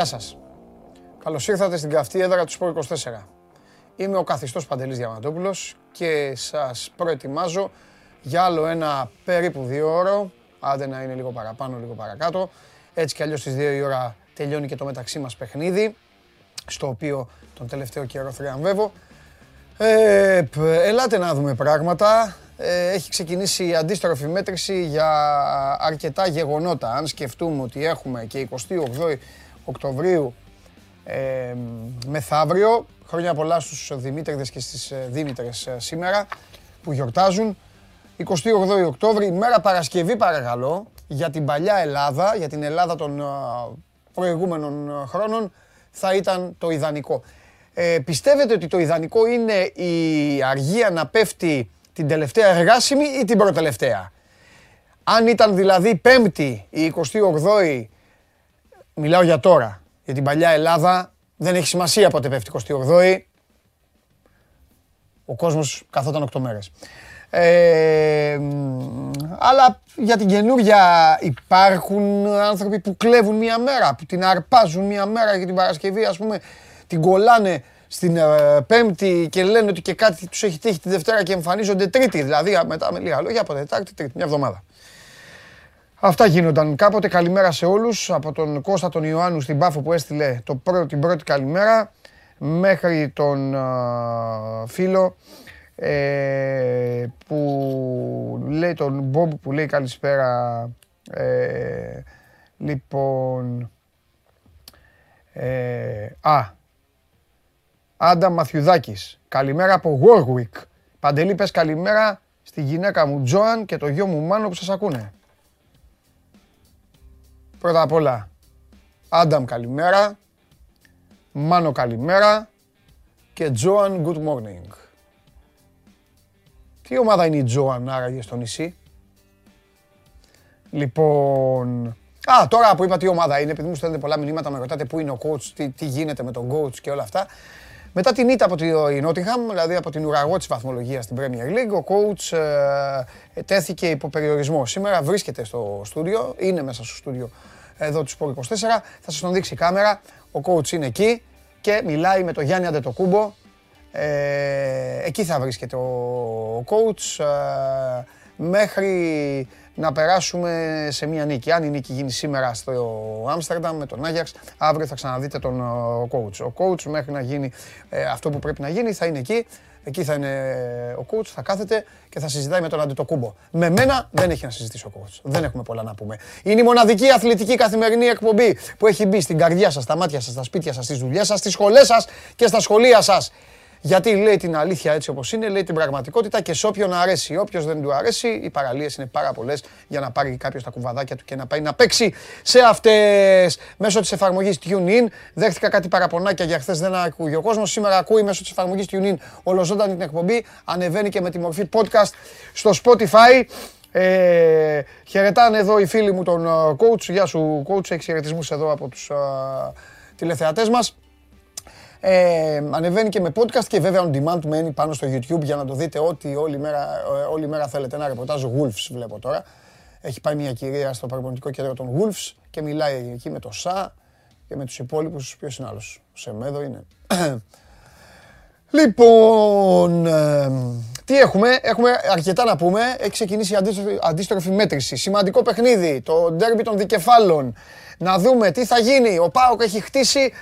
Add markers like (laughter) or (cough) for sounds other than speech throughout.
Γεια σας. Καλώς ήρθατε στην καυτή έδρα του Σπορ 24. Είμαι ο καθιστός Παντελής Διαμαντόπουλος και σας προετοιμάζω για άλλο ένα περίπου δύο ώρο, άντε να είναι λίγο παραπάνω, λίγο παρακάτω. Έτσι κι αλλιώς στις δύο η ώρα τελειώνει και το μεταξύ μας παιχνίδι, στο οποίο τον τελευταίο καιρό θριαμβεύω. Ε, ελάτε να δούμε πράγματα. Ε, έχει ξεκινήσει η αντίστροφη μέτρηση για αρκετά γεγονότα. Αν σκεφτούμε ότι έχουμε και 28 Οκτωβρίου ε, μεθαύριο. Χρόνια πολλά στους Δημήτριδες και στις ε, Δήμητρες ε, σήμερα που γιορτάζουν. 28 Οκτώβρη, μέρα Παρασκευή παρακαλώ, για την παλιά Ελλάδα, για την Ελλάδα των προηγούμενων χρόνων, θα ήταν το ιδανικό. Ε, πιστεύετε ότι το ιδανικό είναι η αργία να πέφτει την τελευταία εργάσιμη ή την προτελευταία; Αν ήταν δηλαδή πέμπτη η 28η, μιλάω για τώρα, για την παλιά Ελλάδα, δεν έχει σημασία πότε πέφτει 28η. Ο κόσμος καθόταν 8 μέρες. Ε, αλλά για την καινούργια υπάρχουν άνθρωποι που κλέβουν μία μέρα, που την αρπάζουν μία μέρα για την Παρασκευή, ας πούμε, την κολλάνε στην ε, Πέμπτη και λένε ότι και κάτι τους έχει τύχει τη Δευτέρα και εμφανίζονται Τρίτη. Δηλαδή μετά με λίγα λόγια από Τετάρτη, Τρίτη, μια εβδομάδα. Αυτά γίνονταν κάποτε. Καλημέρα σε όλους. Από τον Κώστα τον Ιωάννου στην Πάφο που έστειλε το πρώτο, την πρώτη καλημέρα μέχρι τον φίλο ε, που λέει τον Μπομπ που λέει καλησπέρα. Ε, λοιπόν... Ε, α, Άντα Μαθιουδάκης. Καλημέρα από Warwick. Παντελή πες καλημέρα στη γυναίκα μου Τζόαν και το γιο μου Μάνο που σας ακούνε. Πρώτα απ' όλα, Άνταμ καλημέρα, Μάνο καλημέρα και Τζόαν good morning. Τι ομάδα είναι η Τζόαν άραγε στο νησί; Λοιπόν, Α, τώρα που είπα τι ομάδα είναι, επειδή μου στέλνετε πολλά μηνύματα, με ρωτάτε πού είναι ο coach, τι, τι γίνεται με τον coach και όλα αυτά. Μετά την ήττα από τη Νότιχαμ, δηλαδή από την ουραγό της βαθμολογίας στην Premier League, ο coach ε, τέθηκε υπό περιορισμό. Σήμερα βρίσκεται στο στούντιο, είναι μέσα στο στούντιο εδώ του Sport 24. Θα σας τον δείξει η κάμερα. Ο coach είναι εκεί και μιλάει με τον Γιάννη Αντετοκούμπο. Ε, εκεί θα βρίσκεται ο coach ε, μέχρι να περάσουμε σε μια νίκη. Αν η νίκη γίνει σήμερα στο Άμστερνταμ με τον Άγιαξ, αύριο θα ξαναδείτε τον coach. Ο coach μέχρι να γίνει ε, αυτό που πρέπει να γίνει θα είναι εκεί. Εκεί θα είναι ο coach, θα κάθεται και θα συζητάει με τον Αντιτοκούμπο. Με μένα δεν έχει να συζητήσει ο coach. Δεν έχουμε πολλά να πούμε. Είναι η μοναδική αθλητική καθημερινή εκπομπή που έχει μπει στην καρδιά σας, στα μάτια σας, στα σπίτια σας, στις δουλειές σας, στις σχολές σας και στα σχολεία σας. Γιατί λέει την αλήθεια έτσι όπως είναι, λέει την πραγματικότητα και σε όποιον αρέσει. Όποιος δεν του αρέσει, οι παραλίες είναι πάρα πολλές για να πάρει κάποιος τα κουβαδάκια του και να πάει να παίξει σε αυτές. Μέσω της εφαρμογής TuneIn, δέχτηκα κάτι παραπονάκια για χθες δεν ακούει ο κόσμος. Σήμερα ακούει μέσω της εφαρμογής TuneIn ολοζώντανη την εκπομπή. Ανεβαίνει και με τη μορφή podcast στο Spotify. Ε, χαιρετάνε εδώ οι φίλοι μου τον ε, coach. Γεια σου coach, έχεις χαιρετισμούς εδώ από τους uh, τηλεθεατές μας. Ε, ανεβαίνει και με podcast και βέβαια on demand μένει πάνω στο YouTube για να το δείτε ό,τι όλη μέρα, ε, όλη μέρα θέλετε. Ένα ρεπορτάζ Wolves βλέπω τώρα. Έχει πάει μια κυρία στο παραπονητικό κέντρο των Wolves και μιλάει εκεί με το ΣΑ και με τους υπόλοιπους. Ποιος είναι άλλος. Ο Σεμέδο είναι. Λοιπόν, ε, τι έχουμε, έχουμε αρκετά να πούμε. Έχει ξεκινήσει η αντίστροφη, αντίστροφη μέτρηση. Σημαντικό παιχνίδι, το ντέρμπι των δικεφάλων. Να δούμε τι θα γίνει. Ο Πάοκ έχει χτίσει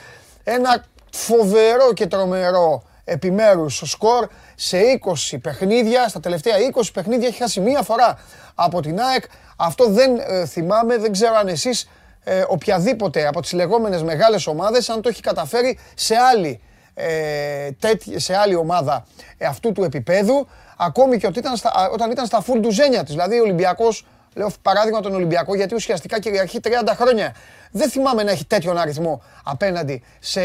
ένα φοβερό και τρομερό επιμέρους σκορ σε 20 παιχνίδια. Στα τελευταία 20 παιχνίδια έχει χάσει μία φορά από την ΑΕΚ. Αυτό δεν ε, θυμάμαι, δεν ξέρω αν εσείς ε, οποιαδήποτε από τις λεγόμενες μεγάλες ομάδες αν το έχει καταφέρει σε άλλη, ε, σε άλλη ομάδα αυτού του επίπεδου ακόμη και ότι ήταν στα, όταν ήταν στα full ζένια της. Δηλαδή ο Ολυμπιακός Λέω παράδειγμα τον Ολυμπιακό γιατί ουσιαστικά κυριαρχεί 30 χρόνια. Δεν θυμάμαι να έχει τέτοιον αριθμό απέναντι σε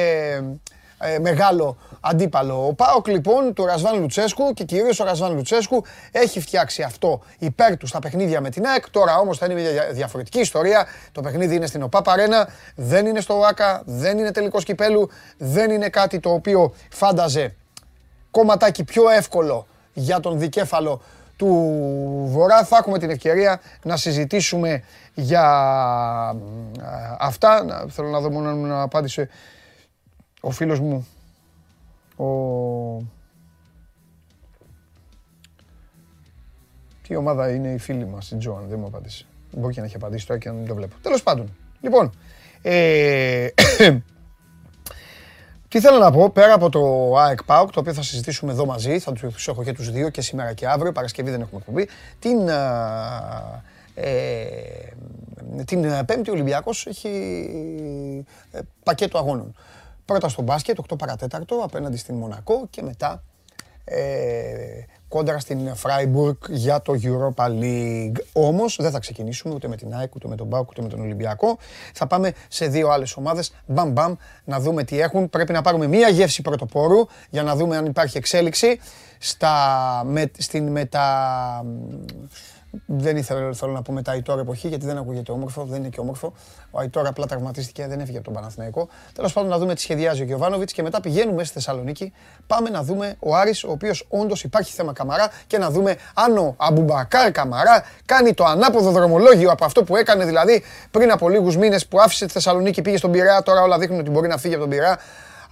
ε, μεγάλο αντίπαλο. Ο Πάοκ λοιπόν του Ρασβάν Λουτσέσκου και κυρίως ο Ρασβάν Λουτσέσκου έχει φτιάξει αυτό υπέρ του στα παιχνίδια με την ΑΕΚ. Τώρα όμως θα είναι μια διαφορετική ιστορία. Το παιχνίδι είναι στην ΟΠΑ Παρένα, δεν είναι στο ΟΑΚΑ, δεν είναι τελικός κυπέλου, δεν είναι κάτι το οποίο φάνταζε κομματάκι πιο εύκολο για τον δικέφαλο του Βορρά θα έχουμε την ευκαιρία να συζητήσουμε για αυτά. Να, θέλω να δω μόνο αν μου απάντησε ο φίλος μου, ο... Τι ομάδα είναι η φίλη μας, η Τζοαν, δεν μου απάντησε. Μπορεί και να έχει απαντήσει τώρα και να μην το βλέπω. Τέλος πάντων. Λοιπόν, ε, (coughs) τι θέλω να πω, πέρα από το ΑΕΚ ΠΑΟΚ, το οποίο θα συζητήσουμε εδώ μαζί, θα τους έχω και τους δύο και σήμερα και αύριο, Παρασκευή δεν έχουμε εκπομπή, την, ε, την Πέμπτη ο Ολυμπιακός έχει ε, πακέτο αγώνων. Πρώτα στο μπάσκετ, 8 παρατέταρτο, απέναντι στην Μονακό και μετά ε, κόντρα στην Φράιμπουργκ για το Europa League. Όμως δεν θα ξεκινήσουμε ούτε με την ΑΕΚ, ούτε με τον ΠΑΟΚ, ούτε με τον Ολυμπιακό. Θα πάμε σε δύο άλλες ομάδες, μπαμ μπαμ, να δούμε τι έχουν. Πρέπει να πάρουμε μία γεύση πρωτοπόρου για να δούμε αν υπάρχει εξέλιξη στα, με, στην μετα δεν ήθελα θέλω να πω μετά η τώρα εποχή, γιατί δεν ακούγεται όμορφο, δεν είναι και όμορφο. Ο Αϊτόρα απλά τραυματίστηκε, δεν έφυγε από τον Παναθηναϊκό. Τέλος πάντων, να δούμε τι σχεδιάζει ο Γιωβάνοβιτς και μετά πηγαίνουμε στη Θεσσαλονίκη. Πάμε να δούμε ο Άρης, ο οποίος όντως υπάρχει θέμα Καμαρά και να δούμε αν ο Αμπουμπακάρ Καμαρά κάνει το ανάποδο δρομολόγιο από αυτό που έκανε δηλαδή πριν από λίγους μήνες που άφησε τη Θεσσαλονίκη, πήγε στον Πειραιά. Τώρα όλα δείχνουν ότι μπορεί να φύγει από τον Πειραιά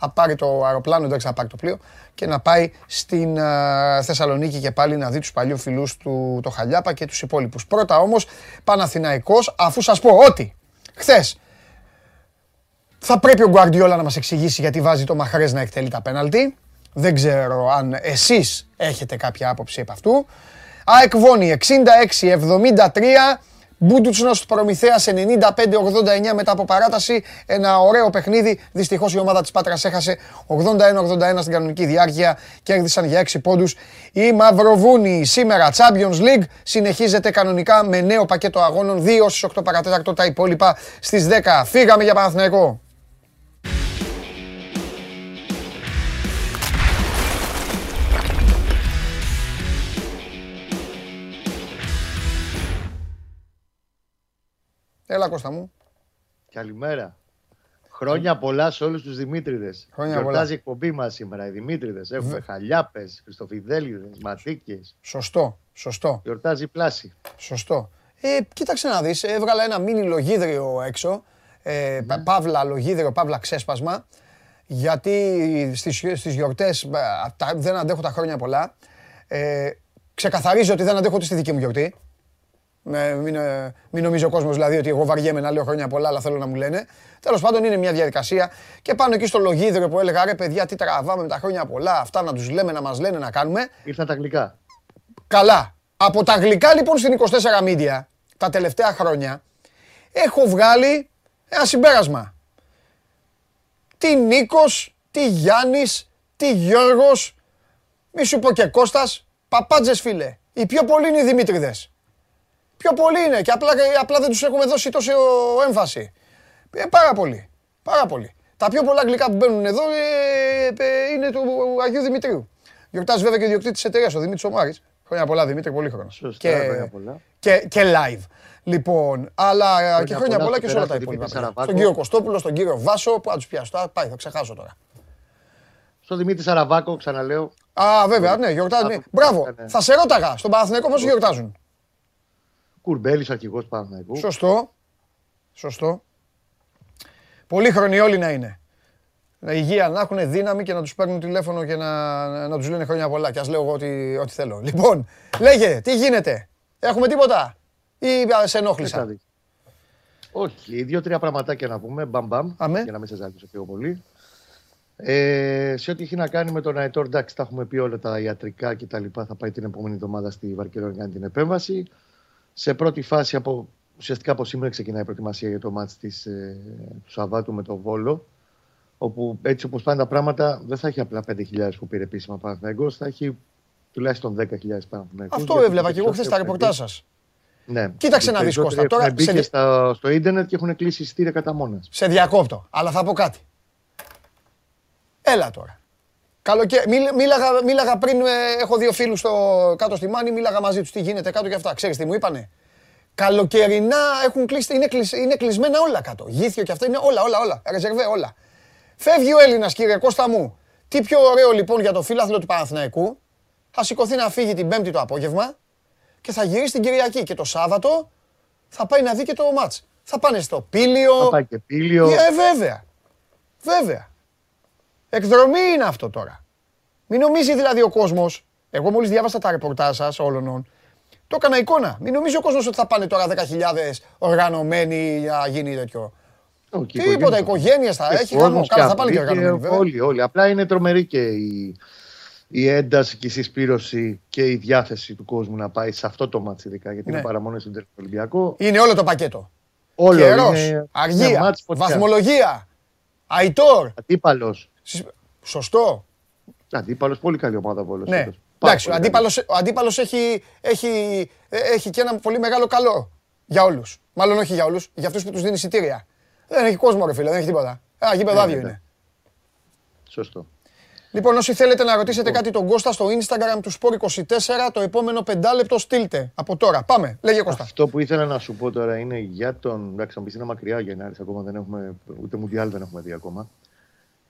να πάρει το αεροπλάνο, εντάξει να πάρει το πλοίο και να πάει στην Θεσσαλονίκη και πάλι να δει τους παλιούς φιλούς του το Χαλιάπα και τους υπόλοιπους. Πρώτα όμως Παναθηναϊκός, αφού σας πω ότι χθες θα πρέπει ο Γκουαρντιόλα να μας εξηγήσει γιατί βάζει το Μαχρές να εκτελεί τα πέναλτι. Δεν ξέρω αν εσείς έχετε κάποια άποψη επ' αυτού. ΑΕΚ Βόνη 66-73 Μπούντουτσνος Προμηθέας 95-89 μετά από παράταση. Ένα ωραίο παιχνίδι. Δυστυχώς η ομάδα της Πάτρας έχασε 81-81 στην κανονική διάρκεια. Κέρδισαν για 6 πόντους. Η Μαυροβούνη σήμερα Champions League συνεχίζεται κανονικά με νέο πακέτο αγώνων. 2 στις 8 παρατέταρτο τα υπόλοιπα στις 10. Φύγαμε για Παναθηναϊκό. Έλα Κώστα μου. Καλημέρα. Χρόνια πολλά σε όλους τους Δημήτριδες. Χρόνια Γιορτάζει η εκπομπή μας σήμερα. Οι Δημήτριδες. Έχουμε mm. χαλιάπες, Χριστοφιδέλιδε, Ματίκε. Σωστό, σωστό. Γιορτάζει πλάση. Σωστό. Ε, κοίταξε να δεις, έβγαλα ένα μίνι λογίδριο έξω. Ε, ναι. Παύλα λογίδριο, παύλα ξέσπασμα. Γιατί στις, στις γιορτές δεν αντέχω τα χρόνια πολλά. Ε, ξεκαθαρίζω ότι δεν αντέχω ούτε στη δική μου γιορτή. Με, μην, ε, μην νομίζει ο κόσμος δηλαδή ότι εγώ βαριέμαι να λέω χρόνια πολλά, αλλά θέλω να μου λένε. Τέλος πάντων είναι μια διαδικασία. Και πάνω εκεί στο λογίδριο που έλεγα ρε παιδιά, τι τραβάμε με τα χρόνια πολλά, αυτά να τους λέμε, να μας λένε, να κάνουμε. Ήρθαν τα γλυκά. Καλά. Από τα γλυκά λοιπόν στην 24 Media τα τελευταία χρόνια έχω βγάλει ένα συμπέρασμα. Τι Νίκος, τι Γιάννης, τι Γιώργος, μη σου πω και Κώστας, παπάντζες φίλε. Οι πιο πολλοί είναι οι Δημήτριδες. Πιο πολλοί είναι και απλά, απλά δεν τους έχουμε δώσει τόσο έμφαση. Ε, πάρα πολύ. Πάρα πολύ. Τα πιο πολλά γλυκά που μπαίνουν εδώ ε, ε, είναι του Αγίου Δημητρίου. Γιορτάζει βέβαια και ο διοκτήτης τη εταιρείας, ο Δημήτρης Ομάρης. Χρόνια πολλά, Δημήτρη, πολύ χρόνος. Σωστά, και, χρόνια πολλά. Και, και live. Λοιπόν, αλλά χρόνια και χρόνια πολλά, και σε όλα τα υπόλοιπα. Στον κύριο Κωστόπουλο, στον κύριο Βάσο, που θα τους πιάσω. Πάει, θα ξεχάσω τώρα. Στον Δημήτρη Σαραβάκο, ξαναλέω. Α, βέβαια, ναι, γιορτάζουν. Μπράβο. Θα σε ρώταγα στον Παναθηναϊκό πώς γιορτάζουν; Κουρμπέλης, αρχηγός του Παναθηναϊκού. Σωστό. Σωστό. Πολύ χρονοι όλοι να είναι. Υγεία να έχουν δύναμη και να τους παίρνουν τηλέφωνο και να, να τους λένε χρόνια πολλά. Και ας λέω εγώ ό,τι, ό,τι θέλω. Λοιπόν, λέγε, τι γίνεται; Έχουμε τίποτα; Ή σε ενόχλησα. Όχι, δύο-τρία πραγματάκια να πούμε. Μπαμ, μπαμ. Για να μην σα ζάλισω πιο πολύ. Ε, σε ό,τι έχει να κάνει με τον Αετόρ, εντάξει, τα έχουμε πει όλα τα ιατρικά και τα λοιπά. Θα πάει την επόμενη εβδομάδα στη Βαρκελόνη να κάνει την επέμβαση σε πρώτη φάση από, ουσιαστικά από σήμερα ξεκινάει η προετοιμασία για το μάτς της, ε, του Σαββάτου με τον Βόλο όπου έτσι όπως πάνε τα πράγματα δεν θα έχει απλά 5.000 που πήρε επίσημα Παναθηναϊκός, θα έχει τουλάχιστον 10.000 Παναθηναϊκούς. Αυτό έβλεπα και εγώ χθες στα ρεπορτάζ σας. Ναι. Κοίταξε να δεις Κώστα. Τώρα μπήκε σε... στα, στο ίντερνετ και έχουν κλείσει εισιτήρια κατά μόνας. Σε διακόπτω, αλλά θα πω κάτι. Έλα τώρα. Καλοκαίρι. Μίλαγα, μίλαγα πριν, ε, έχω δύο φίλους κάτω στη Μάνη, μίλαγα μαζί τους τι γίνεται κάτω και αυτά. Ξέρεις τι μου είπανε; Καλοκαιρινά έχουν κλείσει, είναι, είναι κλεισμένα όλα κάτω. Γήθιο και αυτά είναι όλα, όλα, όλα. Ρεζερβέ όλα. Φεύγει ο Έλληνας, κύριε Κώστα μου. Τι πιο ωραίο λοιπόν για το φίλαθλο του Παναθηναϊκού; Θα σηκωθεί να φύγει την Πέμπτη το απόγευμα και θα γυρίσει την Κυριακή. Και το Σάββατο θα πάει να δει και το μάτς. θα πάνε στο Πήλιο. Θα πάει και Πήλιο. Ε, βέβαια. Βέβαια. Εκδρομή είναι αυτό τώρα. Μην νομίζει δηλαδή ο κόσμος. Εγώ μόλις διάβασα τα ρεπορτάζ σας όλων. Το έκανα εικόνα. Μην νομίζει ο κόσμος ότι θα πάνε τώρα 10.000 οργανωμένοι για να γίνει τέτοιο. Τίποτα, οικογένειες θα έχει. Καλά, θα πάνε και οργανωμένοι. Όλοι, όλοι. Απλά είναι τρομερή και η, η ένταση και η συσπήρωση και η διάθεση του κόσμου να πάει σε αυτό το μάτι ειδικά. Γιατί ναι. είναι παραμονέ στον Ολυμπιακό. Είναι όλο το πακέτο. Όλο. Καιρός, είναι αργία, βαθμολογία, αϊτόρ. Αντίπαλος. Σωστό. Αντίπαλος, πολύ καλή ομάδα από Ναι. Εντάξει, ο αντίπαλος, ο αντίπαλος έχει, έχει, έχει και ένα πολύ μεγάλο καλό για όλους. Μάλλον όχι για όλους, για αυτούς που τους δίνει εισιτήρια. Δεν έχει κόσμο ρε φίλε, δεν έχει τίποτα. Α, γήπεδο ναι, άδειο ναι, ναι. είναι. Σωστό. Λοιπόν, όσοι θέλετε να ρωτήσετε λοιπόν. κάτι τον Κώστα στο Instagram του Sport24, το επόμενο πεντάλεπτο στείλτε από τώρα. Πάμε, λέγε Κώστα. Αυτό που ήθελα να σου πω τώρα είναι για τον. Εντάξει, θα μου πεις είναι μακριά Γενάρης, ακόμα δεν έχουμε. Ούτε Μουντιάλ δεν έχουμε δει ακόμα.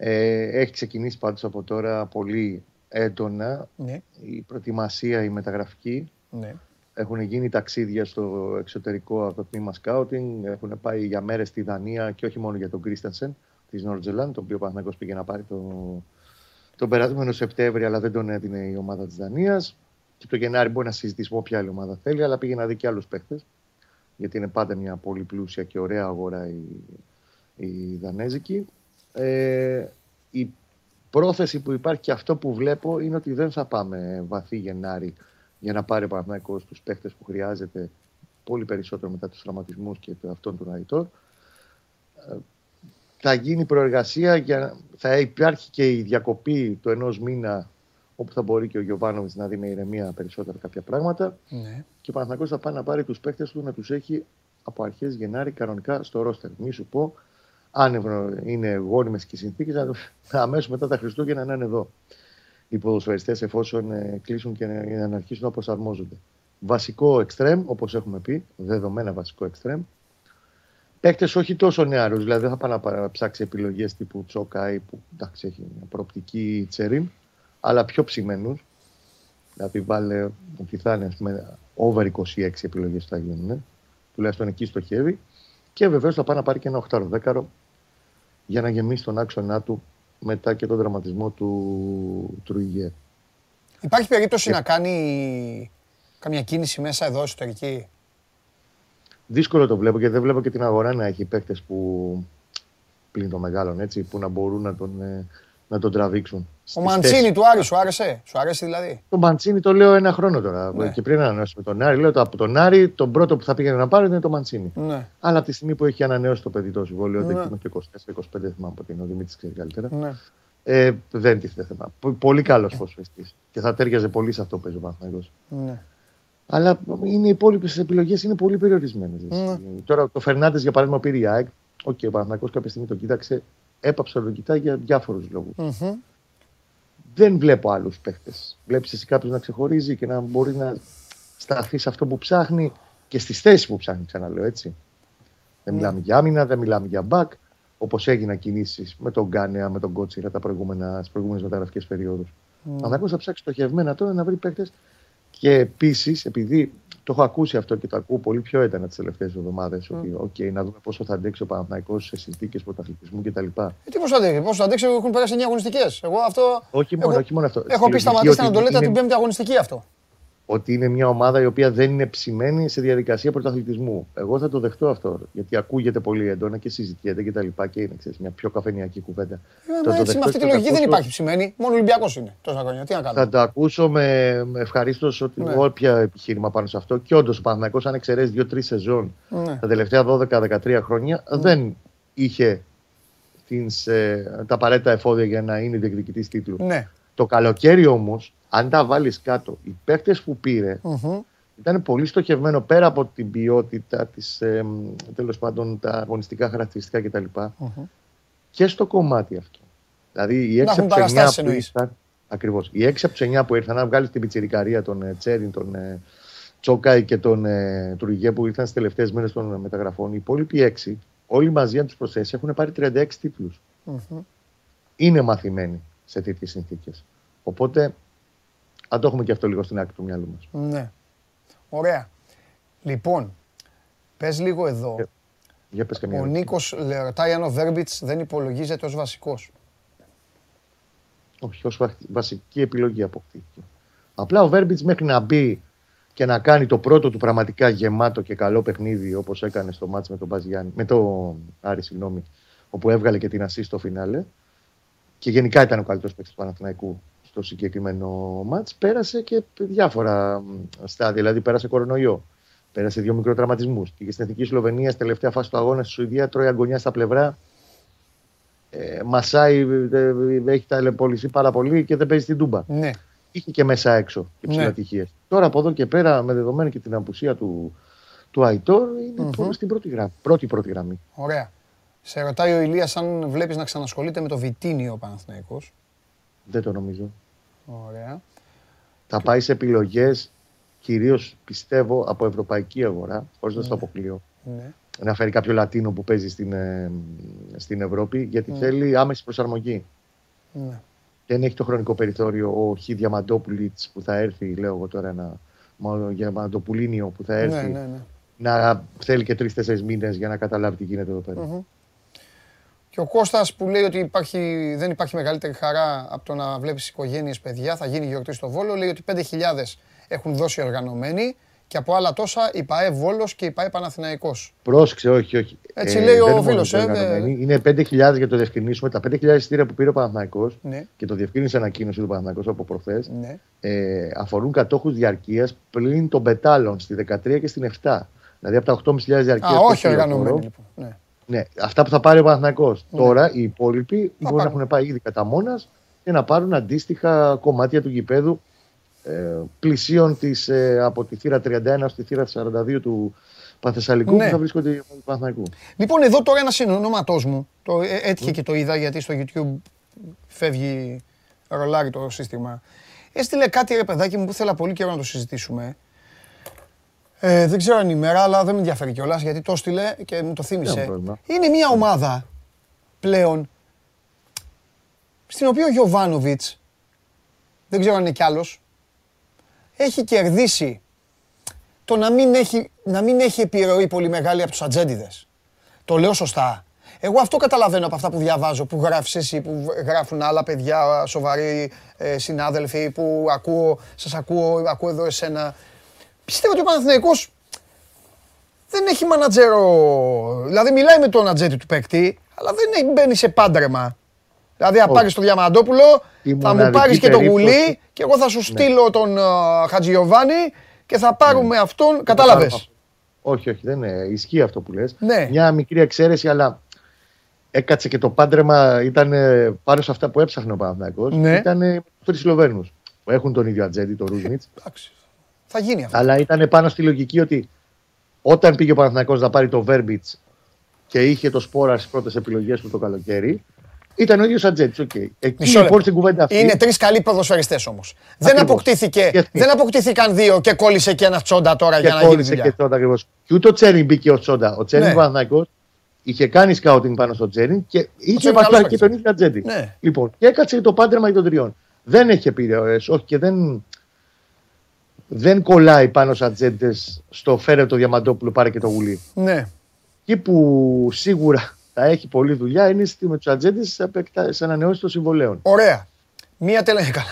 Ε, έχει ξεκινήσει πάντως από τώρα πολύ έντονα ναι. η προετοιμασία, η μεταγραφική. Ναι. Έχουν γίνει ταξίδια στο εξωτερικό από το τμήμα σκάουτινγκ. Έχουν πάει για μέρες στη Δανία και όχι μόνο για τον Κρίστανσεν της Νόρτζελαν, το οποίο ο πήγε να πάρει το, τον περασμένο Σεπτέμβριο, αλλά δεν τον έδινε η ομάδα της Δανίας. Και το Γενάρη μπορεί να συζητήσει με όποια άλλη ομάδα θέλει, αλλά πήγε να δει και άλλους παίχτες. Γιατί είναι πάντα μια πολύ πλούσια και ωραία αγορά η, η Δανέζικη. Ε, η πρόθεση που υπάρχει και αυτό που βλέπω είναι ότι δεν θα πάμε βαθύ Γενάρη για να πάρει ο Παναθηναϊκός τους παίχτες που χρειάζεται πολύ περισσότερο μετά τους τραυματισμούς και αυτόν του Ναϊτόρ. Ε, θα γίνει προεργασία, για, θα υπάρχει και η διακοπή του ενός μήνα όπου θα μπορεί και ο Γιωβάνοβιτς να δει με ηρεμία περισσότερα κάποια πράγματα. Ναι. Και ο Παναθηναϊκός θα πάει να πάρει τους παίχτες του να τους έχει από αρχές Γενάρη κανονικά στο ρόστερ. Μη σου πω αν είναι γόνιμες και οι συνθήκες, αμέσως μετά τα Χριστούγεννα να είναι εδώ οι ποδοσφαιριστές εφόσον ε, κλείσουν και να αρχίσουν να προσαρμόζονται. Βασικό εξτρέμ, όπως έχουμε πει, δεδομένα βασικό εξτρέμ. Παίκτες όχι τόσο νεαρού, δηλαδή δεν θα πάει να ψάξει επιλογές τύπου Τσόκαη που εντάξει έχει μια προοπτική τσερίν, αλλά πιο ψημένους. Δηλαδή βάλε ότι θα είναι πούμε, over 26 επιλογές θα γίνουν, τουλάχιστον εκεί στοχεύει. Και βεβαίως θα πάει να πάρει και ένα 8-10 για να γεμίσει τον άξονά του μετά και τον δραματισμό του Τρουιγέ. Υπάρχει περίπτωση να κάνει καμιά κίνηση μέσα εδώ εσωτερική; Δύσκολο το βλέπω γιατί δεν βλέπω και την αγορά να έχει παίκτες που πλην των μεγάλων έτσι, που να μπορούν να τον, ε, να τον τραβήξουν. Ο Μαντσίνη του Άρη σου άρεσε; Σου άρεσε δηλαδή; Το Μαντσίνη το λέω ένα χρόνο τώρα. Ναι. Και πριν ανανεώσουμε τον Άρη, λέω από τον Άρη τον πρώτο που θα πήγαινε να πάρει είναι το Μαντσίνη. Ναι. Αλλά από τη στιγμή που έχει ανανεώσει το παιδί το συμβόλαιο, ναι. δεν και 24-25 θυμάμαι από την ο Δημήτρης ξέρει καλύτερα. Ναι. Ε, δεν τίθεται θέμα. Πολύ καλός φωσφεστή. Και θα τέριαζε πολύ σε αυτό που παίζει ο Παναγιώ. Ναι. Αλλά είναι οι υπόλοιπε επιλογές είναι πολύ περιορισμένες. Ναι. Τώρα το Φερνάντες για παράδειγμα πήρε η ΑΕΚ. okay, ο Παναγιώ κάποια στιγμή το κοίταξε. Έπαψε να το κοιτάει για διάφορους λόγους. Mm-hmm δεν βλέπω άλλους παίχτες. Βλέπεις εσύ κάποιος να ξεχωρίζει και να μπορεί να σταθεί σε αυτό που ψάχνει και στις θέσεις που ψάχνει, ξαναλέω έτσι. Δεν μιλάμε για άμυνα, δεν μιλάμε για μπακ. Όπως έγιναν κινήσεις με τον Γκάνεα, με τον Κότσιρα τις προηγούμενες μεταγραφικές περιόδους. Mm. Αν θα ψάξεις στοχευμένα τώρα να βρει παίχτες. Και επίσης, επειδή το έχω ακούσει αυτό και το ακούω πολύ πιο έντονα τις τελευταίες εβδομάδες. Mm. Ότι, okay, να δούμε πόσο θα αντέξει ο Παναθναϊκό σε συνθήκες πρωταθλητισμού κτλ. Ε, τι πώς θα αντέξει, πώς θα αντέξει, έχουν περάσει 9 αγωνιστικές. Εγώ αυτό. Όχι μόνο, όχι μόνο αυτό. Έχω πει σταματήστε να το λέτε την πέμπτη αγωνιστική αυτό ότι είναι μια ομάδα η οποία δεν είναι ψημένη σε διαδικασία πρωταθλητισμού. Εγώ θα το δεχτώ αυτό, γιατί ακούγεται πολύ έντονα και συζητιέται και τα λοιπά και είναι ξέρεις, μια πιο καφενιακή κουβέντα. Ε, το, έτσι, με αυτή τη λογική δεν υπάρχει ψημένη. Μόνο Ολυμπιακός είναι τόσα χρόνια. Τι να κάνουμε. Θα το ακούσω με ευχαρίστως ότι ναι. όποια επιχείρημα πάνω σε αυτό. Και όντως ο Παναγιακό, αν εξαιρέσει δύο-τρεις σεζόν ναι. τα τελευταία 12-13 χρόνια, ναι. δεν είχε τις, ε, τα απαραίτητα εφόδια για να είναι διεκδικητής τίτλου. Ναι. Το καλοκαίρι όμως αν τα βάλεις κάτω, οι παίκτες που πήρε mm-hmm. ήταν πολύ στοχευμένο πέρα από την ποιότητα, της, ε, τέλος πάντων τα αγωνιστικά χαρακτηριστικά κτλ. Mm-hmm. Και στο κομμάτι αυτό. Δηλαδή οι 6 από του 9 που ήρθαν. Ακριβώς. Οι 6 από του 9 που ήρθαν, να βγάλεις την πιτσιρικαρία των ε, Τσέριν, των ε, Τσόκαη και τον ε, Τουργέ που ήρθαν στις τελευταίες μέρες των μεταγραφών, οι υπόλοιποι 6, όλοι μαζί αν τους προσθέσεις, έχουν πάρει 36 τίτλους. Mm-hmm. Είναι μαθημένοι σε τέτοιες συνθήκες. Οπότε αν το έχουμε και αυτό λίγο στην άκρη του μυαλού μας. Ναι. Ωραία. Λοιπόν, πες λίγο εδώ. Ε. Για πες Ο Νίκος ρωτάει αν ο Βέρμπιτς δεν υπολογίζεται ως βασικός. Όχι, ως βασική επιλογή αποκτήθηκε. Απλά ο Βέρμπιτς μέχρι να μπει και να κάνει το πρώτο του πραγματικά γεμάτο και καλό παιχνίδι όπως έκανε στο μάτς με τον Μπαζιάννη, με το Άρη, συγγνώμη, όπου έβγαλε και την ασή στο φινάλε. Και γενικά ήταν ο καλύτερος παίκτης του Παναθηναϊκού στο συγκεκριμένο μάτς. Πέρασε και διάφορα στάδια, δηλαδή πέρασε κορονοϊό. Πέρασε δύο μικροτραματισμούς. Πήγε στην Εθνική Σλοβενία, τελευταία φάση του αγώνα στη Σουηδία, τρώει αγκονιά στα πλευρά. Ε, μασάει, ε, έχει ταλαιπωρηθεί πάρα πολύ και δεν παίζει την τούμπα. Ναι. Είχε και μέσα έξω και ψηλατυχίε. Ναι. Τώρα από εδώ και πέρα, με δεδομένη και την απουσία του, του Αϊτόρ, είναι mm-hmm. στην πρώτη γραμμή. Πρώτη, πρώτη γραμμή. Ωραία. Σε ρωτάει ο Ηλίας αν βλέπεις να ξανασχολείται με το Βιτίνιο Παναθηναϊκός. Δεν το νομίζω. Ωραία. Θα πάει σε επιλογές κυρίως πιστεύω από ευρωπαϊκή αγορά, χωρίς να το ναι. αποκλείω. Ναι. Να φέρει κάποιο Λατίνο που παίζει στην, ε, στην Ευρώπη, γιατί ναι. θέλει άμεση προσαρμογή. Ναι. Δεν έχει το χρονικό περιθώριο ο Χ Διαμαντόπουλιτς που θα έρθει, λέω εγώ τώρα ένα. Μάλλον Διαμαντοπουλίνιο που θα έρθει. Ναι, ναι, ναι. Να θέλει και τρει-τέσσερι μήνες για να καταλάβει τι γίνεται εδώ πέρα. Mm-hmm. Και ο Κώστας που λέει ότι υπάρχει, δεν υπάρχει μεγαλύτερη χαρά από το να βλέπεις οικογένειες, παιδιά, θα γίνει γιορτή στο Βόλο, λέει ότι 5.000 έχουν δώσει οργανωμένοι και από άλλα τόσα η ΠαΕ Βόλος και η ΠαΕ Παναθηναϊκός. Πρόσεξε, όχι, όχι. Έτσι ε, λέει ο φίλος. Ε, είναι 5.000 για το διευκρινίσουμε. Τα 5.000 εισιτήρια που πήρε ο Παναθηναϊκός ναι. και το διευκρίνησε ανακοίνωση του Παναθηναϊκός από προχθές ναι. ε, αφορούν κατόχους διαρκείας πλην των πετάλων στη 13 και στην 7. Δηλαδή από τα 8.500 διαρκείας. Α, όχι οργανωμένοι λοιπόν. Ναι. Ναι, αυτά που θα πάρει ο Παναθηναϊκός. Ναι. Τώρα οι υπόλοιποι μπορεί να έχουν πάει ήδη κατά μόνας και να πάρουν αντίστοιχα κομμάτια του γηπέδου ε, πλησίων της, ε, από τη θύρα 31 στη θύρα 42 του Παθεσσαλικού ναι. που θα βρίσκονται του Παναθηναϊκού. Λοιπόν, εδώ τώρα ένα συνονόματό μου. Το, ε, έτυχε και το είδα γιατί στο YouTube φεύγει ρολάρι το σύστημα. Έστειλε κάτι ρε παιδάκι μου που ήθελα πολύ καιρό να το συζητήσουμε. Ε, δεν ξέρω αν είναι ημέρα, αλλά δεν με ενδιαφέρει κιόλας γιατί το έστειλε και μου το θύμισε. Είναι μια ομάδα πλέον στην οποία ο Γιωβάνοβιτς, δεν ξέρω αν είναι κι άλλος, έχει κερδίσει το να μην έχει, να μην έχει επιρροή πολύ μεγάλη από τους ατζέντιδες. Το λέω σωστά. Εγώ αυτό καταλαβαίνω από αυτά που διαβάζω, που γράφεις εσύ, που γράφουν άλλα παιδιά, σοβαροί ε, συνάδελφοι, που ακούω, σας ακούω, ακούω εδώ εσένα. Πιστεύω ότι ο Παναθηναϊκός δεν έχει μανατζέρο. Δηλαδή μιλάει με τον ατζέντη του παίκτη, αλλά δεν μπαίνει σε πάντρεμα. Δηλαδή θα πάρεις το Διαμαντόπουλο, θα μου πάρεις και το γουλί και εγώ θα σου ναι. στείλω τον ε, Χατζιωβάνη και θα πάρουμε ναι. αυτόν. Κατάλαβες; Όχι, όχι, δεν είναι. Ισχύει αυτό που λες. Ναι. Μια μικρή εξαίρεση, αλλά έκατσε και το πάντρεμα ήταν πάνω σε αυτά που έψαχνε ο Παναθυνακό. Ναι. Ήταν του Σλοβαίνους. Που έχουν τον ίδιο ατζέντη, τον Ρούζνιτ. Θα γίνει αυτό. Αλλά ήταν πάνω στη λογική ότι όταν πήγε ο Παναθυνακό να πάρει το Βέρμπιτ και είχε το σπόρα στι πρώτες επιλογές του το καλοκαίρι, ήταν ο ίδιος ατζέντη. Okay. Εκεί λοιπόν στην κουβέντα αυτή. Είναι τρεις καλοί ποδοσφαιριστές όμως. Δεν, αποκτήθηκε, δεν αποκτήθηκαν δύο και κόλλησε και ένα τσόντα τώρα και για να γίνει δουλειά. Και, τσόντα, και ούτε ο Τσέριν μπήκε ως τσόντα. Ο Τσέριν ναι. είχε κάνει σκάουτινγκ πάνω στο Τσέριν και είχε βαθιά και τον ίδιο ατζέντη. Ναι. Λοιπόν, και έκατσε το πάντρεμα των τριών. Δεν έχει επιρροέ, όχι και δεν. Δεν κολλάει πάνω σε ατζέντες στο φέρε το διαμαντόπουλο, πάρε και το γουλί. Ναι. Εκεί που σίγουρα θα έχει πολλή δουλειά είναι με τους ατζέντες σε ανανεώσεις των συμβολέων. Ωραία. Μία τελευταία.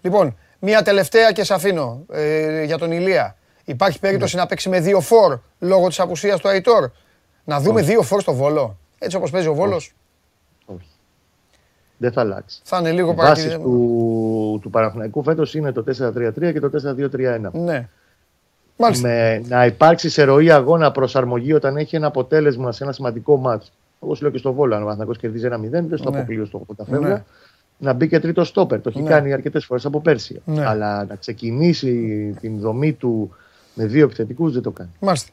Λοιπόν, μία τελευταία και σε αφήνω ε, για τον Ηλία. Υπάρχει περίπτωση ναι. να παίξει με δύο φορ λόγω της απουσίας του Αϊτόρ. Να δούμε δύο φορ στο βόλο. Έτσι όπως παίζει ο βόλος. Όχι. Όχι. Δεν θα αλλάξει. Θα είναι λίγο παρακολουθήσει. Η του, του Παναθηναϊκού φέτος είναι το 4-3-3 και το 4-2-3-1. Ναι. Με, να υπάρξει σε ροή αγώνα προσαρμογή όταν έχει ένα αποτέλεσμα σε ένα σημαντικό μάτσο Όπως λέω και στο Βόλο, αν ο Παναθυνακό κερδίζει ένα 0, δεν στο ναι. αποκλείω στο τα φεύγα. Ναι. Να μπει και τρίτο στόπερ. Το έχει ναι. κάνει αρκετές φορές από πέρσι. Ναι. Αλλά να ξεκινήσει την δομή του με δύο επιθετικούς δεν το κάνει. Μάλιστα.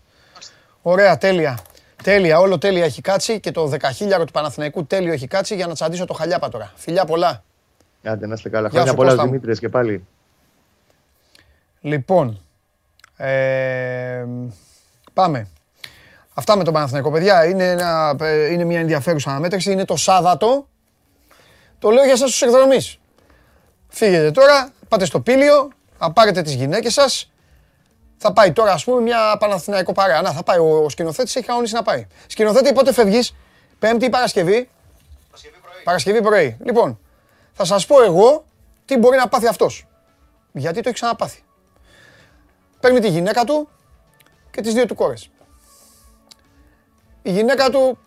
Ωραία, τέλεια. Τέλεια, όλο τέλεια έχει κάτσει και το δεκαχίλιαρο του Παναθηναϊκού τέλειο έχει κάτσει για να τσαντήσω το χαλιάπα τώρα. Φιλιά πολλά. Άντε να είστε καλά. Χρόνια πολλά Δημήτρη και πάλι. Λοιπόν, ε, πάμε. Αυτά με τον Παναθηναϊκό, παιδιά. Είναι, ένα, είναι μια ενδιαφέρουσα αναμέτρηση. Είναι το Σάββατο. Το λέω για εσάς τους εκδρομείς. Φύγετε τώρα, πάτε στο πήλιο, θα πάρετε τις γυναίκες σας Θα πάει τώρα, ας πούμε, μια Παναθηναϊκό παρέα. Να, θα πάει ο, ο σκηνοθέτης, έχει κανονίσει να πάει. Σκηνοθέτη, πότε φεύγεις, Πέμπτη ή Παρασκευή. Παρασκευή πρωί. Παρασκευή πρωί. Λοιπόν, θα σας πω εγώ τι μπορεί να πάθει αυτός. Γιατί το έχει ξαναπάθει. Παίρνει τη γυναίκα του και τις δύο του κόρες. Η γυναίκα του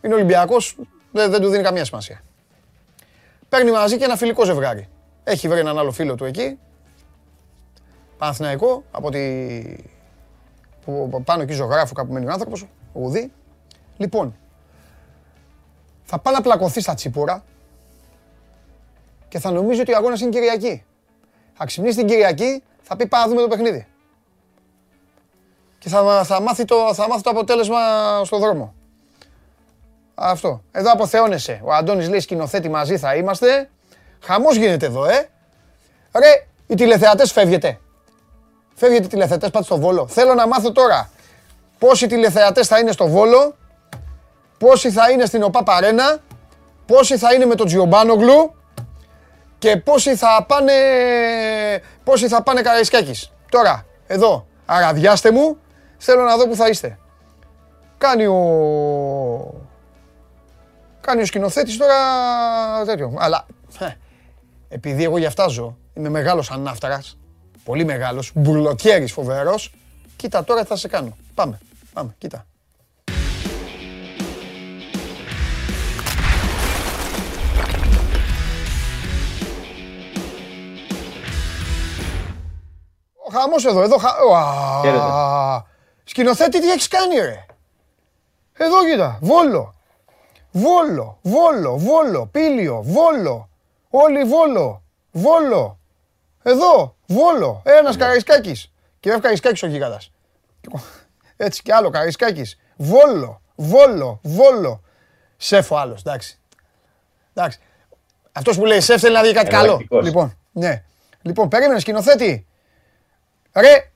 είναι Ολυμπιακός, δεν, δεν του δίνει καμία σημασία. Παίρνει μαζί και ένα φιλικό ζευγάρι. Έχει βρει έναν άλλο φίλο του εκεί, Παναθηναϊκό, από τη... που πάνω εκεί ζωγράφου κάπου μένει ο άνθρωπος, ο Ουδή. Λοιπόν, θα πάει να πλακωθεί στα τσίπουρα και θα νομίζει ότι ο αγώνας είναι Κυριακή. Θα ξυπνήσει την Κυριακή, θα πει πάμε να δούμε το παιχνίδι. Και θα, θα, μάθει το, θα μάθει το αποτέλεσμα στο δρόμο. Αυτό. Εδώ αποθεώνεσαι. Ο Αντώνης λέει σκηνοθέτη μαζί θα είμαστε. Χαμός γίνεται εδώ, ε. Ρε, οι τηλεθεατές φεύγετε. Φεύγετε τηλεθεατές, πάτε στο Βόλο. Θέλω να μάθω τώρα πόσοι τηλεθεατές θα είναι στο Βόλο, πόσοι θα είναι στην ΟΠΑ Παρένα, πόσοι θα είναι με τον Τζιομπάνογλου και πόσοι θα πάνε, πόσοι θα πάνε Καραϊσκάκης. Τώρα, εδώ, αραδιάστε μου, θέλω να δω που θα είστε. Κάνει ο... Κάνει ο σκηνοθέτης τώρα τέτοιο. Αλλά ε, επειδή εγώ γι' αυτά ζω, είμαι μεγάλος ανάφταρας, πολύ μεγάλος, μπουρλοτιέρης φοβερός. Κοίτα τώρα τι θα σε κάνω. Πάμε, πάμε, κοίτα. Ο χαμός εδώ, εδώ χα... Σκηνοθέτη τι έχεις κάνει ρε; Εδώ κοίτα, Βόλο. Βόλο, Βόλο, Βόλο, Πήλιο, Βόλο. Όλοι Βόλο, Βόλο. Εδώ, Βόλο, ένας ναι. Καραϊσκάκης. Και βέβαια Καραϊσκάκης ο γίγαντα. Έτσι και άλλο Καραϊσκάκης. Βόλο, Βόλο, Βόλο. Σεφ άλλος, εντάξει. εντάξει. Αυτός που λέει σεφ θέλει να δει κάτι καλό. Λοιπόν, ναι. Λοιπόν, περίμενε σκηνοθέτη. Ρε,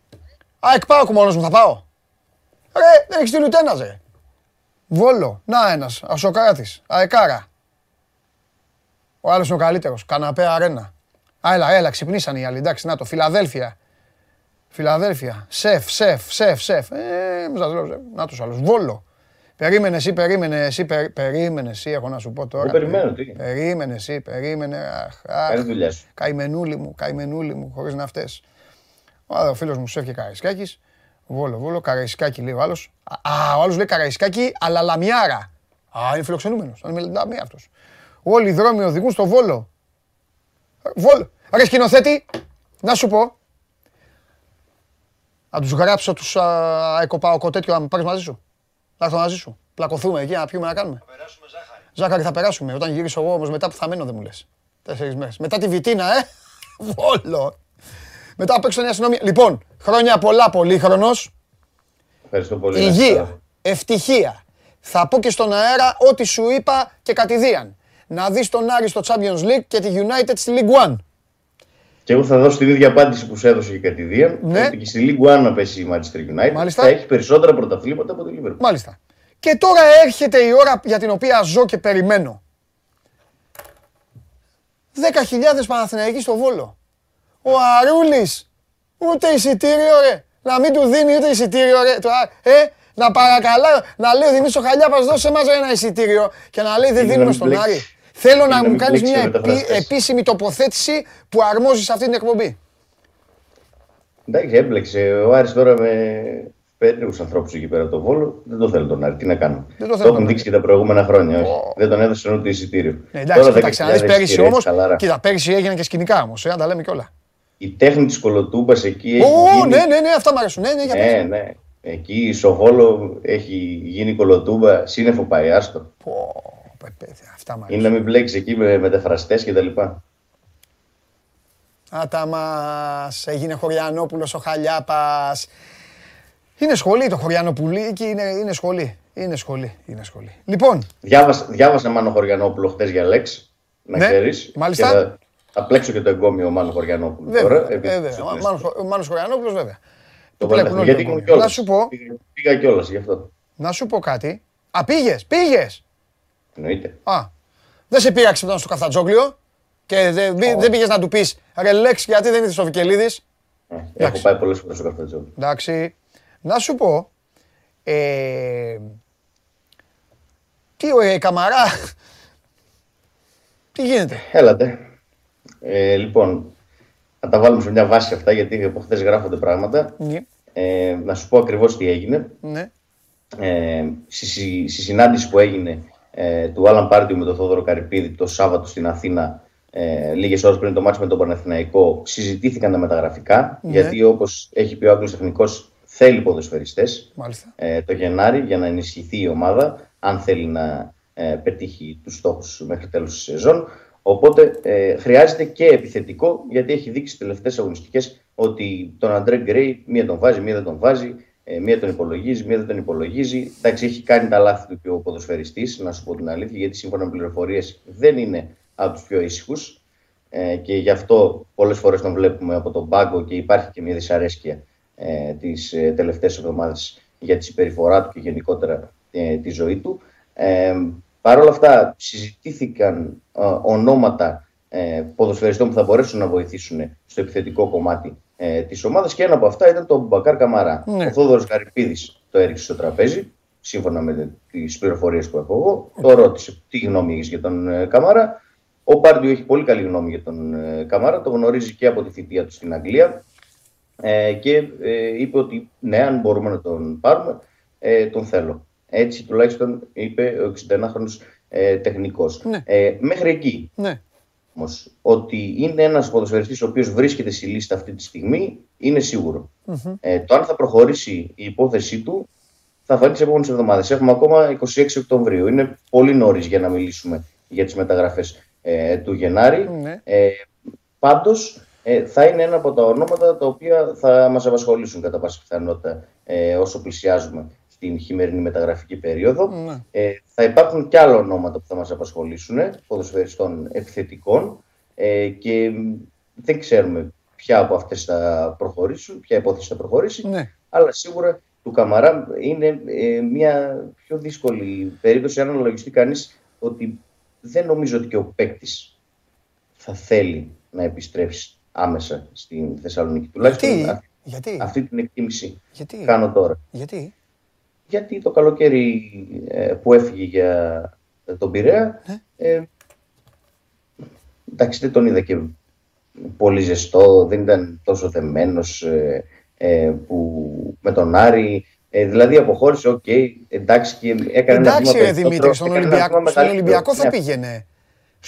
ΑΕΚ πάω μόνος μου θα πάω. Ρε, δεν έχεις στείλει ούτε ένα, ρε. Βόλο, να ένας, Ασοκράτη, Αεκάρα. Ο άλλος είναι ο καλύτερος. Καναπέ αρένα. Α, έλα, έλα, ξυπνήσαν οι άλλοι. Εντάξει, να το. Φιλαδέλφια. Φιλαδέλφια. Σεφ, σεφ, σεφ, σεφ. Ε, λέω, να τους άλλους. Βόλο. Περίμενε εσύ, περίμενε εσύ, περίμενε εσύ, έχω να σου πω τώρα. περιμένω, τι; Περίμενε εσύ, περίμενε. Αχ, αχ. δουλειά σου. Καημενούλη μου, καημενούλη μου, χωρίς να φταίς. Ο φίλος μου Σεφ και Καραϊσκάκης. Βόλο, βόλο, Καραϊσκάκη λέει ο άλλος. Α, ο άλλος λέει Καραϊσκάκη, αλλά λαμιάρα. Α, είναι φιλοξενούμενος. Αν με αυτός. Όλοι οι δρόμοι οδηγούν στο Βόλο. Βόλο. Ρε σκηνοθέτη, να σου πω. Να τους γράψω τους αεκοπάοκο τέτοιο, να πάρεις μαζί σου. Να έρθω μαζί σου. Πλακωθούμε εκεί, να πιούμε, να κάνουμε. Θα περάσουμε ζάχαρη. Ζάχαρη θα περάσουμε. Όταν γυρίσω εγώ όμως μετά που θα μένω δεν μου λες. Τέσσερις μέρες. Μετά τη Βιτίνα, ε. (laughs) Βόλο. Μετά απ' έξω αστυνομία. Λοιπόν, χρόνια πολλά, πολύχρονος. Ευχαριστώ πολύ. Υγεία, ευτυχία. Θα πω και στον αέρα ό,τι σου είπα και κατηδίαν να δεις τον Άρη στο Champions League και τη United στη League One. Και εγώ θα δώσω την ίδια απάντηση που σου έδωσε και κατηδίαν. Ναι. Ότι και στη League One να πέσει η Manchester United Μάλιστα. θα έχει περισσότερα πρωταθλήματα από το Liverpool. Μάλιστα. Και τώρα έρχεται η ώρα για την οποία ζω και περιμένω. 10.000 Παναθηναϊκοί στο Βόλο. Ο Αρούλης, ούτε εισιτήριο ρε. Να μην του δίνει ούτε εισιτήριο ρε. Ε, να παρακαλάω, να λέει ο Δημήτρης Χαλιάπας δώσε μας ένα εισιτήριο και να λέει δεν δίνουμε στον Άρη. Θέλω να μου κάνεις μια επίσημη τοποθέτηση που αρμόζει σε αυτή την εκπομπή. Εντάξει, έμπλεξε ο Άρης τώρα με περίεργου ανθρώπους εκεί πέρα από το Βόλο. Δεν το θέλω τον Άρη. Τι να κάνω. το, το έχουν δείξει και τα προηγούμενα χρόνια. Όχι. Δεν τον έδωσαν ούτε εισιτήριο. Ναι, εντάξει, τώρα κοίταξε να δει πέρυσι όμω. Κοίτα, πέρυσι έγιναν και σκηνικά όμως. Ε, τα λέμε κιόλα. Η τέχνη της κολοτούμπας εκεί. Ω, ναι, ναι, ναι, αυτά μου αρέσουν. Ναι, ναι, ναι, ναι. Εκεί στο Βόλο έχει γίνει κολοτούμπα. Σύννεφο πάει, άστο. Πω, αυτά μ' Είναι να μην μπλέξει εκεί με μεταφραστές κτλ. Άτα μας, έγινε Χωριανόπουλος ο Χαλιάπας. Είναι σχολή το Χωριανοπουλίκι, είναι, είναι σχολή; Είναι σχολή, είναι σχολή. Λοιπόν. Διάβασα, διάβασα Μάνο Χωριανόπουλο χθες για Λέξ, να ναι, ξέρεις. Μάλιστα. Θα, θα, πλέξω και το εγκόμιο Μάνο Χωριανόπουλο βέβαια, τώρα. Βέβαια, ο Μάνος Χωριανόπουλος βέβαια. Το, βλέπουν γιατί ήμουν κιόλας. Να σου πω. Πήγα κιόλας γι' αυτό. Να σου πω κάτι. Α, πήγες, πήγες. Εννοείται. Α, δεν σε πήραξε μετά στο Καφτατζόγλιο και δεν, oh. δεν πήγες να του πεις ρε Λέξ γιατί δεν ήρθες στο Βικελίδης; Ε, έχω πάει πολλές φορές στο καφετζό. Εντάξει. Να σου πω, ε, τι ο ε, Καμαρά, τι γίνεται; Έλατε. Ε, λοιπόν, να τα βάλουμε σε μια βάση αυτά, γιατί από χθες γράφονται πράγματα. Ναι. Ε, να σου πω ακριβώς τι έγινε. Ναι. Ε, στη, στη, συνάντηση που έγινε ε, του Άλαν Πάρντιου με τον Θόδωρο Καρυπίδη το Σάββατο στην Αθήνα, ε, λίγες ώρες πριν το μάτι με τον Παναθηναϊκό, συζητήθηκαν τα μεταγραφικά. Ναι. Γιατί όπως έχει πει ο Άγγλος Τεχνικός, θέλει ποδοσφαιριστές ε, το Γενάρη για να ενισχυθεί η ομάδα, αν θέλει να ε, πετύχει τους στόχους μέχρι τέλος της σεζόν. Οπότε ε, χρειάζεται και επιθετικό, γιατί έχει δείξει τις τελευταίες αγωνιστικές ότι τον Αντρέ Γκρέι μία τον βάζει, μία δεν τον βάζει, ε, μία τον υπολογίζει, μία δεν τον υπολογίζει. Εντάξει, έχει κάνει τα λάθη του και ο ποδοσφαιριστής, να σου πω την αλήθεια, γιατί σύμφωνα με πληροφορίες δεν είναι από τους πιο ήσυχους. Ε, και γι' αυτό πολλές φορές τον βλέπουμε από τον πάγκο και υπάρχει και μια δυσαρέσκεια ε, τις ε, τελευταίες εβδομάδες για τη συμπεριφορά του και γενικότερα ε, τη ζωή του. Ε, Παρ' όλα αυτά, συζητήθηκαν ε, ονόματα ε, ποδοσφαιριστών που θα μπορέσουν να βοηθήσουν στο επιθετικό κομμάτι ε, τη ομάδα και ένα από αυτά ήταν το Μπακάρ Καμαρά. Ναι. Ο Θόδωρος Γαρυπίδης το έριξε στο τραπέζι, σύμφωνα με τις πληροφορίες που έχω εγώ. Το ρώτησε τι γνώμη έχεις για τον ε, Καμαρά. Ο Πάρντιο έχει πολύ καλή γνώμη για τον ε, Καμαρά, το γνωρίζει και από τη θητεία του στην Αγγλία ε, και ε, είπε ότι ναι, αν μπορούμε να τον πάρουμε, ε, τον θέλω. Έτσι τουλάχιστον είπε ο 61χρονος ε, τεχνικός. Ναι. Ε, μέχρι εκεί. Ναι. Όμως, ότι είναι ένας ποδοσφαιριστής ο οποίος βρίσκεται στη λίστα αυτή τη στιγμή είναι Ε, το αν θα προχωρήσει η υπόθεσή του θα φανεί τις επόμενες εβδομάδες. Έχουμε ακόμα 26 Οκτωβρίου. Είναι πολύ νωρίς για να μιλήσουμε για τις μεταγραφές ε, του Γενάρη. Ναι. Ε, Πάντως, ε, θα είναι ένα από τα ονόματα τα οποία θα μας απασχολήσουν κατά πάσα πιθανότητα ε, όσο πλησιάζουμε την χειμερινή μεταγραφική περίοδο. Ναι. Ε, θα υπάρχουν και άλλα ονόματα που θα μας απασχολήσουν, ποδοσφαιριστών επιθετικών ε, και δεν ξέρουμε ποια από αυτές θα προχωρήσουν, ποια υπόθεση θα προχωρήσει, ναι. αλλά σίγουρα του Καμαρά είναι ε, μια πιο δύσκολη περίπτωση αν αναλογιστεί κανείς ότι δεν νομίζω ότι και ο παίκτης θα θέλει να επιστρέψει άμεσα στην Θεσσαλονίκη. Τουλάχιστον Γιατί; αυτή την εκτίμηση Γιατί; κάνω τώρα. Γιατί; Γιατί το καλοκαίρι ε, που έφυγε για τον Πειραιά, ναι. ε, εντάξει δεν τον είδα και πολύ ζεστό, δεν ήταν τόσο δεμένος ε, ε που με τον Άρη. Ε, δηλαδή αποχώρησε, okay, εντάξει και έκανε εντάξει, ένα βήμα Δημήτρη, στον Ολυμπιακό, στον Ολυμπιακό θα ναι. πήγαινε.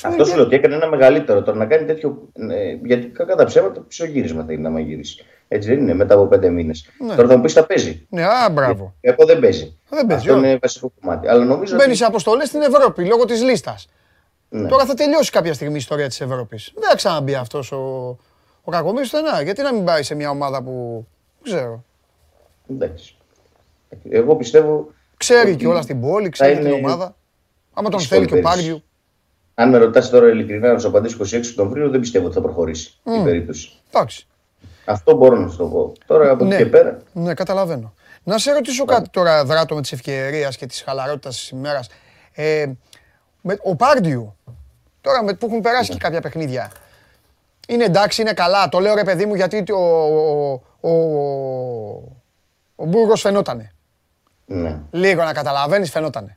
Αυτό σου λέω ότι έκανε ένα μεγαλύτερο. Τώρα να κάνει τέτοιο. Ε, γιατί κατά ψέματα πισωγύρισμα θα είναι να γυρίσει. Έτσι δεν είναι μετά από πέντε μήνε. Ναι. Τώρα θα μου πει τα παίζει. Ναι, α, μπράβο. Εγώ δεν παίζει. Δεν παίζει. Αυτό είναι βασικό κομμάτι. Αλλά νομίζω. Μπαίνει σε αποστολέ στην Ευρώπη λόγω τη λίστα. Ναι. Τώρα θα τελειώσει κάποια στιγμή η ιστορία τη Ευρώπη. Δεν θα ξαναμπεί αυτό ο, ο Κακομίρη στενά. Γιατί να μην πάει σε μια ομάδα που. Δεν ξέρω. Εντάξει. Εγώ πιστεύω. Ξέρει και όλα στην πόλη, ξέρει την ομάδα. Άμα τον θέλει και ο Πάριου. Αν με ρωτά τώρα ειλικρινά να σου απαντήσω 26 Οκτωβρίου, δεν πιστεύω ότι θα προχωρήσει mm. η περίπτωση. Εντάξει. Αυτό μπορώ να σου το πω. Τώρα από εκεί ναι. και πέρα. Ναι, καταλαβαίνω. Να σε ρωτήσω κάτι τώρα, δράτω με τη ευκαιρία και τη χαλαρότητα της ημέρας. Ε, ο Πάρντιου, τώρα με, που έχουν περάσει και κάποια παιχνίδια, είναι εντάξει, είναι καλά; Το λέω ρε παιδί μου γιατί ο, ο, ο, ο Μπούργος φαινότανε. Ναι. Λίγο να καταλαβαίνεις φαινότανε.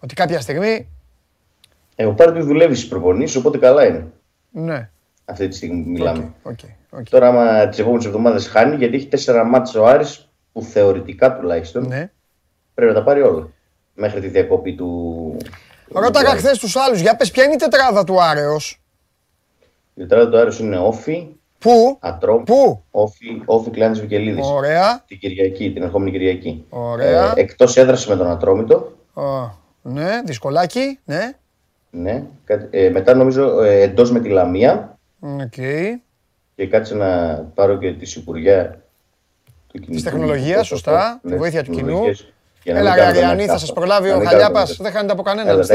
Ότι κάποια στιγμή... Ε, ο Πάρντιου δουλεύει στις προπονήσεις, οπότε καλά είναι. Ναι. Αυτή τη στιγμή που μιλάμε. Okay, okay. Okay. Τώρα, άμα τις επόμενες εβδομάδες χάνει, γιατί έχει τέσσερα μάτια ο Άρης που θεωρητικά τουλάχιστον ναι. πρέπει να τα πάρει όλα μέχρι τη διακοπή του. Ρώταγα χθες τους άλλους, για πες, ποια είναι η τετράδα του Άρεος; Η τετράδα του Άρεος είναι όφη. Πού; Ατρόμ. Πού; Όφη, όφη Κλάνης Βικελίδης. Ωραία. Την Κυριακή, την ερχόμενη Κυριακή. Ωραία. Ε, Εκτός έδραση με τον Ατρόμητο. Oh, ναι, δυσκολάκι, ναι. Ναι. Ε, μετά νομίζω ε, εντός με τη Λαμία. Okay. Και κάτσε να πάρω και τη Σιπουριά του κοινού. Της τεχνολογίας, σωστά. Ναι, τη βοήθεια του κοινού. Έλα, Αριανή, θα σας προλάβει ο Χαλιάπας. Δεν χάνεται από κανέναν. Όχι,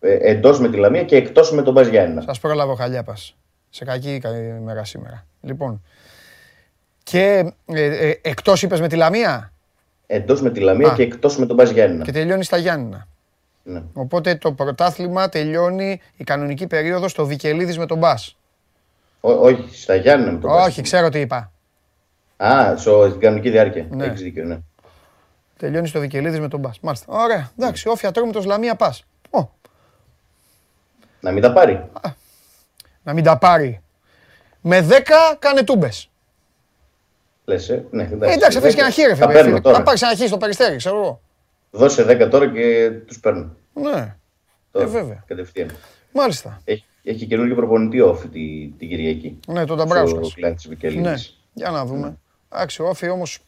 ε, εντός με τη Λαμία και εκτός με τον Μπαζιάννα. Σας προλάβει ο Χαλιάπας. Σε κακή ημέρα σήμερα. Λοιπόν. Και ε, ε, εκτός είπες με τη Λαμία; Εντός με τη Λαμία και εκτός με τον Μπαζιάννα. Και τελειώνει στα Γιάννηνα. Ναι. Οπότε το πρωτάθλημα τελειώνει η κανονική περίοδος στο Βικελίδης με τον Μπάς. όχι, στα Γιάννη το Όχι, ξέρω τι είπα. Α, στην κανονική διάρκεια. Ναι. Έχεις δίκιο, ναι. Τελειώνεις το Δικελίδη με τον Μπα. Μάλιστα. Ωραία. Εντάξει, όφια το Λαμία πας. Να μην τα πάρει. να μην τα πάρει. Με 10 κάνε τούμπες. Λες, ε, ναι, εντάξει. Ε, εντάξει, αφήσει και ένα χείρε. Θα, θα πάρεις ένα χείρε στο περιστέρι, ξέρω εγώ. Δώσε 10 τώρα και τους παίρνω. Ναι. Τώρα, ε, βέβαια. Κατευθείαν. Μάλιστα. Έχει, έχει καινούργιο προπονητή όφη την τη Κυριακή. Ναι, τον Ταμπράουσκα. Ναι. Για να δούμε. Ναι. Εντάξει, ο Όφη όμως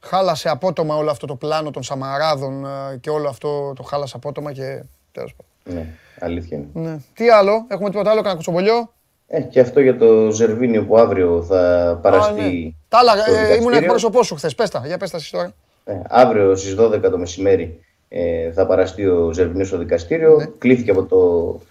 χάλασε απότομα όλο αυτό το πλάνο των Σαμαράδων ε, και όλο αυτό το χάλασε απότομα και τέλος πάντων. Ναι, αλήθεια είναι. Ναι. Τι άλλο, έχουμε τίποτα άλλο, κανένα κουτσομπολιό; Ε, και αυτό για το Ζερβίνιο που αύριο θα παραστεί. Α, ναι. Τα άλλα, ε, ήμουν εκπρόσωπός σου χθες. Πέστα, για πέστα τώρα. Ε, αύριο στις 12 το μεσημέρι ε, θα παραστεί ο Ζερβίνιος στο δικαστήριο. Ναι. Κλήθηκε από το ε,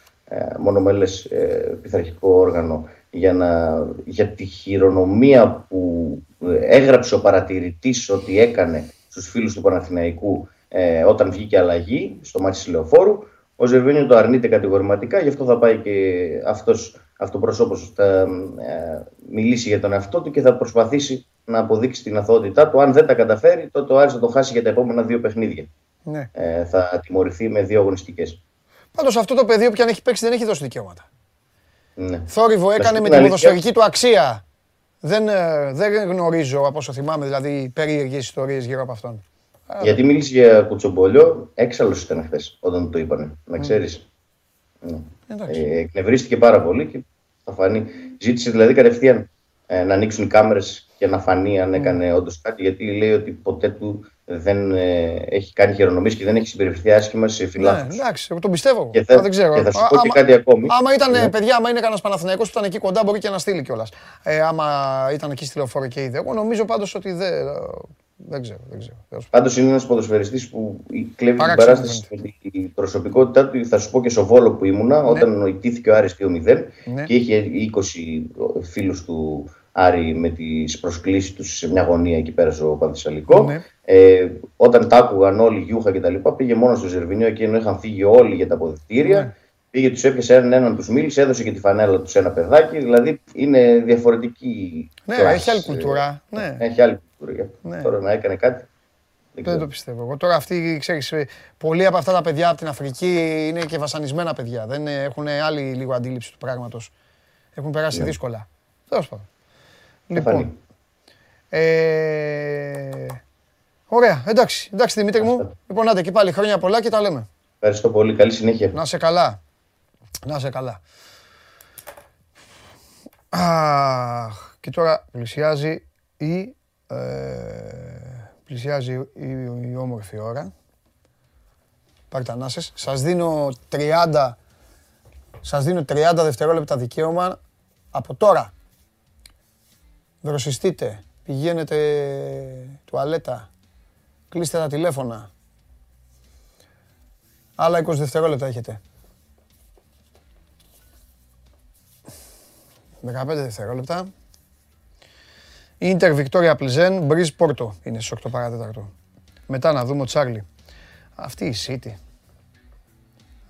μονομέλες ε, πειθαρχικό όργανο για, να, για τη χειρονομία που έγραψε ο παρατηρητής ότι έκανε στους φίλους του Παναθηναϊκού ε, όταν βγήκε αλλαγή στο μάτι της Λεωφόρου. Ο Ζερβίνιο το αρνείται κατηγορηματικά, γι' αυτό θα πάει και αυτός αυτοπροσώπος θα ε, μιλήσει για τον εαυτό του και θα προσπαθήσει να αποδείξει την αθωότητά του. Αν δεν τα καταφέρει, τότε ο Άρης θα το χάσει για τα επόμενα δύο παιχνίδια. Ναι. Ε, θα τιμωρηθεί με δύο αγωνιστικές. Πάντως αυτό το παιδί που αν έχει παίξει δεν έχει δώσει δικαιώματα. Ναι. Θόρυβο έκανε με την ποδοσφαιρική του αξία. Δεν, ε, δεν γνωρίζω από όσο θυμάμαι δηλαδή περίεργες ιστορίες γύρω από αυτόν. Γιατί μίλησες για κουτσομπολιό, έξαλλος ήταν χθες όταν το είπανε. Να ξέρεις. Ναι. Ε, εκνευρίστηκε πάρα πολύ και θα φανεί. Ζήτησε δηλαδή κατευθείαν ε, να ανοίξουν οι κάμερες και να φανεί αν έκανε mm. όντως κάτι. Γιατί λέει ότι ποτέ του δεν ε, έχει κάνει χειρονομίες και δεν έχει συμπεριφερθεί άσχημα σε φιλάθλους. Ναι, εντάξει, εγώ τον πιστεύω. Και θα, δεν ξέρω. Και θα σου πω και κάτι ακόμη. Άμα ήταν, ναι. παιδιά, άμα είναι κανένας Παναθηναϊκός που ήταν εκεί κοντά, μπορεί και να στείλει κιόλας. Ε, άμα ήταν εκεί στη λεωφόρο και είδε. Εγώ νομίζω πάντως ότι δεν. Δεν ξέρω. Δεν ξέρω. Πάντως είναι ένας ποδοσφαιριστής που κλέβει την παράσταση με την προσωπικότητά του. Θα σου πω και στο βόλο που ήμουνα, ναι. όταν νοητήθηκε ο Άρης 2-0 ναι. και είχε 20 φίλους του Άρη με τις προσκλήσεις τους σε μια γωνία εκεί πέρα στο Πανθυσσαλικό. Ναι. Ε, όταν τα άκουγαν όλοι γιούχα κτλ. Πήγε μόνο στο Ζερβινίο εκείνο είχαν φύγει όλοι για τα αποδεκτήρια. Ναι. Πήγε, τους έπιασε έναν, έναν τους μίλησε, έδωσε και τη φανέλα τους σε ένα παιδάκι. Δηλαδή είναι διαφορετική. Ναι, έχει άλλη κουλτούρα. Ναι. Έχει άλλη κουλτούρα. Ναι. Τώρα να έκανε κάτι. Δεν, δεν το πιστεύω. Εγώ τώρα αυτοί, ξέρεις, πολλοί από αυτά τα παιδιά από την Αφρική είναι και βασανισμένα παιδιά. Δεν έχουν άλλη λίγο αντίληψη του πράγματος. Έχουν περάσει ναι. δύσκολα. Τέλος πάντων. Λοιπόν. Ε, ωραία, εντάξει, εντάξει Δημήτρη μου. Λοιπόν, άντε και πάλι χρόνια πολλά και τα λέμε. Ευχαριστώ πολύ. Καλή συνέχεια. Να σε καλά. Να σε καλά. Αχ, και τώρα πλησιάζει η, ε, πλησιάζει η, η, όμορφη ώρα. Πάρτε ανάσες. Σας δίνω 30, σας δίνω 30 δευτερόλεπτα δικαίωμα από τώρα. Δροσιστείτε, πηγαίνετε τουαλέτα, κλείστε τα τηλέφωνα. Άλλα 20 δευτερόλεπτα έχετε. 15 δευτερόλεπτα. Ίντερ Βικτόρια Πλιζέν, Μπριζ Πόρτο είναι στις 8 παρατέταρτο. Μετά να δούμε ο Τσάρλι. Αυτή η City.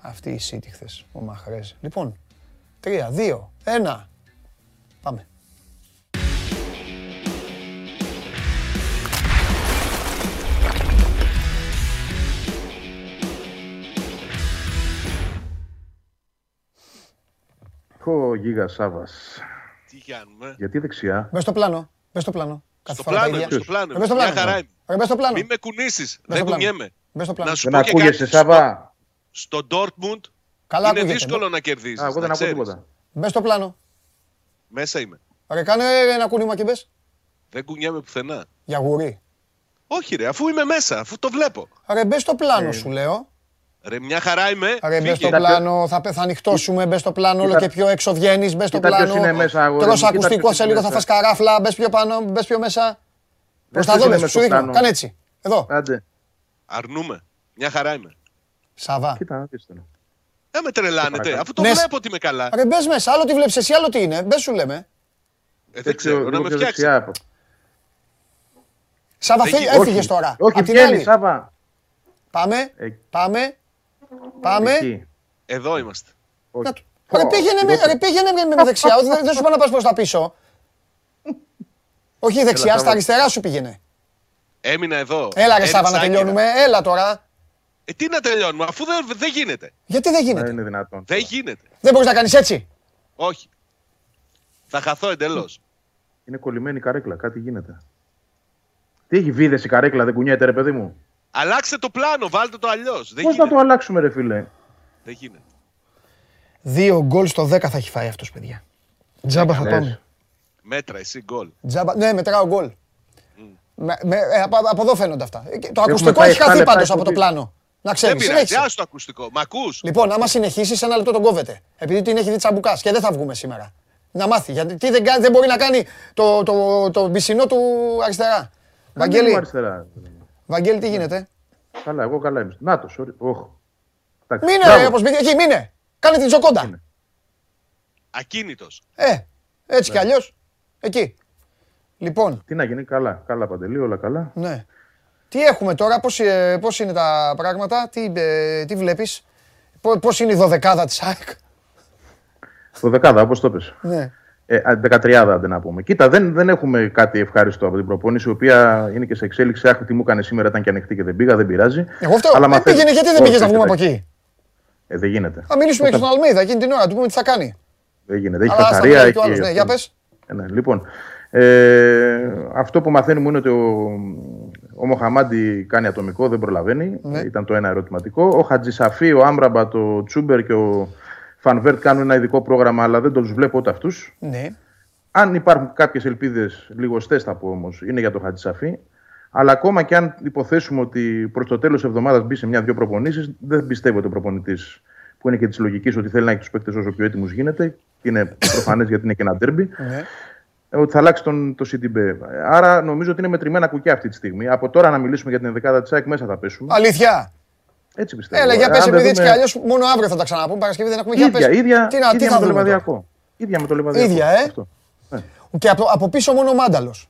Αυτή η City χθες, ο Μαχρές. Λοιπόν, 3, 2, 1. Πάμε. Ο Γίγα Σάβα. Τι κάνουμε; Γιατί δεξιά; Μπε στο πλάνο. Μπε στο πλάνο. Στο πλάνο, είμαι, στο πλάνο. Μπε στο πλάνο. Μια χαρά είμαι. στο πλάνο. Μην με κουνήσεις. Δεν κουνιέμαι. Μπε στο πλάνο. Να σου δεν πω ακούγεσαι, Σάβα. Στο Dortmund Καλά είναι δύσκολο να κερδίσει. Εγώ δεν ακούω τίποτα. Μπε στο πλάνο. Μέσα είμαι. Ρε, κάνε ένα κούνημα και μπες. Δεν κουνιέμαι πουθενά. Για γουρί. Όχι, ρε, αφού είμαι μέσα, αφού το βλέπω. Ρε, μπες στο πλάνο, ε. σου λέω. Ρε, μια χαρά είμαι. Ρε, μπες στο πλάνο, θα, θα ανοιχτώσουμε, μπες στο πλάνο, όλο και πιο έξω βγαίνεις, μπες στο πλάνο. Τρως ακουστικό σε λίγο, θα φας καράφλα, μπες πιο πάνω, μπες πιο μέσα. Προς τα δω, σου δείχνω, κάνε έτσι. Εδώ. Αρνούμε. Μια χαρά είμαι. Σαβά. Κοίτα, δεν με τρελάνετε, αφού το βλέπω ότι είμαι καλά. Ρε, μπες μέσα, άλλο τι βλέπεις εσύ, άλλο τι είναι. Μπες σου λέμε. Ε, δεν ξέρω, να με φτιάξει. Σάβα, έφυγες τώρα. Όχι, βγαίνει, Σάβα. Πάμε, πάμε. Πάμε. Εδώ είμαστε. Ρε πήγαινε με δεξιά, δεν σου πάω να πας προς τα πίσω. Όχι δεξιά, στα αριστερά σου πήγαινε. Έμεινα εδώ. Έλα ρε Σάβα να τελειώνουμε, έλα τώρα. Ε, τι να τελειώνουμε, αφού δεν, δεν γίνεται. Γιατί δεν γίνεται; Δεν είναι δυνατόν. Δεν γίνεται. Δεν μπορείς να κάνεις έτσι; Όχι. Θα χαθώ εντελώς. Είναι κολλημένη η καρέκλα, κάτι γίνεται. Τι έχει βίδες η καρέκλα, δεν κουνιέται ρε παιδί μου; Αλλάξτε το πλάνο, βάλτε το αλλιώς. Πώς θα το αλλάξουμε, ρε φίλε; Δεν γίνεται. Δύο γκολ στο 10 θα έχει φάει αυτός, παιδιά. Τζάμπα θα πάμε. Μέτρα, εσύ γκολ. Τζάμπα, ναι, μετράω γκολ. Με, με, ε, από, από εδώ φαίνονται αυτά. Ε, το ακουστικό έχει χαθεί πάντως από το πλάνο. Να ξέρεις. Δεν πειράζει, άσο το ακουστικό. Μ' ακούς; Λοιπόν, άμα συνεχίσεις, ένα λεπτό τον κόβεται. Επειδή την έχει δει τσαμπουκά και δεν θα βγούμε σήμερα. Να μάθει. Γιατί δεν, δεν μπορεί να κάνει το, το, το, το μπισινό του αριστερά. Βαγγέλη. Αριστερά. Βαγγέλη, τι γίνεται; Καλά, εγώ καλά είμαι. Να το, sorry. Oh. Μείνε, ρε, όπως εκεί, μείνε. Κάνε την τζοκόντα. Ακίνητος. Ε, έτσι κι ναι. αλλιώς. Εκεί. Λοιπόν. Τι να γίνει, καλά. Καλά, Παντελή, όλα καλά. Ναι. Τι έχουμε τώρα, πώς, ε, πώς είναι τα πράγματα, τι, ε, τι βλέπεις, πώς είναι η δωδεκάδα της ΑΕΚ; Δωδεκάδα, όπως το πες. Ναι. Ε, 13 άντε να πούμε. Κοίτα, δεν, δεν έχουμε κάτι ευχάριστο από την προπόνηση, η οποία είναι και σε εξέλιξη. Άχι τι μου έκανε σήμερα, ήταν και ανοιχτή και δεν πήγα, δεν πειράζει. Εγώ αυτό Αλλά δεν πήγαινε, γιατί δεν πήγες να βγούμε από εκεί; Ε, δεν γίνεται. Θα μιλήσουμε και στον Αλμίδα εκείνη την ώρα, του πούμε τι θα κάνει. Δεν γίνεται. Έχει καθαρία. Έχει... Ναι, για πες. Ε, ναι. Λοιπόν, ε, αυτό που μαθαίνουμε είναι ότι ο, ο Μοχαμάντι κάνει ατομικό, δεν προλαβαίνει. Ναι. Ήταν το ένα ερωτηματικό. Ο Χατζησαφή, ο Άμπραμπα, το Τσούμπερ και ο Φανβέρτ κάνουν ένα ειδικό πρόγραμμα, αλλά δεν τους βλέπω ούτε αυτούς. Ναι. Αν υπάρχουν κάποιες ελπίδες, λιγοστέ θα πω όμως, είναι για το Χατζησαφή. Αλλά ακόμα και αν υποθέσουμε ότι προς το τέλος της εβδομάδας μπει σε μια-δυο προπονήσεις, δεν πιστεύω ότι ο προπονητής που είναι και της λογικής ότι θέλει να έχει τους παίκτες όσο πιο έτοιμους γίνεται, και είναι προφανές γιατί είναι και ένα τέρμπι, ναι. ότι θα αλλάξει τον, το CDB. Άρα νομίζω ότι είναι μετρημένα κουκιά αυτή τη στιγμή. Από τώρα να μιλήσουμε για την δεκάδα της ΑΕΚ μέσα θα πέσουμε. Αλήθεια. Έτσι πιστεύω. Έλα, για πες, επειδή έτσι κι αλλιώς μόνο αύριο θα τα ξαναπούμε. Παρασκευή δεν έχουμε για πες. Ίδια, τι, να, ίδια τι θα με το λεβαδιακό. Ίδια με το λεβαδιακό. Ίδια, ε. Αυτό. Ναι. Και από, από πίσω μόνο ο Μάνταλος.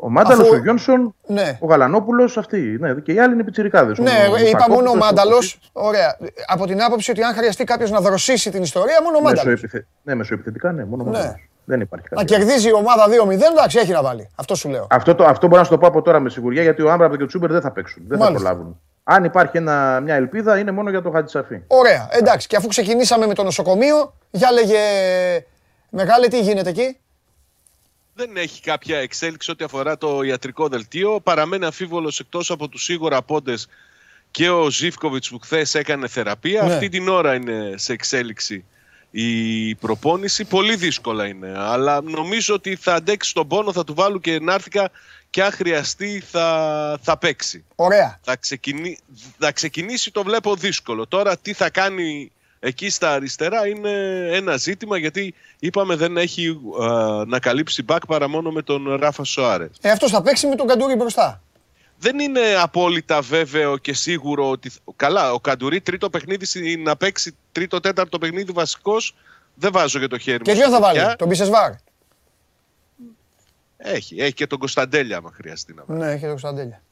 Ο Μάνταλος, Αφού... ο Γιόνσον, ναι. ο Γαλανόπουλος, αυτοί. Ναι, και οι άλλοι είναι πιτσιρικάδες. Ναι, ο, είπα μόνο ο Μάνταλος. Ωραία. Από την άποψη ότι αν χρειαστεί κάποιος να δροσίσει την ιστορία, μόνο ο Μάνταλος. Μεσοεπιθε... Ναι, μεσοεπιθετικά, ναι, μόνο ο ναι. Δεν υπάρχει κάτι. Να κερδίζει η ομάδα 2-0, εντάξει, έχει να βάλει. Αυτό σου λέω. Αυτό, το, αυτό μπορώ να σου το πω από τώρα με σιγουριά, γιατί ο Άμπραμπ και ο Τσούμπερ δεν θα παίξουν. Δεν Μάλιστα. θα προλάβουν. Αν υπάρχει ένα, μια ελπίδα, είναι μόνο για το Χατζησαφή. Ωραία. Εντάξει. Και αφού ξεκινήσαμε με το νοσοκομείο, για λέγε. Μεγάλε, τι γίνεται εκεί; Δεν έχει κάποια εξέλιξη ό,τι αφορά το ιατρικό δελτίο. Παραμένει αμφίβολος εκτός από τους σίγουρα πόντε και ο Ζήφκοβιτς που χθες έκανε θεραπεία. Ναι. Αυτή την ώρα είναι σε εξέλιξη η προπόνηση. Πολύ δύσκολα είναι. Αλλά νομίζω ότι θα αντέξει τον πόνο, θα του βάλουν και ενάρθηκα και αν χρειαστεί θα, θα παίξει. Ωραία. Θα, ξεκινήσει, θα ξεκινήσει το βλέπω δύσκολο. Τώρα τι θα κάνει εκεί στα αριστερά είναι ένα ζήτημα γιατί είπαμε δεν έχει να καλύψει μπακ παρά μόνο με τον Ράφα Σοάρε. Ε, αυτός θα παίξει με τον Καντούρι μπροστά. Δεν είναι απόλυτα βέβαιο και σίγουρο ότι. Καλά, ο Καντουρί τρίτο παιχνίδι να παίξει τρίτο τέταρτο παιχνίδι βασικός. Δεν βάζω για το χέρι μου. Και ποιο θα βάλει, τον Μπισεσβάρ; Έχει, έχει και τον Κωνσταντέλια, άμα χρειαστεί να βάλει. Ναι, έχει τον Κωνσταντέλια.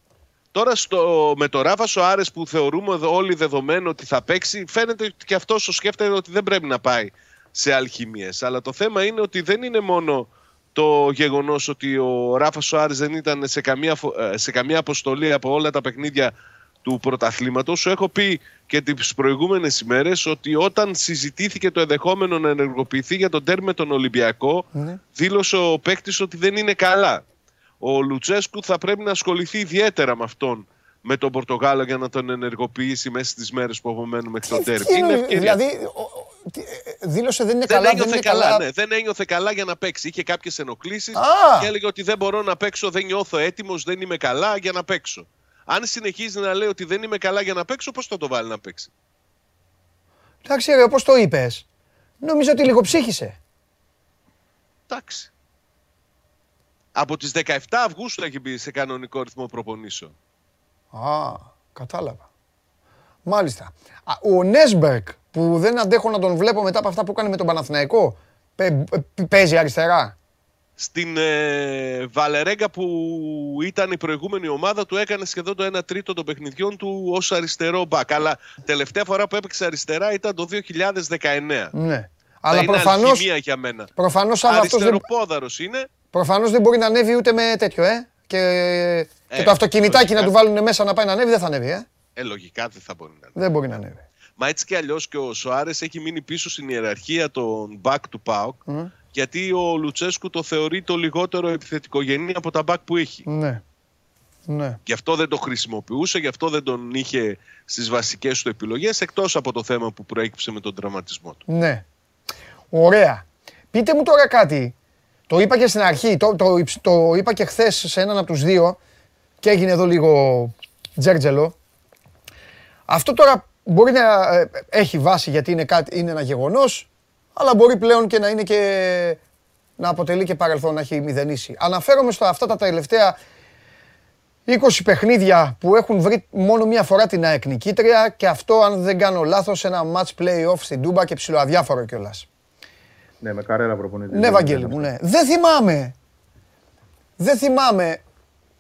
Τώρα στο, με το Ράβας Σοάρε που θεωρούμε όλοι δεδομένο ότι θα παίξει, φαίνεται ότι και αυτός ο σκέφτεται ότι δεν πρέπει να πάει σε αλχημίες. Αλλά το θέμα είναι ότι δεν είναι μόνο το γεγονός ότι ο Ράφα Σοάρε δεν ήταν σε καμία, ε, σε καμία αποστολή από όλα τα παιχνίδια του πρωταθλήματος. Σου έχω πει και τις προηγούμενες ημέρες ότι όταν συζητήθηκε το ενδεχόμενο να ενεργοποιηθεί για τον τέρμι με τον Ολυμπιακό, ναι. δήλωσε ο παίκτης ότι δεν είναι καλά. Ο Λουτσέσκου θα πρέπει να ασχοληθεί ιδιαίτερα με αυτόν με τον Πορτογάλο για να τον ενεργοποιήσει μέσα στις μέρες που απομένουν μέχρι τον τέρμι. Είναι Δηλαδή, ε, δήλωσε δεν είναι δεν καλά. Ένιωθε δεν καλά, καλά. Ναι, δεν ένιωθε καλά για να παίξει. Είχε κάποιες ενοχλήσεις και έλεγε ότι δεν μπορώ να παίξω, δεν νιώθω έτοιμος, δεν είμαι καλά για να παίξω. Αν συνεχίζει να λέει ότι δεν είμαι καλά για να παίξω, πώς θα το βάλει να παίξει; Εντάξει, ρε, πώ το είπες. Νομίζω ότι λίγο ψύχησε. Εντάξει. Από τις 17 Αυγούστου έχει μπει σε κανονικό ρυθμό προπονήσεων. Α, κατάλαβα. Μάλιστα. Ο Νέσμπερκ που δεν αντέχω να τον βλέπω μετά από αυτά που κάνει με τον Παναθηναϊκό παίζει αριστερά. στην ε, Βαλερέγκα που ήταν η προηγούμενη ομάδα του έκανε σχεδόν το 1 τρίτο των παιχνιδιών του ως αριστερό μπακ. Αλλά τελευταία φορά που έπαιξε αριστερά ήταν το 2019. Ναι. Αλλά προφανώ. για μένα. Προφανώς Αριστεροπόδαρος δεν... είναι. Προφανώς δεν μπορεί να ανέβει ούτε με τέτοιο, ε. Και, ε, και το αυτοκινητάκι να του βάλουν μέσα να πάει να ανέβει δεν θα ανέβει, ε. Ε, λογικά δεν θα μπορεί να ανέβει. Δεν μπορεί να ανέβει. Μα έτσι κι αλλιώς και ο Σοάρε έχει μείνει πίσω στην ιεραρχία των back του ΠΑΟΚ. Γιατί ο Λουτσέσκου το θεωρεί το λιγότερο επιθετικογενή από τα back που έχει. Ναι. Ναι. Γι' αυτό δεν το χρησιμοποιούσε, γι' αυτό δεν τον είχε στις βασικές του επιλογές, εκτός από το θέμα που προέκυψε με τον τραυματισμό του. Ναι. Ωραία. Πείτε μου τώρα κάτι. Το είπα και στην αρχή, το, το, το είπα και χθες σε έναν από τους δύο και έγινε εδώ λίγο τζέρτζελο. Αυτό τώρα μπορεί να ε, έχει βάση γιατί είναι, κάτι, είναι ένα γεγονός, αλλά μπορεί πλέον και να είναι και να αποτελεί και παρελθόν να έχει μηδενίσει. Αναφέρομαι στα αυτά τα τελευταία 20 παιχνίδια που έχουν βρει μόνο μία φορά την ΑΕΚ και αυτό αν δεν κάνω λάθος ένα match play-off στην Τούμπα και ψηλοαδιάφορο κιόλας. Ναι, με καρέρα προπονητή. Ναι, Βαγγέλη μου, ναι. Δεν θυμάμαι, δεν θυμάμαι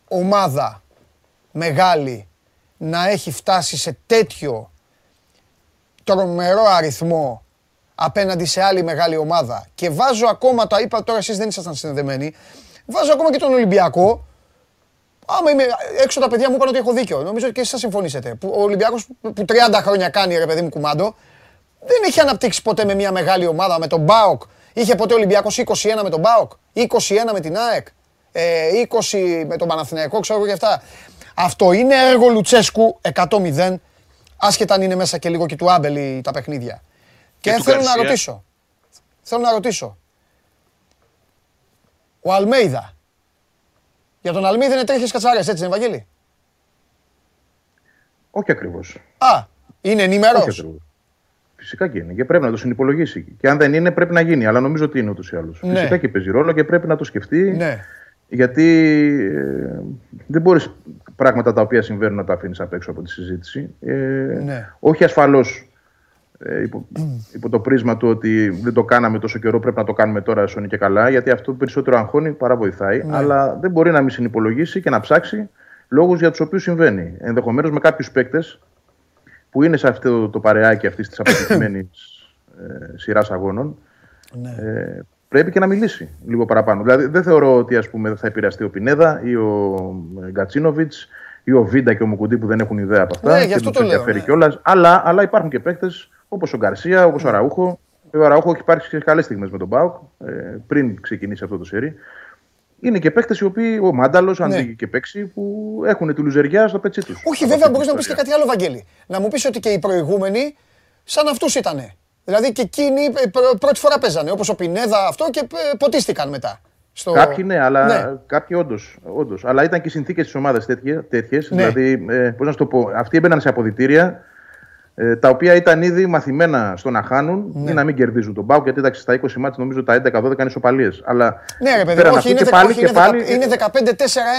ομάδα μεγάλη να έχει φτάσει σε τέτοιο τρομερό αριθμό απέναντι σε άλλη μεγάλη ομάδα. Και βάζω ακόμα, τα είπα τώρα εσείς δεν ήσασταν συνδεδεμένοι, βάζω ακόμα και τον Ολυμπιακό. Άμα είμαι έξω τα παιδιά μου είπαν ότι έχω δίκιο. Νομίζω ότι και εσείς θα συμφωνήσετε. Που ο Ολυμπιακός που 30 χρόνια κάνει ρε παιδί μου κουμάντο, δεν έχει αναπτύξει ποτέ με μια μεγάλη ομάδα, με τον ΜΠΑΟΚ. Είχε ποτέ ο Ολυμπιακός 21 με τον ΜΠΑΟΚ, 21 με την ΑΕΚ, 20 ε, με τον Παναθηναϊκό, ξέρω εγώ και αυτά. Αυτό είναι έργο Λουτσέσκου 100-0 Άσχετα αν είναι μέσα και λίγο και του Άμπελη τα παιχνίδια. Και, θέλω να ρωτήσω. Θέλω να ρωτήσω. Ο Αλμέιδα. Για τον Αλμέιδα είναι τρέχει κατσάρες, έτσι είναι, Βαγγέλη; Όχι ακριβώς. Α, είναι ενημερός; Φυσικά και είναι και πρέπει να το συνυπολογίσει. Και αν δεν είναι, πρέπει να γίνει. Αλλά νομίζω ότι είναι ούτως ή άλλως. Ναι. Φυσικά και παίζει ρόλο και πρέπει να το σκεφτεί. Ναι. Γιατί ε, δεν μπορεί πράγματα τα οποία συμβαίνουν να τα αφήνεις απ' έξω από τη συζήτηση. Ε, ναι. Όχι ασφαλώς ε, υπό, υπό, το πρίσμα του ότι δεν το κάναμε τόσο καιρό, πρέπει να το κάνουμε τώρα, όσο είναι και καλά, γιατί αυτό περισσότερο αγχώνει παρά βοηθάει. Ναι. Αλλά δεν μπορεί να μην συνυπολογίσει και να ψάξει λόγους για τους οποίους συμβαίνει. Ενδεχομένως με κάποιους παίκτες που είναι σε αυτό το παρεάκι αυτής της (coughs) αποτυχημένη ε, σειράς αγώνων. Ναι. Ε, πρέπει και να μιλήσει λίγο παραπάνω. Δηλαδή, δεν θεωρώ ότι ας πούμε, θα επηρεαστεί ο Πινέδα ή ο ε, Γκατσίνοβιτς ή ο Βίντα και ο Μουκουντή που δεν έχουν ιδέα από αυτά. Ναι, γι' αυτό το λέω. Ναι. Κιόλας, αλλά, αλλά υπάρχουν και παίκτες όπως ο Γκαρσία, όπως ο Ραούχο. Ο Ραούχο έχει υπάρξει και καλές στιγμές με τον Μπάουκ ε, πριν ξεκινήσει αυτό το σερί. Είναι και παίκτες οι οποίοι, ο Μάνταλος, αν ναι. και παίξει, που έχουν τη λουζεριά στο πετσί τους. Όχι, βέβαια, μπορείς να πεις και κάτι άλλο, Βαγγέλη. Να μου πεις ότι και οι προηγούμενοι σαν αυτούς ήταν. Δηλαδή και εκείνοι ε, πρώτη φορά παίζανε, όπως ο Πινέδα αυτό και ε, ποτίστηκαν μετά. Στο... Κάποιοι ναι, αλλά ναι. κάποιοι όντως, όντως. Αλλά ήταν και οι συνθήκες της ομάδας τέτοιες. Ναι. Δηλαδή, ε, πώς να σου το πω, αυτοί έμπαιναν σε αποδητήρια ε, τα οποία ήταν ήδη μαθημένα στο να χάνουν ναι. ή να μην κερδίζουν τον Πάο. Γιατί εντάξει, στα 20 μάτια νομίζω τα 11-12 είναι ισοπαλίες. Αλλά ναι, ρε παιδί, όχι, είναι, πάλι, είναι, πάλι, είναι 15-4-1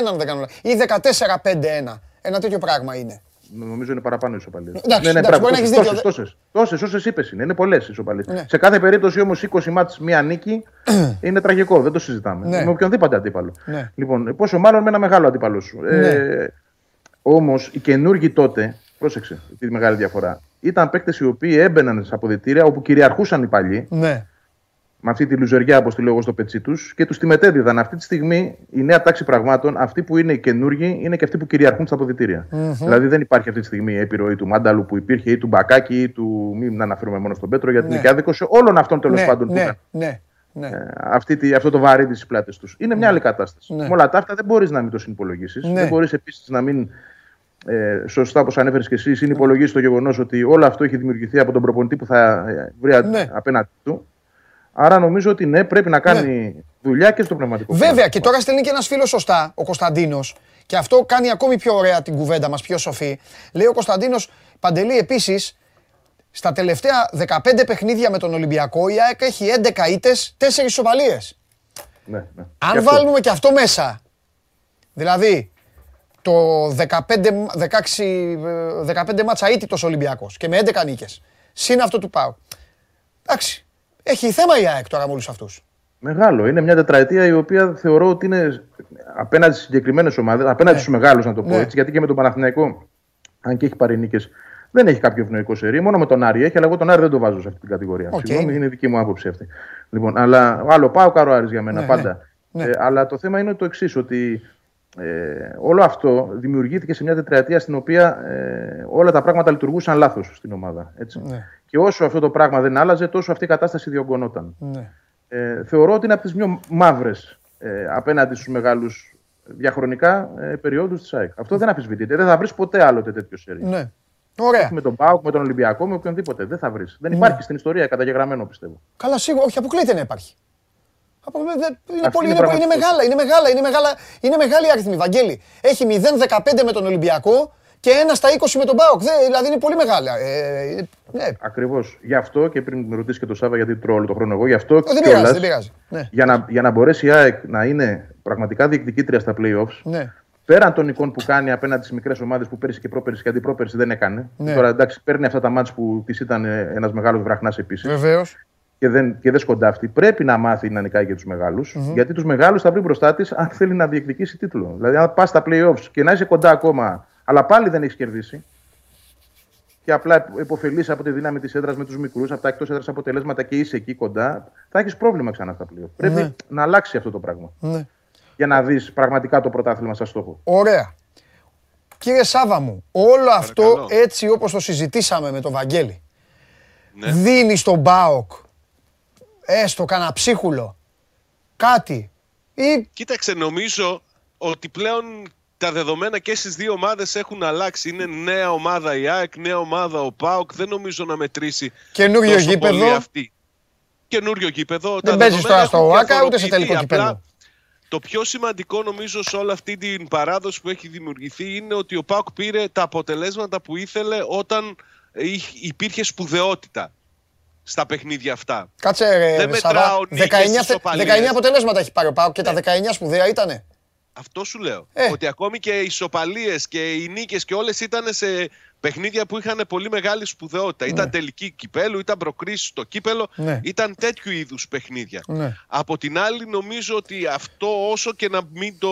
αν δεν κάνω Ή 14-5-1. Ένα τέτοιο πράγμα είναι. Νομίζω είναι παραπάνω ισοπαλίε. Εντάξει, ναι, ναι, εντάξει, μπορεί να έχεις δίκιο. Τόσες, όσες είπες είναι. Είναι πολλές ισοπαλίε. Ναι. Σε κάθε περίπτωση όμως 20 μάτς μία νίκη (clears throat) είναι τραγικό. Δεν το συζητάμε. Ναι. Με οποιονδήποτε αντίπαλο. Ναι. Λοιπόν, πόσο μάλλον με ένα μεγάλο αντίπαλο σου. Ναι. Ε, όμως οι καινούργοι τότε, πρόσεξε τη μεγάλη διαφορά, ήταν παίκτες οι οποίοι έμπαιναν σε αποδητήρια όπου κυριαρχούσαν οι παλιοί. Ναι με αυτή τη λουζεριά, όπως τη λέω εγώ στο πετσί τους, και τους τη μετέδιδαν. Αυτή τη στιγμή η νέα τάξη πραγμάτων, αυτοί που είναι οι καινούργοι, είναι και αυτοί που κυριαρχούν στα αποδητήρια. Mm-hmm. Δηλαδή δεν υπάρχει αυτή τη στιγμή η επιρροή του Μάνταλου που υπήρχε ή του Μπακάκη ή του. Μην αναφέρουμε μόνο στον Πέτρο για την ναι. άδικος όλων αυτών τέλος ναι, πάντων ναι, που ναι, ναι. Ε, αυτή, αυτό το βαρύδι στι πλάτες τους. Είναι μια άλλη κατάσταση. Ναι. Με όλα τα αυτά δεν μπορείς να μην το συνυπολογίσεις. Ναι. Δεν μπορείς επίσης να μην. Ε, σωστά, όπως ανέφερες και εσύ, συνυπολογίσεις το γεγονός ότι όλο αυτό έχει δημιουργηθεί από τον προπονητή που θα ε, βρει απέναντί του. Άρα νομίζω ότι ναι, πρέπει να κάνει ναι. δουλειά και στο πνευματικό. Βέβαια, και τώρα στέλνει και ένας φίλος σωστά, ο Κωνσταντίνος, και αυτό κάνει ακόμη πιο ωραία την κουβέντα μας, πιο σοφή. Λέει ο Κωνσταντίνος Παντελή επίσης, στα τελευταία 15 παιχνίδια με τον Ολυμπιακό, η ΑΕΚ έχει 11 ήττες, 4 ισοπαλίε. Ναι, ναι. Αν και βάλουμε αυτό. και αυτό μέσα, δηλαδή το 15, 16, 15 μάτσα ήττητος Ολυμπιακός και με 11 νίκες, συν αυτό του πάω. Εντάξει, έχει θέμα η ΑΕΚ τώρα με όλους αυτούς. Μεγάλο. Είναι μια τετραετία η οποία θεωρώ ότι είναι απέναντι στις συγκεκριμένες ομάδες, απέναντι ναι. στους μεγάλους, να το πω ναι. έτσι. Γιατί και με τον Παναθηναϊκό, αν και έχει πάρει νίκες, δεν έχει κάποιο ευνοϊκό σερί. Μόνο με τον Άρη έχει, αλλά εγώ τον Άρη δεν το βάζω σε αυτή την κατηγορία. Okay. Συγγνώμη, είναι δική μου άποψη αυτή. Λοιπόν, αλλά άλλο πάω καρό Άρης για μένα ναι, πάντα. Ναι. Ε, αλλά το θέμα είναι το εξής, ότι ε, όλο αυτό δημιουργήθηκε σε μια τετραετία στην οποία ε, όλα τα πράγματα λειτουργούσαν λάθος στην ομάδα. Έτσι. Ναι. Και όσο αυτό το πράγμα δεν άλλαζε, τόσο αυτή η κατάσταση διωγγωνόταν. Ναι. Ε, θεωρώ ότι είναι από τις πιο μαύρες ε, απέναντι στους μεγάλους διαχρονικά ε, περιόδους της ΑΕΚ. Αυτό δεν αμφισβητείται. Δεν θα βρεις ποτέ άλλοτε τέτοιο σερί. Ναι. Ωραία. Με τον Πάουκ, με τον Ολυμπιακό, με οποιονδήποτε. Δεν θα βρεις. Δεν ναι. υπάρχει στην ιστορία καταγεγραμμένο πιστεύω. Καλά, σίγουρα. Όχι, αποκλείται να υπάρχει. Είναι, πολύ, είναι, είναι, μεγάλα, είναι μεγάλα, είναι μεγάλα, είναι μεγάλη αριθμή. Βαγγέλη, έχει 0-15 με τον Ολυμπιακό και ένα στα 20 με τον Πάοκ. Δηλαδή είναι πολύ μεγάλα. Ε, ναι. Ακριβώς. Γι' αυτό και πριν με ρωτήσεις και το Σάβα, γιατί τρώω όλο τον χρόνο εγώ, γι' αυτό δεν πειράζει, δεν πειράζει. Ναι. Για, να, για να μπορέσει η ΑΕΚ να είναι πραγματικά διεκδικήτρια στα playoffs, ναι. πέραν των εικόνων που κάνει απέναντι στις μικρές ομάδες που πέρυσι και πρόπερσι και αντιπρόπερσι δεν έκανε. Ναι. Τώρα εντάξει, παίρνει αυτά τα μάτια που της ήταν ένας μεγάλος βραχνάς επίσης. Βεβαίως και δεν, και δεν σκοντάφτει, πρέπει να μάθει να νικάει και τους μεγάλους. Mm-hmm. Γιατί τους μεγάλους θα βρει μπροστά της αν θέλει να διεκδικήσει τίτλο. Δηλαδή, αν πας στα playoffs και να είσαι κοντά ακόμα, αλλά πάλι δεν έχεις κερδίσει, και απλά υποφελείς από τη δύναμη της έδρας με τους μικρούς, από τα εκτός έδρας αποτελέσματα και είσαι εκεί κοντά, θα έχεις πρόβλημα ξανά στα playoffs. Πρέπει ναι. να αλλάξει αυτό το πράγμα. Ναι. Για να δεις πραγματικά το πρωτάθλημα σαν στόχο. Ωραία. Κύριε Σάβα μου, όλο αυτό έτσι όπως το συζητήσαμε με τον Βαγγέλη, ναι. δίνει στον Μπάοκ έστω κανένα ψίχουλο, κάτι. Ή... Κοίταξε, νομίζω ότι πλέον τα δεδομένα και στις δύο ομάδες έχουν αλλάξει. Είναι νέα ομάδα η ΑΕΚ, νέα ομάδα ο ΠΑΟΚ. Δεν νομίζω να μετρήσει Καινούριο γήπεδο. Αυτή. Καινούριο γήπεδο. Δεν παίζει τώρα στο ΟΑΚΑ ούτε σε τελικό γήπεδο. Το πιο σημαντικό νομίζω σε όλη αυτή την παράδοση που έχει δημιουργηθεί είναι ότι ο ΠΑΟΚ πήρε τα αποτελέσματα που ήθελε όταν υπήρχε σπουδαιότητα στα παιχνίδια αυτά. Κάτσε ρε, Δεν μετράω 19, 19 αποτελέσματα έχει πάρει ο Πάο και τα 19 ναι. σπουδαία ήτανε. Αυτό σου λέω. Ε. Ότι ακόμη και οι ισοπαλίες και οι νίκες και όλες ήταν σε παιχνίδια που είχαν πολύ μεγάλη σπουδαιότητα. Ναι. Ήταν τελική κυπέλου, ήταν προκρίσεις στο κύπελο, ναι. ήταν τέτοιου είδους παιχνίδια. Ναι. Από την άλλη, νομίζω ότι αυτό όσο και να μην το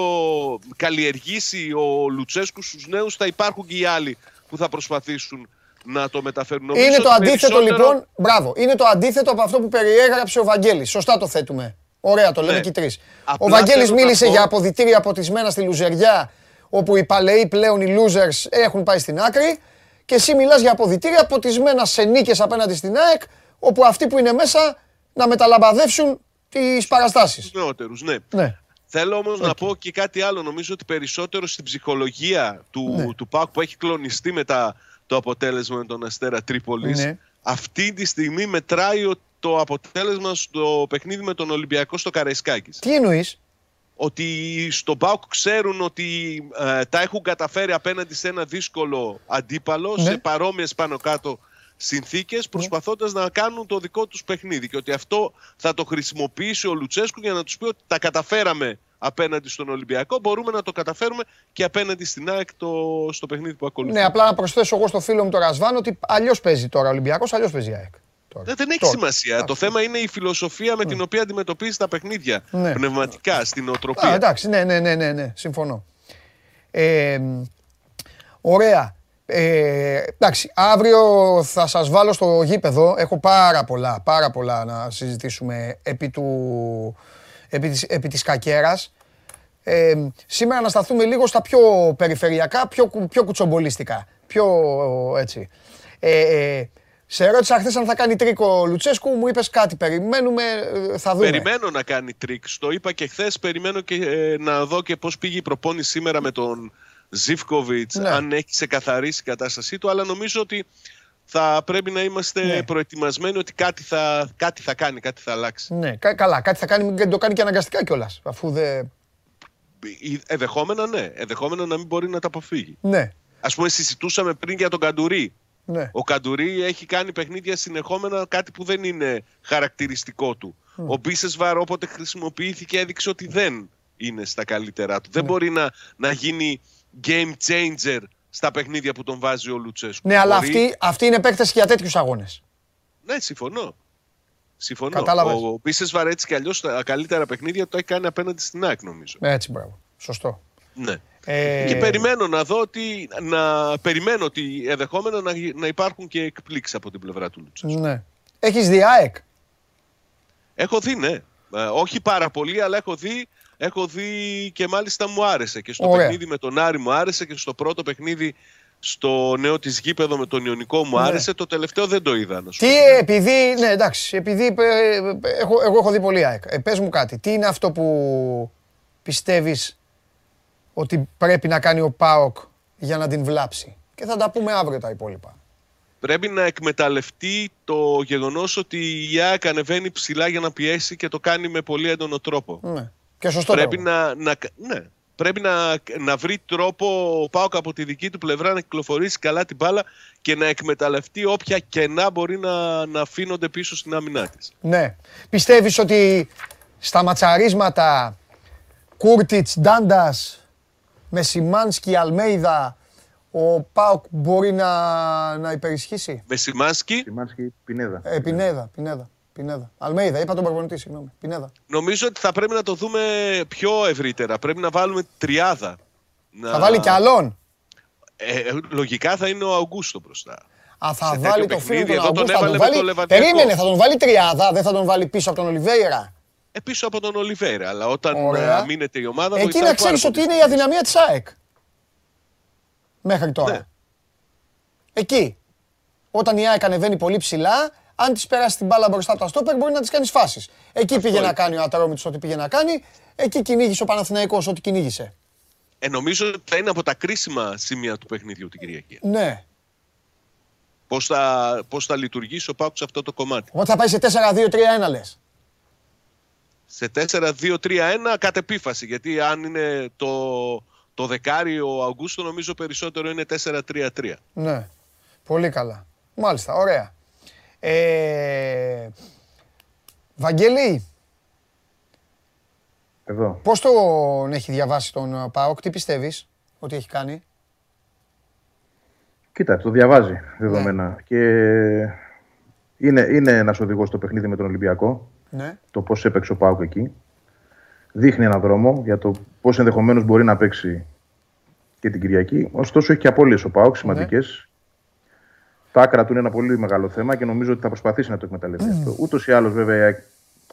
καλλιεργήσει ο Λουτσέσκου στους νέους, θα υπάρχουν και οι άλλοι που θα προσπαθήσουν να το μεταφέρουν. είναι το αντίθετο λοιπόν. Μπράβο. Είναι το αντίθετο από αυτό που περιέγραψε ο Βαγγέλης. Σωστά το θέτουμε. Ωραία, το λέμε ναι. και οι τρεις. Ο Βαγγέλης μίλησε για αποδητήρια αποτισμένα στη Λουζεριά, όπου οι παλαιοί πλέον οι losers έχουν πάει στην άκρη. Και εσύ μιλάς για αποδητήρια αποτισμένα σε νίκες απέναντι στην ΑΕΚ, όπου αυτοί που είναι μέσα να μεταλαμπαδεύσουν τις παραστάσεις. Νεότερους, ναι. ναι. Θέλω όμως να πω και κάτι άλλο. Νομίζω ότι περισσότερο στην ψυχολογία του, ναι. του ΠΑΚ που έχει κλονιστεί με τα το αποτέλεσμα με τον Αστέρα Τρίπολης. Ναι. Αυτή τη στιγμή μετράει το αποτέλεσμα στο παιχνίδι με τον Ολυμπιακό στο Καραϊσκάκης. Τι εννοείς; Ότι στον ΠΑΟΚ ξέρουν ότι ε, τα έχουν καταφέρει απέναντι σε ένα δύσκολο αντίπαλο, ναι. σε παρόμοιες πάνω κάτω συνθήκες, ναι. προσπαθώντας να κάνουν το δικό τους παιχνίδι. Και ότι αυτό θα το χρησιμοποιήσει ο Λουτσέσκου για να τους πει ότι τα καταφέραμε απέναντι στον Ολυμπιακό, μπορούμε να το καταφέρουμε και απέναντι στην ΑΕΚ το, στο παιχνίδι που ακολουθεί. Ναι, απλά να προσθέσω εγώ στο φίλο μου τον Ρασβάν ότι αλλιώς παίζει τώρα ο Ολυμπιακός, αλλιώς παίζει η ΑΕΚ. Τώρα. Δεν, έχει σημασία. Το θέμα είναι η φιλοσοφία με την οποία αντιμετωπίζει τα παιχνίδια ναι. πνευματικά, στην οτροπία. Α, εντάξει, ναι, ναι, ναι, ναι, ναι συμφωνώ. Ε, ωραία. Ε, εντάξει, αύριο θα σας βάλω στο γήπεδο. Έχω πάρα πολλά, πάρα πολλά να συζητήσουμε επί του, επί της, επί της κακέρας. Ε, σήμερα να σταθούμε λίγο στα πιο περιφερειακά, πιο, πιο κουτσομπολίστικα. Πιο έτσι. Ε, ε, σε ρώτησα χθες αν θα κάνει τρικ ο Λουτσέσκου, μου είπες κάτι. Περιμένουμε, ε, θα δούμε. Περιμένω να κάνει τρικ. Το είπα και χθες. Περιμένω και, ε, να δω και πώς πήγε η προπόνηση σήμερα με τον Ζίβκοβιτς, ναι. αν έχει ξεκαθαρίσει η κατάστασή του. Αλλά νομίζω ότι θα πρέπει να είμαστε ναι. προετοιμασμένοι ότι κάτι θα, κάτι θα κάνει, κάτι θα αλλάξει. Ναι, καλά, κάτι θα κάνει, δεν το κάνει και αναγκαστικά κιόλας. Αφού δεν. Εδεχόμενα ναι. Εδεχόμενα να μην μπορεί να τα αποφύγει. Ναι. Α πούμε, συζητούσαμε πριν για τον Καντουρί. Ναι. Ο Καντουρί έχει κάνει παιχνίδια συνεχόμενα, κάτι που δεν είναι χαρακτηριστικό του. Mm. Ο Μπίσεσβαρ όποτε χρησιμοποιήθηκε έδειξε ότι δεν είναι στα καλύτερά του. Δεν ναι. μπορεί να, να γίνει game changer στα παιχνίδια που τον βάζει ο Λουτσέσκου. Ναι, αλλά αυτή, αυτή είναι επέκταση για τέτοιους αγώνες. Ναι, συμφωνώ. Συμφωνώ. Κατάλαβες. Ο Πίσε Βαρέτσι και αλλιώς τα καλύτερα παιχνίδια το έχει κάνει απέναντι στην ΑΕΚ, νομίζω. Έτσι, μπράβο. Σωστό. Ναι. Ε... Και περιμένω να δω ότι, να περιμένω ότι ενδεχόμενο να, να υπάρχουν και εκπλήξεις από την πλευρά του Λούτσα. Ναι. Έχεις δει ΑΕΚ; Έχω δει, ναι. Ε, όχι πάρα πολύ, αλλά έχω δει, έχω δει και μάλιστα μου άρεσε. Και στο παιχνίδι με τον Άρη μου άρεσε και στο πρώτο παιχνίδι στο νέο της γήπεδο με τον Ιωνικό μου ναι. άρεσε. Το τελευταίο δεν το είδα. Να τι, επειδή, ναι εντάξει, επειδή ε, έχω, εγώ έχω δει πολύ ΑΕΚ. Ε, πες μου κάτι, τι είναι αυτό που πιστεύεις ότι πρέπει να κάνει ο ΠΑΟΚ για να την βλάψει. Και θα τα πούμε αύριο τα υπόλοιπα. Πρέπει να εκμεταλλευτεί το γεγονός ότι η ΑΕΚ ανεβαίνει ψηλά για να πιέσει και το κάνει με πολύ έντονο τρόπο. Ναι. Και σωστό Πρέπει να, να, ναι, πρέπει να, να βρει τρόπο ο Πάοκ από τη δική του πλευρά να κυκλοφορήσει καλά την μπάλα και να εκμεταλλευτεί όποια κενά μπορεί να, να αφήνονται πίσω στην άμυνά της. Ναι. Πιστεύεις ότι στα ματσαρίσματα Κούρτιτς, Ντάντας, με Σιμάνσκι, Αλμέιδα, ο Πάοκ μπορεί να, να υπερισχύσει; Με Σιμάνσκι. Σιμάνσκι, Πινέδα. Ε, Πινέδα, Πινέδα. Πινέδα. Αλμέιδα, είπα τον προπονητή, συγγνώμη. Πινέδα. Νομίζω ότι θα πρέπει να το δούμε πιο ευρύτερα. Πρέπει να βάλουμε τριάδα. Να... Θα βάλει κι άλλον; Ε, ε, λογικά θα είναι ο Αουγκούστο μπροστά. Α, θα Σε βάλει το φίλο του Αουγκούστο. Θα τον βάλει... Περίμενε, θα τον βάλει τριάδα, δεν θα τον βάλει πίσω από τον Ολιβέηρα. Ε, πίσω από τον Ολιβέηρα, αλλά όταν Ωραία. μείνεται η ομάδα. Εκεί να ξέρεις ότι είναι η αδυναμία της ΑΕΚ. Μέχρι τώρα. Ναι. Εκεί. Όταν η ΑΕΚ ανεβαίνει πολύ ψηλά, αν της περάσει την μπάλα μπροστά από τα στόπερ, μπορεί να τι κάνεις φάσεις. Εκεί πήγε να κάνει ο Ατρόμητο ό,τι πήγε να κάνει. Εκεί κυνήγησε ο Παναθηναϊκός ό,τι κυνήγησε. Ε, νομίζω ότι θα είναι από τα κρίσιμα σημεία του παιχνιδιού την Κυριακή. Ναι. Πώς θα, πώς θα λειτουργήσει ο Πάκου σε αυτό το κομμάτι. Οπότε θα πάει σε 4-2-3-1 λες. Σε 4-2-3-1 κατ' επίφαση. Γιατί αν είναι το, το δεκάρι ο Αυγούστο, νομίζω περισσότερο είναι 4-3-3. Ναι. Πολύ καλά. Μάλιστα. Ωραία. Ε, Βαγγέλη. Εδώ. Πώς τον έχει διαβάσει τον ΠΑΟΚ, τι πιστεύεις ότι έχει κάνει; Κοίτα, το διαβάζει δεδομένα. Ναι. Και είναι, είναι ένας οδηγός στο παιχνίδι με τον Ολυμπιακό. Ναι. Το πώς έπαιξε ο Πάουκ εκεί. Δείχνει έναν δρόμο για το πώς ενδεχομένως μπορεί να παίξει και την Κυριακή. Ωστόσο, έχει και απώλειες ο Πάουκ σημαντικές. Ναι. Τα άκρα του είναι ένα πολύ μεγάλο θέμα και νομίζω ότι θα προσπαθήσει να το εκμεταλλευτεί αυτό. Ούτως ή άλλως, βέβαια,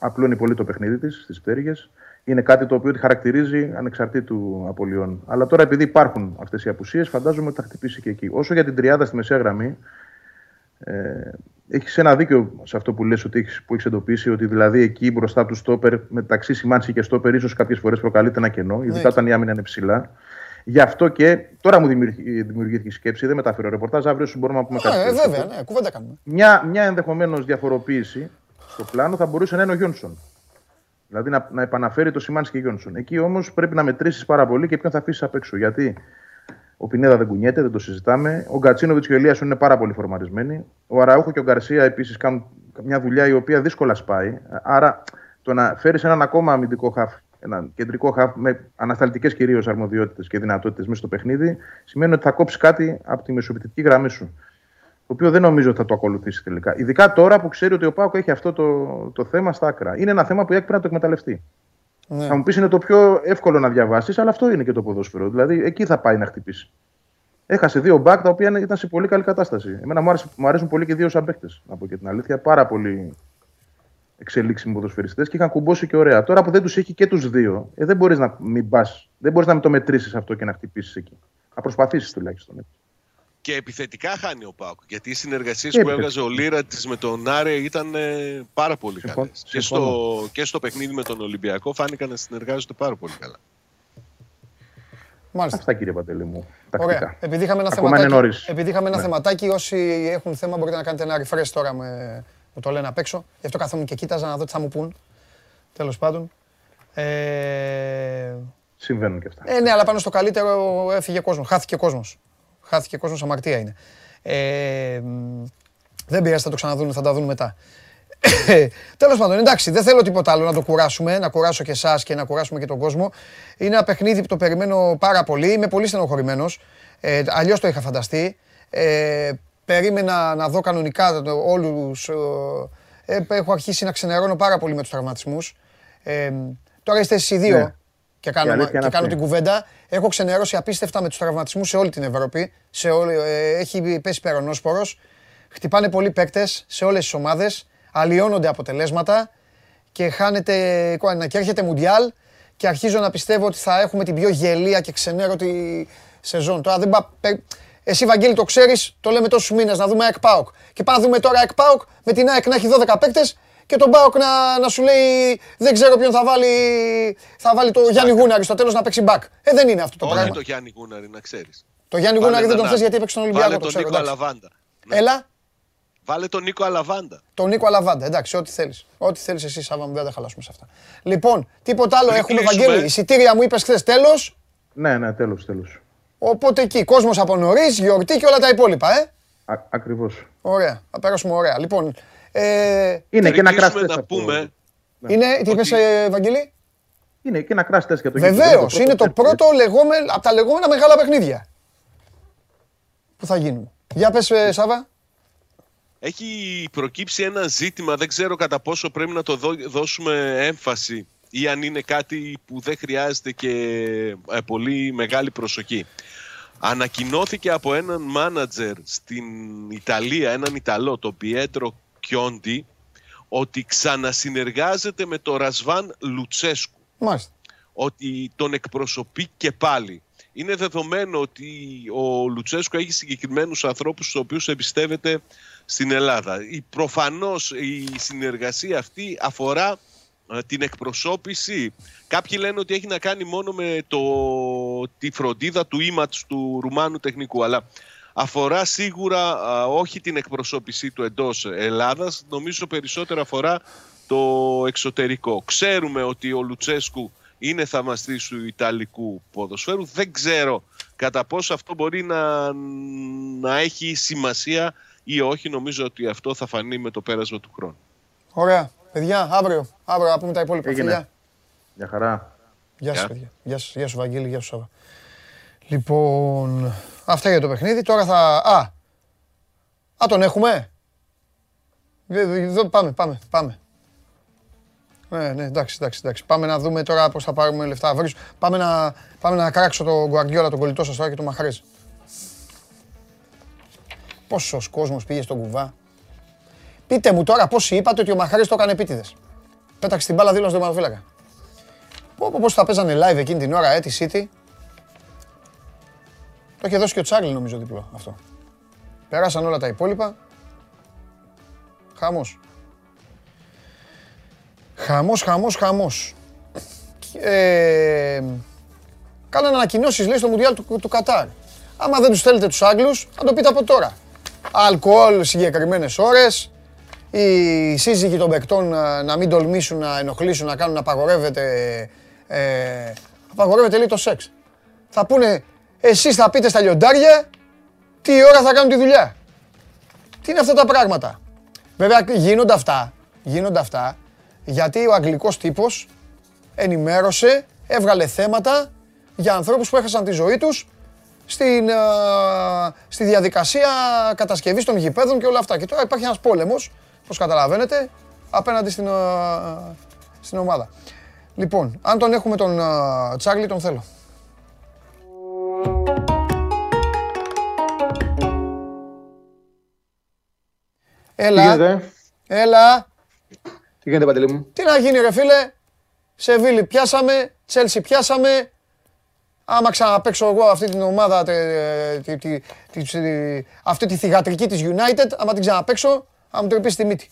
απλώνει πολύ το παιχνίδι της στις πτέρυγες. Είναι κάτι το οποίο τη χαρακτηρίζει ανεξαρτήτου απολειών. Αλλά τώρα, επειδή υπάρχουν αυτές οι απουσίες, φαντάζομαι ότι θα χτυπήσει και εκεί. Όσο για την τριάδα στη μεσαία γραμμή, ε, έχεις ένα δίκιο σε αυτό που λες ότι έχεις, που έχεις εντοπίσει, ότι δηλαδή εκεί μπροστά του στόπερ, μεταξύ Σιμάνση και στόπερ, ίσως κάποιες φορές προκαλείται ένα κενό, ειδικά ναι. όταν η άμυνα είναι ψηλά. Γι' αυτό και τώρα μου δημιουργήθηκε η σκέψη, δεν μεταφέρω ρεπορτάζ, αύριο σου μπορούμε να πούμε κάτι. Ε, βέβαια, ναι, κουβέντα κάνουμε. Μια, μια ενδεχομένως διαφοροποίηση στο πλάνο θα μπορούσε να είναι ο Γιόνσον. Δηλαδή να, να επαναφέρει το Σιμάνσκι και Γιόνσον. Εκεί όμως πρέπει να μετρήσεις πάρα πολύ και ποιον θα αφήσεις απ' έξω. Γιατί ο Πινέδα δεν κουνιέται, δεν το συζητάμε. Ο Γκατσίνοβιτς και ο Ελίασον είναι πάρα πολύ φορμαρισμένοι. Ο Αραούχο και ο Γκαρσία επίσης κάνουν μια δουλειά η οποία δύσκολα σπάει. Άρα το να φέρεις έναν ακόμα αμυντικό χαφ, έναν κεντρικό χαφ με ανασταλτικές κυρίως αρμοδιότητες και δυνατότητες μέσα στο παιχνίδι, σημαίνει ότι θα κόψεις κάτι από τη μεσοπιτική γραμμή σου. Το οποίο δεν νομίζω ότι θα το ακολουθήσει τελικά. Ειδικά τώρα που ξέρει ότι ο Πάοκ έχει αυτό το, το θέμα στα άκρα. Είναι ένα θέμα που πρέπει να το εκμεταλλευτεί. Ναι. Θα μου πεις είναι το πιο εύκολο να διαβάσεις, αλλά αυτό είναι και το ποδόσφαιρο. Δηλαδή εκεί θα πάει να χτυπήσει. Έχασε δύο μπακ τα οποία ήταν σε πολύ καλή κατάσταση. Εμένα μου, άρεσε, μου αρέσουν πολύ και δύο σαν παίκτες, να πω και την αλήθεια. Πάρα πολύ εξελίξιμοι ποδοσφαιριστές και είχαν κουμπώσει και ωραία. Τώρα που δεν τους έχει και τους δύο, ε, δεν μπορείς να μην πα, δεν μπορείς να μην το μετρήσεις αυτό και να χτυπήσεις εκεί. Να προσπαθήσεις τουλάχιστον. Έτσι. Και επιθετικά χάνει ο Πάουκ. Γιατί οι συνεργασίες που έβγαζε ο Λίρα τη με τον Άρε ήταν ε, πάρα πολύ καλές. Και, στο, και στο παιχνίδι με τον Ολυμπιακό φάνηκαν να συνεργάζονται πάρα πολύ καλά. Μάλιστα. Αυτά κύριε Παντελή μου. Ωραία. Επειδή είχαμε ένα, θεματάκι, επειδή είχαμε ένα ναι. θεματάκι, όσοι έχουν θέμα μπορείτε να κάνετε ένα refresh τώρα με, με το λένε απ' έξω. Γι' αυτό καθόμουν και κοίταζα να δω τι θα μου πούν. Τέλος πάντων. Ε... Συμβαίνουν και αυτά. Ε, ναι, αλλά πάνω στο καλύτερο έφυγε κόσμος. Χάθηκε κόσμος. Χάθηκε κόσμος, αμαρτία είναι. Ε, δεν πειράζει, θα το ξαναδούν, θα τα δουν μετά. (coughs) Τέλος πάντων, εντάξει, δεν θέλω τίποτα άλλο να το κουράσουμε, να κουράσω και εσάς και να κουράσουμε και τον κόσμο. Είναι ένα παιχνίδι που το περιμένω πάρα πολύ. Είμαι πολύ στενοχωρημένος. Ε, Αλλιώς το είχα φανταστεί. Ε, περίμενα να δω κανονικά όλους Ε, έχω αρχίσει να ξενερώνω πάρα πολύ με τους τραυματισμούς. Ε, τώρα είστε εσείς δύο ναι. Και κάνω, και κάνω την κουβέντα. Έχω ξενερώσει απίστευτα με τους τραυματισμούς σε όλη την Ευρώπη. Σε όλη, ε, έχει πέσει περονόσπορο. Χτυπάνε πολλοί παίκτες σε όλες τις ομάδες. Αλλοιώνονται αποτελέσματα και χάνεται και έρχεται Μουντιάλ και αρχίζω να πιστεύω ότι θα έχουμε την πιο γελία και ξενέρωτη σεζόν. Τώρα δεν πα... Εσύ, Βαγγέλη, το ξέρεις, το λέμε τόσους μήνες να δούμε ΑΕΚ Πάοκ. Και πάμε να δούμε τώρα ΑΕΚ Πάοκ με την ΑΕΚ να έχει 12 παίκτες και τον Πάοκ να, να σου λέει δεν ξέρω ποιον θα βάλει, θα βάλει το Γιάννη Γούναρη στο τέλος να παίξει μπακ. Ε, δεν είναι αυτό το πράγμα. Όχι το Γιάννη Γούναρη, να ξέρεις. Το Γιάννη Γούναρη δεν τον θες γιατί έπαιξε τον Ολυμπιακό. Βάλε τον Νίκο Αλαβάντα. Ναι. Έλα. Βάλε τον Νίκο Αλαβάντα. Τον Νίκο Αλαβάντα, εντάξει, ό,τι θέλεις. Ό,τι θέλεις εσύ, Σάβα μου, δεν θα χαλάσουμε σε αυτά. Λοιπόν, τίποτα άλλο έχουμε, Βαγγέλη. Εισιτήρια μου είπες χθες τέλος. Ναι, ναι, τέλος, τέλος. Οπότε εκεί, κόσμος από νωρίς, γιορτή και όλα τα υπόλοιπα, ε. Ακριβώς. Ωραία, θα περάσουμε ωραία. Λοιπόν, ε, είναι και ένα κράσι να πούμε. Ναι. Είναι, τι είπες, ε, Βαγγελή. Είναι και ένα κράσι για το Βεβαίως, είναι το πρώτο λεγόμενο, από τα λεγόμενα μεγάλα παιχνίδια που θα γίνουν. Για πες, ε, Σάβα. Έχει προκύψει ένα ζήτημα, δεν ξέρω κατά πόσο πρέπει να το δώσουμε έμφαση ή αν είναι κάτι που δεν χρειάζεται και ε, πολύ μεγάλη προσοχή. Ανακοινώθηκε από έναν μάνατζερ στην Ιταλία, έναν Ιταλό, τον Πιέτρο Κιόντι, ότι ξανασυνεργάζεται με τον Ρασβάν Λουτσέσκου. Μάλιστα. Ότι τον εκπροσωπεί και πάλι. Είναι δεδομένο ότι ο Λουτσέσκου έχει συγκεκριμένους ανθρώπους στους οποίους εμπιστεύεται στην Ελλάδα. Η, προφανώς η συνεργασία αυτή αφορά ε, την εκπροσώπηση. Κάποιοι λένε ότι έχει να κάνει μόνο με το, τη φροντίδα του ίματς του Ρουμάνου τεχνικού, αλλά αφορά σίγουρα όχι την εκπροσώπησή του εντός Ελλάδας, νομίζω περισσότερο αφορά το εξωτερικό. Ξέρουμε ότι ο Λουτσέσκου είναι θαμαστής του Ιταλικού ποδοσφαίρου. Δεν ξέρω κατά πόσο αυτό μπορεί να, να έχει σημασία ή όχι. Νομίζω ότι αυτό θα φανεί με το πέρασμα του χρόνου. Ωραία. Παιδιά, αύριο, αύριο να πούμε τα υπόλοιπα. Έγινε. Γεια χαρά. Γεια σας, παιδιά. Γεια, σας, γεια σου, Βαγγέλη, γεια σου, Σάβα. Λοιπόν, αυτά για το παιχνίδι. Τώρα θα... Α, α τον έχουμε; Εδώ πάμε, πάμε, πάμε. Ναι, ναι, εντάξει, εντάξει, εντάξει. Πάμε να δούμε τώρα πώς θα πάρουμε λεφτά. Πάμε να, πάμε να κράξω τον Γκουαρδιόλα, τον κολλητό σας τώρα και τον Μαχρέζ. Πόσος κόσμος πήγε στον κουβά. Πείτε μου τώρα πόσοι είπατε ότι ο Μαχρέζ το έκανε επίτηδες; Πέταξε την μπάλα δίπλα στον Μαροφύλακα. Πώς θα παίζανε live εκείνη την ώρα, ε, τη City; Το είχε δώσει και ο Τσάρλι νομίζω διπλό αυτό. Περάσαν όλα τα υπόλοιπα. Χαμός. Χαμός, χαμός, χαμός. Ε, κάνανε ανακοινώσεις λέει στο Μουντιάλ του, του Κατάρ. Άμα δεν τους θέλετε τους Άγγλους, θα το πείτε από τώρα. Αλκοόλ συγκεκριμένες ώρες, οι σύζυγοι των παικτών να, να μην τολμήσουν να ενοχλήσουν, να κάνουν να απαγορεύεται, ε, απαγορεύεται λέει το σεξ. Θα πούνε εσείς θα πείτε στα λιοντάρια τι ώρα θα κάνουν τη δουλειά. Τι είναι αυτά τα πράγματα. Βέβαια γίνονται αυτά, γίνονται αυτά γιατί ο αγγλικός τύπος ενημέρωσε, έβγαλε θέματα για ανθρώπους που έχασαν τη ζωή τους στην, στη διαδικασία κατασκευής των γηπέδων και όλα αυτά. Και τώρα υπάρχει ένας πόλεμος, όπως καταλαβαίνετε, απέναντι στην, στην ομάδα. Λοιπόν, αν τον έχουμε τον Τσάρλι, τον θέλω. Έλα. Έλα. Τι γίνεται, Παντελή μου; Τι να γίνει, ρε φίλε; Σεβίλη πιάσαμε, Τσέλσι πιάσαμε. Άμα ξαναπαίξω εγώ αυτή την ομάδα, τη, τη, τη, αυτή τη θηγατρική της United, άμα την ξαναπαίξω, θα μου τρυπήσει τη μύτη.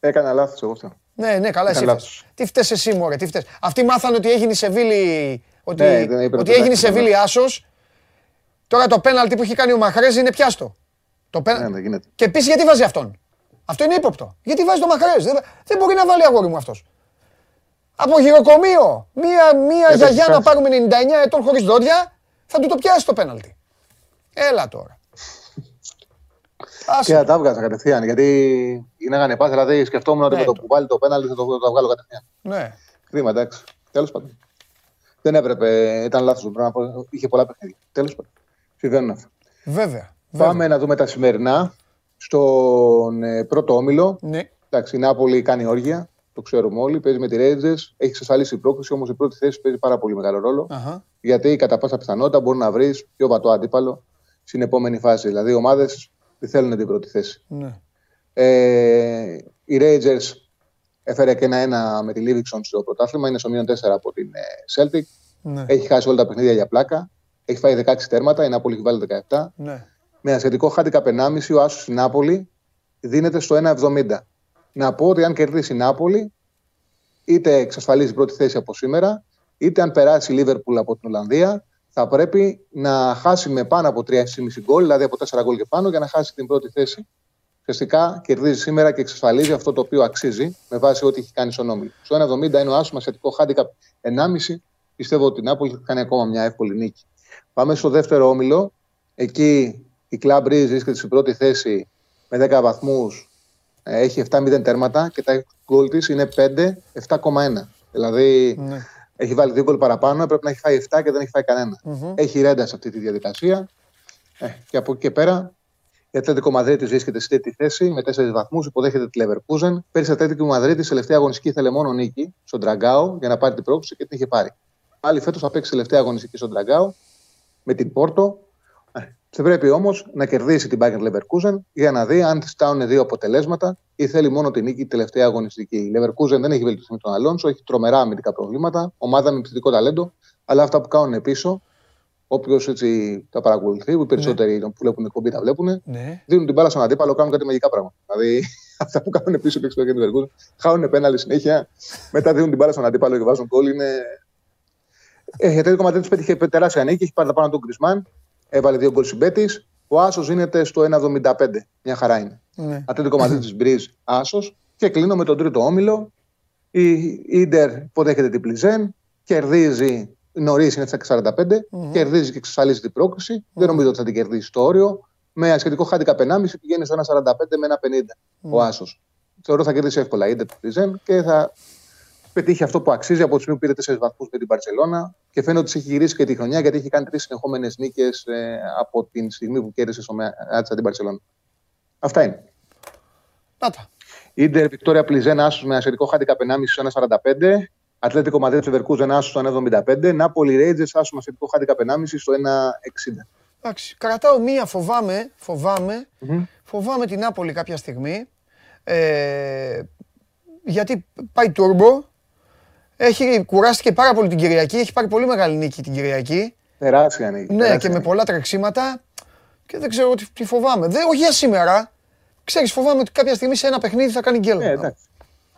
Έκανα λάθος εγώ αυτό. Ναι, ναι, καλά, εσύ Τι φταίς εσύ, μωρέ, τι φταίς. Αυτοί μάθανε ότι έγινε η Σεβίλη, ότι, ναι, ότι έγινε η Σεβίλη άσος. Τώρα το πέναλτι που έχει κάνει ο Μαχρέζ είναι πιάστο. Το πένα... ναι, ναι, Και επίσης γιατί βάζει αυτόν; Αυτό είναι ύποπτο. Γιατί βάζει το Μαχρέζ. Δεν, δεν μπορεί να βάλει αγόρι μου αυτός. Από γυροκομείο. Μία, μία γιαγιά να πάρουμε 99 ετών χωρίς δόντια, θα του το πιάσει το πέναλτι. Έλα τώρα. Και θα τα έβγαζα κατευθείαν. Γιατί είναι αγανεπά, δηλαδή σκεφτόμουν ότι ναι, με το που βάλει το πέναλτι θα το, το βγάλω κατευθείαν. Ναι. Κρίμα, εντάξει. Τέλος πάντων. Δεν έπρεπε, ήταν λάθος. Είχε πολλά παιχνίδια. Τέλος πάντων. Συμβαίνουν αυτά. Βέβαια. Πάμε να δούμε τα σημερινά. Στον ε, πρώτο όμιλο. Ναι. Εντάξει, η Νάπολη κάνει όργια, το ξέρουμε όλοι. Παίζει με τη Ρέτζε, έχει εξασφαλίσει η πρόκληση, όμως η πρώτη θέση παίζει πάρα πολύ μεγάλο ρόλο. Uh-huh. Γιατί κατά πάσα πιθανότητα μπορεί να βρεις πιο βατό αντίπαλο στην επόμενη φάση. Δηλαδή, οι ομάδες δεν θέλουν την πρώτη θέση. Ναι. Ε, οι Rangers έφερε και ένα-ένα με τη Livingston στο πρωτάθλημα. Είναι στο μείον 4 από την ε, Celtic. Ναι. Έχει χάσει όλα τα παιχνίδια για πλάκα. Έχει φάει 16 τέρματα. Η Νάπολη έχει βάλει 17. Ναι. Με ένα σχετικό χάντικα 1,5 ο Άσος στην Νάπολη δίνεται στο 1,70. Να πω ότι αν κερδίσει η Νάπολη, είτε εξασφαλίζει πρώτη θέση από σήμερα, είτε αν περάσει η Λίβερπουλ από την Ολλανδία, θα πρέπει να χάσει με πάνω από 3,5 γκολ, δηλαδή από 4 γκολ και πάνω, για να χάσει την πρώτη θέση. Ουσιαστικά κερδίζει σήμερα και εξασφαλίζει αυτό το οποίο αξίζει με βάση ό,τι έχει κάνει στον όμιλο. Στο 1,70 είναι ο άσος σχετικό χάντικα 1,5. Πιστεύω ότι η Νάπολη θα κάνει ακόμα μια εύκολη νίκη. Πάμε στο δεύτερο όμιλο. Εκεί η Club Breeze βρίσκεται στην πρώτη θέση με 10 βαθμούς. Έχει 7-0 τέρματα και τα γκολ της είναι 5-7,1. Δηλαδή ναι. Έχει βάλει δύο γκολ παραπάνω, πρέπει να έχει φάει 7 και δεν έχει φάει κανένα. Mm-hmm. Έχει ρέντα σε αυτή τη διαδικασία. Ε, και από εκεί και πέρα η Ατλέτικο Μαδρίτης βρίσκεται στη τρίτη θέση με 4 βαθμούς, υποδέχεται τη Leverkusen. Πέρυσι η Ατλέτικο Μαδρίτης σε τελευταία αγωνιστική ήθελε μόνο νίκη στον Τραγκάο για να πάρει την πρόκληση και την είχε πάρει. Άλλη φέτος θα παίξει τελευταία αγωνιστική στον Τραγκάο με την Πόρτο θα πρέπει όμως να κερδίσει την Bayern Leverkusen για να δει αν στάουν δύο αποτελέσματα ή θέλει μόνο την νίκη τελευταία αγωνιστική. Η Leverkusen δεν έχει βελτιωθεί με τον Αλόνσο, έχει τρομερά αμυντικά προβλήματα, ομάδα με επιθετικό ταλέντο, αλλά αυτά που κάνουν πίσω, όποιος έτσι τα παρακολουθεί, οι περισσότεροι ναι. που βλέπουν εκπομπή τα βλέπουν, ναι. δίνουν την μπάλα στον αντίπαλο, κάνουν κάτι μαγικά πράγματα. Δηλαδή (laughs) αυτά που κάνουν πίσω πίσω και την Leverkusen, χάνουν πέναλη συνέχεια, μετά δίνουν την μπάλα στον αντίπαλο και βάζουν κόλλη. Είναι... Ε, γιατί το κομμάτι πέτυχε τεράστια νίκη, έχει πάρει τα πάνω του Γκρισμάν, έβαλε δύο γκολ συμπέτη. Ο Άσος δίνεται στο 1,75. Μια χαρά είναι. Ναι. Ατλέτικο Μαδρίτη Μπριζ Άσος. Και κλείνω με τον τρίτο όμιλο. Η ντερ υποδέχεται την Πλιζέν. Κερδίζει νωρίς, είναι στα 45. Mm-hmm. Κερδίζει και εξασφαλίζει την πρόκληση. Mm-hmm. Δεν νομίζω ότι θα την κερδίσει το όριο. Με σχετικό χάντικα 1,5 πηγαίνει στο 1,45 με 1,50 mm-hmm. ο Άσος. Θεωρώ θα κερδίσει εύκολα η ντερ την Πλιζέν και θα πετύχει αυτό που αξίζει από τη στιγμή που πήρε 4 βαθμούς με την Παρσελώνα και φαίνεται ότι έχει γυρίσει και τη χρονιά γιατί έχει κάνει τρεις συνεχόμενες νίκες ε, από την στιγμή που κέρδισε στο Μάτσα την Παρσελώνα. Αυτά είναι. Πάτα. Ιντερ Βικτόρια Πλιζένα άσου με ασιατικό χάντικα 1,5 στο 1,45. Ατλέτικο Μαδρίτη Βερκούζεν άσου στο 1,75. Νάπολη Ρέιτζε άσου με ασιατικό χάντικα 1,5 στο 1,60. Εντάξει. Κρατάω μία, φοβάμαι, φοβάμαι, mm-hmm. φοβάμαι την Νάπολη κάποια στιγμή. Ε, γιατί πάει τουρμπο, έχει, κουράστηκε πάρα πολύ την Κυριακή, έχει πάρει πολύ μεγάλη νίκη την Κυριακή. Τεράστια νίκη. Ναι, και με πολλά τρεξίματα. Και δεν ξέρω τι, τι φοβάμαι. Δεν, όχι για σήμερα. Ξέρεις, φοβάμαι ότι κάποια στιγμή σε ένα παιχνίδι θα κάνει γκέλα. Ναι,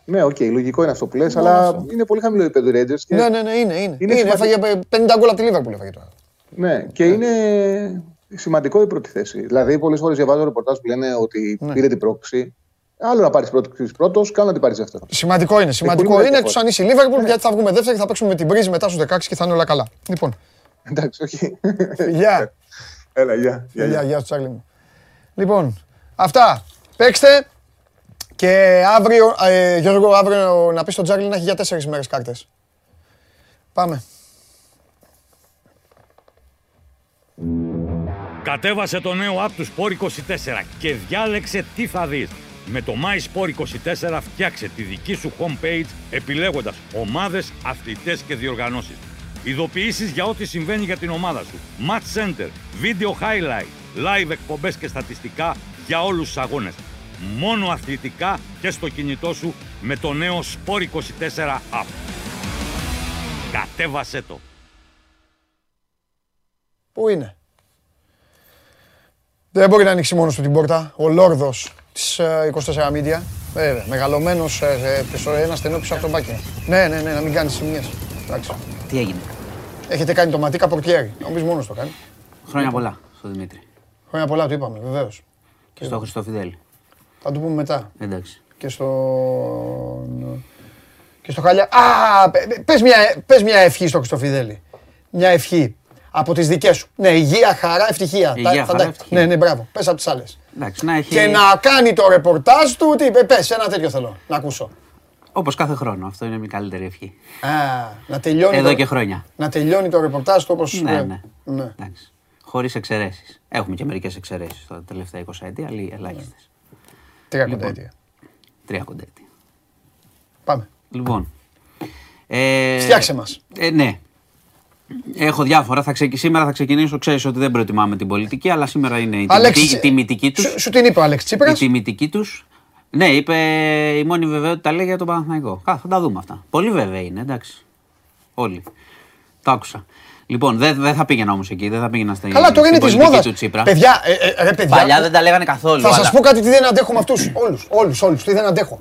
Ναι, okay, λογικό είναι αυτό που λες, αλλά είναι πολύ χαμηλό επίπεδο η Rangers. Και... Ναι, ναι, ναι, είναι. είναι. είναι, είναι έφαγε 50 γκολ από τη Λίβερπουλ έφαγε τώρα. Ναι, και ναι. είναι σημαντικό η πρώτη θέση. Δηλαδή, πολλές φορές διαβάζω ρεπορτάζ που λένε ότι ναι. πήρε την πρόκληση. Άλλο να πάρεις πρώτο, και άλλο να την πάρεις δεύτερο. Σημαντικό είναι. Σημαντικό είναι εκτός αν είσαι Λίβερπουλ, γιατί θα βγούμε δεύτερη και θα παίξουμε με την πρίζη μετά στους 16 και θα είναι όλα καλά. Λοιπόν. Εντάξει, όχι. Γεια. (laughs) Έλα, γεια. Γεια, γεια, Τσάρλι μου. Λοιπόν, αυτά. Παίξτε. Και αύριο, ε, Γιώργο, αύριο να πεις στον Τζάρλι να έχει για τέσσερις μέρες κάρτες. Πάμε. Κατέβασε το νέο app του Sport 24 και διάλεξε τι θα δεις. Με το MySport24 φτιάξε τη δική σου homepage επιλέγοντας ομάδες, αθλητές και διοργανώσεις. Ειδοποιήσεις για ό,τι συμβαίνει για την ομάδα σου. Match Center, Video Highlight, Live εκπομπές και στατιστικά για όλους τους αγώνες. Μόνο αθλητικά και στο κινητό σου με το νέο Sport24 app. Κατέβασέ το. Πού είναι; Δεν μπορεί να ανοίξει μόνος του την πόρτα. Ο Λόρδος της 24 Media. Βέβαια, μεγαλωμένος ε, ένας στενό πίσω από τον μπάκι. Ναι, ναι, ναι, να μην κάνεις σημείες. Τι έγινε; Έχετε κάνει το ματίκα πορτιέρι. Νομίζω μόνος το κάνει. Χρόνια πολλά στο Δημήτρη. Χρόνια πολλά, το είπαμε, βεβαίως. Και στο Χριστόφιδέλη. Θα το πούμε μετά. Εντάξει. Και στο. Και στο Χαλιά. Α, πες μια, πες μια ευχή στο Χριστόφιδέλη. Μια ευχή. Από τις δικές σου. Ναι, υγεία, χαρά, ευτυχία. Υγεία, χαρά, ευτυχία. Ναι, ναι, μπράβο. Πες από τις άλλες. Έχει... Και να κάνει το ρεπορτάζ του. Τι, πε, ένα τέτοιο θέλω να ακούσω. Όπως κάθε χρόνο. Αυτό είναι μια καλύτερη ευχή. Α, να τελειώνει. Εδώ το... και χρόνια. Να τελειώνει το ρεπορτάζ του όπω. Ναι, ναι. ναι. Χωρίς εξαιρέσεις. Έχουμε και μερικές εξαιρέσεις τα τελευταία 20 έτη, αλλά ελάχιστες. Ναι. 30 λοιπόν, Τρία κοντέτη. Πάμε. Λοιπόν. Ε, Φτιάξε μας. Ε, ναι. Έχω διάφορα. Θα ξεκ... Σήμερα θα ξεκινήσω. Ξέρεις ότι δεν προτιμάμε την πολιτική, αλλά σήμερα είναι η, Αλέξη, η τιμητική τους. Σου, σου την είπε ο Αλέξη Τσίπρας. Η τιμητική τους. Ναι, είπε η μόνη βεβαιότητα λέει για τον Παναθηναϊκό. Κα, θα τα δούμε αυτά. Πολύ βέβαια είναι, εντάξει. Όλοι. Το άκουσα. Λοιπόν, δεν, δεν θα πήγαινα όμως εκεί, δεν θα πήγαινα στην Καλά, τώρα είναι της μόδας. του Τσίπρα. Παιδιά, ε, ε, ρε, παιδιά, Παλιά δεν τα λέγανε καθόλου. Θα αλλά... σα πω κάτι τι δεν αντέχω με αυτούς. Όλους, όλους, όλους. Τι δεν αντέχω.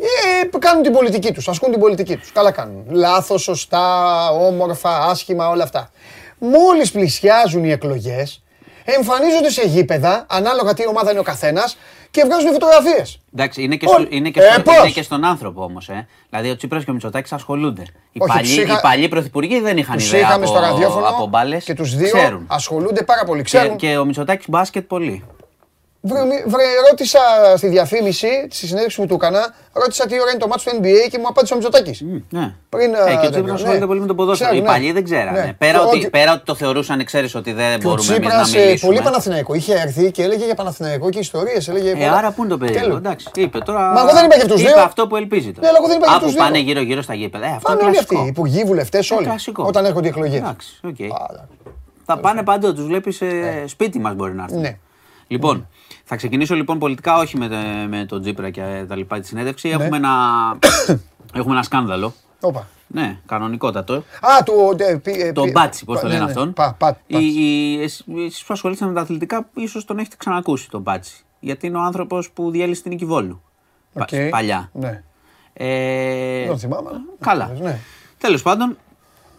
Ε, κάνουν την πολιτική τους, ασκούν την πολιτική τους. Καλά κάνουν. Λάθος, σωστά, όμορφα, άσχημα, όλα αυτά. Μόλις πλησιάζουν οι εκλογές, εμφανίζονται σε γήπεδα, ανάλογα τι ομάδα είναι ο καθένας, και βγάζουν φωτογραφίες. Εντάξει, είναι και, στο, είναι, και στο, ε, είναι και στον άνθρωπο όμως. Ε. Δηλαδή ο Τσίπρας και ο Μητσοτάκης ασχολούνται. Οι, Όχι, παλιοί, είχα... οι παλιοί πρωθυπουργοί δεν είχαν τους ιδέα είχαμε από, στο ραδιόφωνο από μπάλες. Και τους δύο Ξέρουν. ασχολούνται πάρα πολύ. Και, Ξέρουν. και ο Μητσοτάκης μπάσκετ πολύ. Βρε, βρε, ρώτησα στη διαφήμιση, στη συνέντευξη που του έκανα, ρώτησα τι ώρα είναι το μάτσο του NBA και μου απάντησε ο Μητσοτάκης. Mm, ναι. Πριν, ε, και ο τέτοιο, Τσίπρα ναι. ασχολείται πολύ με το ποδόσφαιρο. Ξέρω, Οι ναι. παλιοί δεν ξέρανε. Ναι. Πέρα, Και ότι, ότι- πέρα ότι το θεωρούσαν, ξέρεις ότι δεν Και ο μπορούμε εμείς να Τσίπρας, ε, μιλήσουμε. πολύ Παναθηναϊκό. Είχε έρθει και έλεγε για Παναθηναϊκό και ιστορίες. Έλεγε Ε, πολλά. άρα πού είναι το περίεργο. Τέλος. Εντάξει, είπε τώρα. Μα εγώ δεν είπα για αυτούς είπε δύο. αυτό που ελπίζει τώρα. Ναι, αλλά εγώ δεν είπα για Α, που αυτούς δύο. πάνε γύρω-γύρω στα γήπεδα. Ε, αυτό Πάνε είναι όλοι αυτοί, κλασικό. υπουργοί, βουλευτές, όλοι. κλασικό. Όταν έρχονται οι εκλογές. Εντάξει, οκ. Θα πάνε παντού, τους βλέπεις σπίτι μας μπορεί να έρθουν. Ναι. Λοιπόν, θα ξεκινήσω λοιπόν πολιτικά όχι με, τε- με τον Τζίπρα και τα λοιπά τη συνέντευξη. Έχουμε, ένα, (coughs) έχουμε ένα σκάνδαλο. Όπα. Ναι, κανονικότατο. Α, του. ε, πι- ε, Το πι- Μπάτσι, πώς πα- το ναι, λένε ναι. αυτόν. Πα- πα- Η- η- εσ- Εσείς που ασχολείστε με τα αθλητικά, ίσως τον έχετε ξανακούσει τον Μπάτσι. Γιατί είναι ο άνθρωπος που διέλυσε την Νικηβόλου. Πα- Οκ. Παλιά. Ναι. Ε, Δεν τον θυμάμαι. αλλά- Καλά. Ναι. Τέλος πάντων,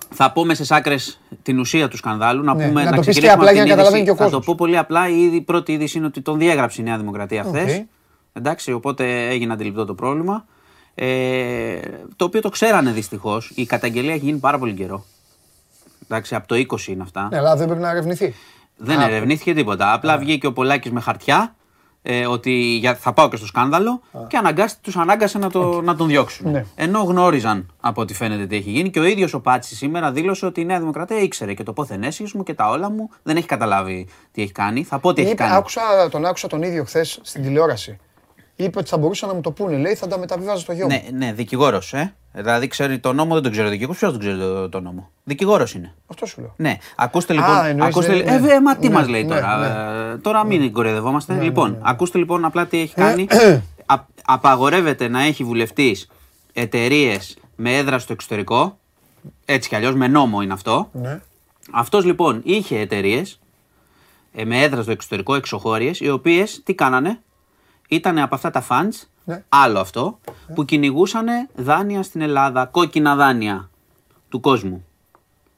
θα πούμε στις άκρες την ουσία του σκανδάλου. Να, Ναι, πούμε, να το πεις και ξεκινήσουμε απλά από για την να καταλαβαίνει είδηση. και ο Θα το κόσμος. πω πολύ απλά. Η είδη- πρώτη είδηση είναι ότι τον διέγραψε η Νέα Δημοκρατία χθες. Οκ. Εντάξει, οπότε έγινε αντιληπτό το πρόβλημα. Ε, το οποίο το ξέρανε δυστυχώς. Η καταγγελία έχει γίνει πάρα πολύ καιρό. Εντάξει, από το 20 είναι αυτά. Ναι, αλλά δεν πρέπει να ερευνηθεί. Δεν ερευνήθηκε τίποτα. Απλά βγήκε ο Πολάκης με χαρτιά ε, ότι για, θα πάω και στο σκάνδαλο και αναγκάστη, τους ανάγκασε να, το, να τον διώξουν. Ναι. Ενώ γνώριζαν από ό,τι φαίνεται τι έχει γίνει και ο ίδιος ο Πάτσης σήμερα δήλωσε ότι η Νέα Δημοκρατία ήξερε και το πόθεν μου και τα όλα μου. Δεν έχει καταλάβει τι έχει κάνει. Θα πω τι έχει Είπε, κάνει. άκουσα, τον άκουσα τον ίδιο χθες στην τηλεόραση. Είπε ότι θα μπορούσαν να μου το πούνε. Λέει θα τα μεταβιβάζω στο γιο μου. Ναι, ναι δικηγόρος. Ε. Δηλαδή ξέρει το νόμο, δεν τον ξέρει ο δικηγόρος. Ποιος τον ξέρει το, το νόμο; Δικηγόρος είναι. Αυτό σου λέω. Ναι, ακούστε λοιπόν. εννοείς, ακούστε, ναι, ε, ναι. βέβαια, μα τι Ναι, μας λέει ναι, τώρα. ναι. Ε, τώρα μην κορεδευόμαστε. λοιπόν, ακούστε λοιπόν απλά τι έχει κάνει. Ε, Α, απαγορεύεται να έχει βουλευτής εταιρείες με έδρα στο εξωτερικό. Έτσι κι αλλιώς, με νόμο είναι αυτό. Ναι. Αυτός λοιπόν είχε εταιρείες με έδρα στο εξωτερικό, εξωχώριες, οι οποίες τι κάνανε; Ήταν από αυτά τα funds, Ναι. άλλο αυτό, που κυνηγούσαν δάνεια στην Ελλάδα, κόκκινα δάνεια του κόσμου.